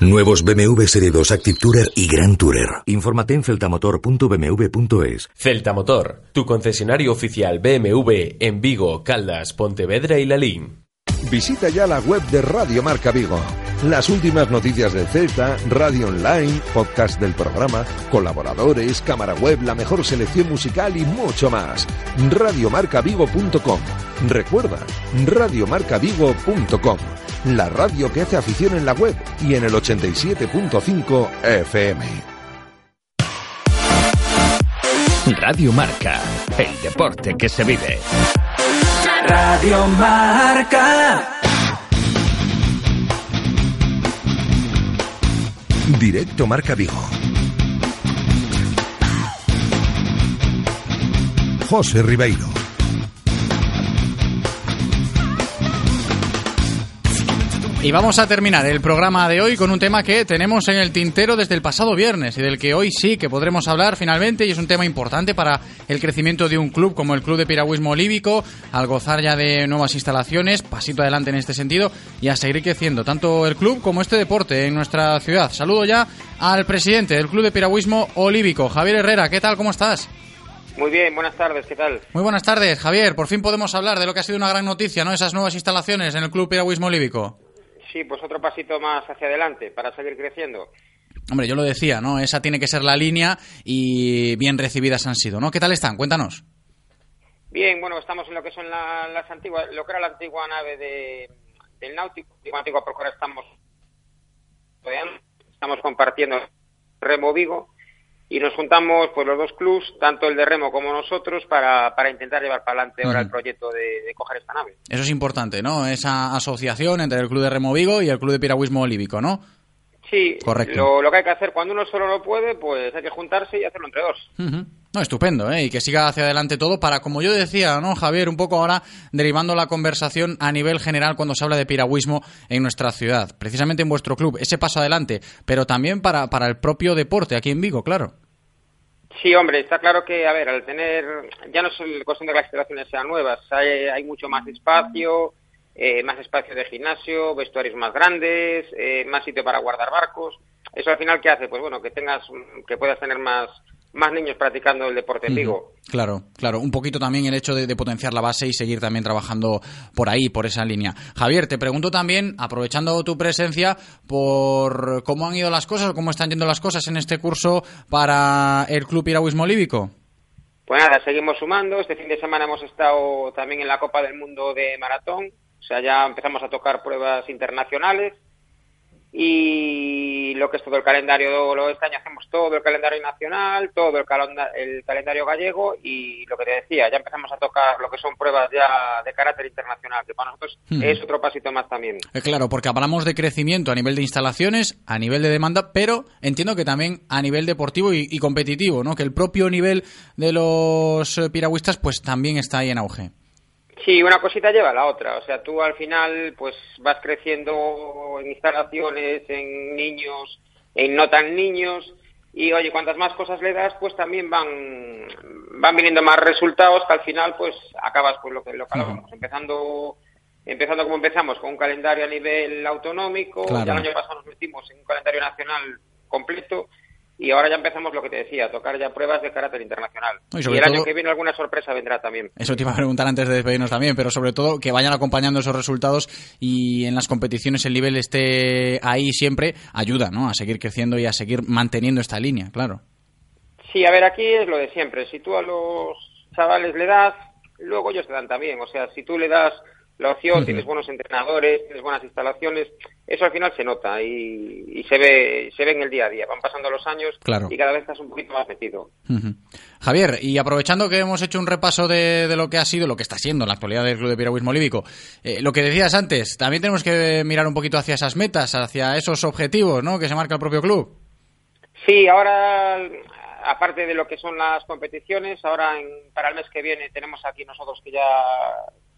Nuevos BMW Serie 2 Active Tourer y Grand Tourer. Infórmate en celtamotor.bmw.es. Celta Motor, tu concesionario oficial BMW en Vigo, Caldas, Pontevedra y Lalín. Visita ya la web de Radio Marca Vigo. Las últimas noticias del Celta, radio online, podcast del programa, colaboradores, cámara web, la mejor selección musical y mucho más. Radiomarcavigo.com. Recuerda, radiomarcavigo.com. La radio que hace afición en la web y en el 87.5 FM. Radio Marca, el deporte que se vive. Radio Marca. Directo Marca Vigo. José Ribeiro. Y vamos a terminar el programa de hoy con un tema que tenemos en el tintero desde el pasado viernes y del que hoy sí que podremos hablar finalmente y es un tema importante para el crecimiento de un club como el Club de Piragüismo Olívico, al gozar ya de nuevas instalaciones, pasito adelante en este sentido y a seguir creciendo tanto el club como este deporte en nuestra ciudad. Saludo ya al presidente del Club de Piragüismo Olívico, Javier Herrera. ¿Qué tal? ¿Cómo estás? Muy bien, buenas tardes, ¿qué tal? Muy buenas tardes, Javier. Por fin podemos hablar de lo que ha sido una gran noticia, ¿no? Esas nuevas instalaciones en el Club Piragüismo Olívico. Sí, pues otro pasito más hacia adelante para seguir creciendo. Hombre, yo lo decía, ¿no? Esa tiene que ser la línea y bien recibidas han sido, ¿no? ¿Qué tal están? Cuéntanos. Bien, bueno, estamos en lo que son la- las antiguas, lo que era la antigua nave de, del náutico, digo antigua porque ahora estamos estamos compartiendo Remo Vigo y nos juntamos pues los dos clubs, tanto el de Remo como nosotros, para, para intentar llevar para adelante ahora el proyecto de, de coger esta nave. Eso es importante, ¿no? Esa asociación entre el Club de Remo Vigo y el Club de Piragüismo Olívico, ¿no? Sí, Correcto. Lo, lo que hay que hacer cuando uno solo no puede, pues hay que juntarse y hacerlo entre dos. Ujú. No, estupendo, ¿eh? Y que siga hacia adelante todo para, como yo decía, ¿no, Javier? Un poco ahora derivando la conversación a nivel general cuando se habla de piragüismo en nuestra ciudad. Precisamente en vuestro club, ese paso adelante, pero también para, para el propio deporte aquí en Vigo, claro. Sí, hombre, está claro que, a ver, al tener, ya no es cuestión de que las instalaciones sean nuevas, hay, hay mucho más espacio, eh, más espacio de gimnasio, vestuarios más grandes, eh, más sitio para guardar barcos. Eso al final, ¿qué hace? Pues bueno, que tengas, que puedas tener más, más niños practicando el deporte en Vigo. Claro, claro. Un poquito también el hecho de, de potenciar la base y seguir también trabajando por ahí, por esa línea. Javier, te pregunto también, aprovechando tu presencia, por cómo han ido las cosas, cómo están yendo las cosas en este curso para el Club Piragüismo Olívico. Pues nada, seguimos sumando. Este fin de semana hemos estado también en la Copa del Mundo de Maratón. O sea, ya empezamos a tocar pruebas internacionales. Y lo que es todo el calendario, lo este año hacemos todo el calendario nacional, todo el, calenda- el calendario gallego y lo que te decía, ya empezamos a tocar lo que son pruebas ya de carácter internacional, que para nosotros Hmm. es otro pasito más también. Eh, Claro, porque hablamos de crecimiento a nivel de instalaciones, a nivel de demanda, pero entiendo que también a nivel deportivo y, y competitivo, ¿no? Que el propio nivel de los eh, piragüistas, pues también está ahí en auge. Sí, una cosita lleva a la otra. O sea, tú al final pues vas creciendo en instalaciones, en niños, en no tan niños. Y oye, cuantas más cosas le das, pues también van, van viniendo más resultados que al final pues acabas pues lo que, lo que hablábamos. Empezando, empezando como empezamos, con un calendario a nivel autonómico. Claro. Ya el año pasado nos metimos en un calendario nacional completo. Y ahora ya empezamos lo que te decía, tocar ya pruebas de carácter internacional. Y Y, sobre el año que viene alguna sorpresa vendrá también. Eso te iba a preguntar antes de despedirnos también, pero sobre todo que vayan acompañando esos resultados y en las competiciones el nivel esté ahí siempre, ayuda, ¿no? A seguir creciendo y a seguir manteniendo esta línea, claro. Sí, a ver, aquí es lo de siempre. Si tú a los chavales le das, luego ellos te dan también. O sea, si tú le das la opción, tienes buenos entrenadores, tienes buenas instalaciones, eso al final se nota y, y se ve se ve en el día a día. Van pasando los años Claro. y cada vez estás un poquito más metido. Javier, y aprovechando que hemos hecho un repaso de, de lo que ha sido, lo que está siendo la actualidad del Club de Piragüismo Olímpico, eh, lo que decías antes, también tenemos que mirar un poquito hacia esas metas, hacia esos objetivos ¿no? que se marca el propio club. Sí, ahora, aparte de lo que son las competiciones, ahora en- para el mes que viene tenemos aquí nosotros que ya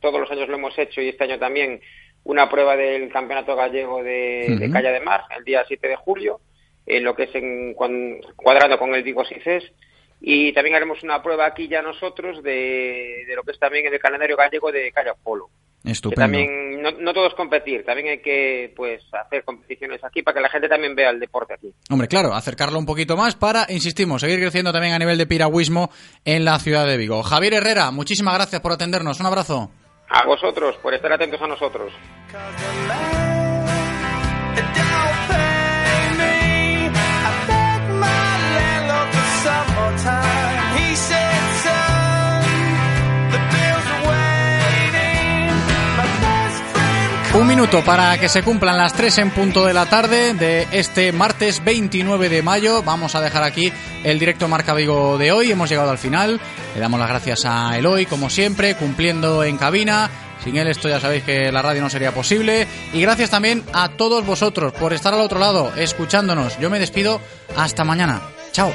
todos los años lo hemos hecho y este año también una prueba del Campeonato Gallego de, de Ujú. Calla de Mar, el día 7 de julio, en lo que es en, cuadrando con el Vigo Sices. Y también haremos una prueba aquí ya nosotros de, de lo que es también el calendario gallego de Calla Polo. Que Estupendo. también no, no todo es competir, también hay que pues hacer competiciones aquí para que la gente también vea el deporte aquí. Hombre, claro, acercarlo un poquito más para, insistimos, seguir creciendo también a nivel de piragüismo en la ciudad de Vigo. Javier Herrera, muchísimas gracias por atendernos. Un abrazo. A vosotros, por estar atentos a nosotros. Minuto para que se cumplan las 3 en punto de la tarde de este martes 29 de mayo. Vamos a dejar aquí el directo Marca Vigo de hoy. Hemos llegado al final. Le damos las gracias a Eloy, como siempre, cumpliendo en cabina. Sin él esto ya sabéis que la radio no sería posible. Y gracias también a todos vosotros por estar al otro lado, escuchándonos. Yo me despido. Hasta mañana. Chao.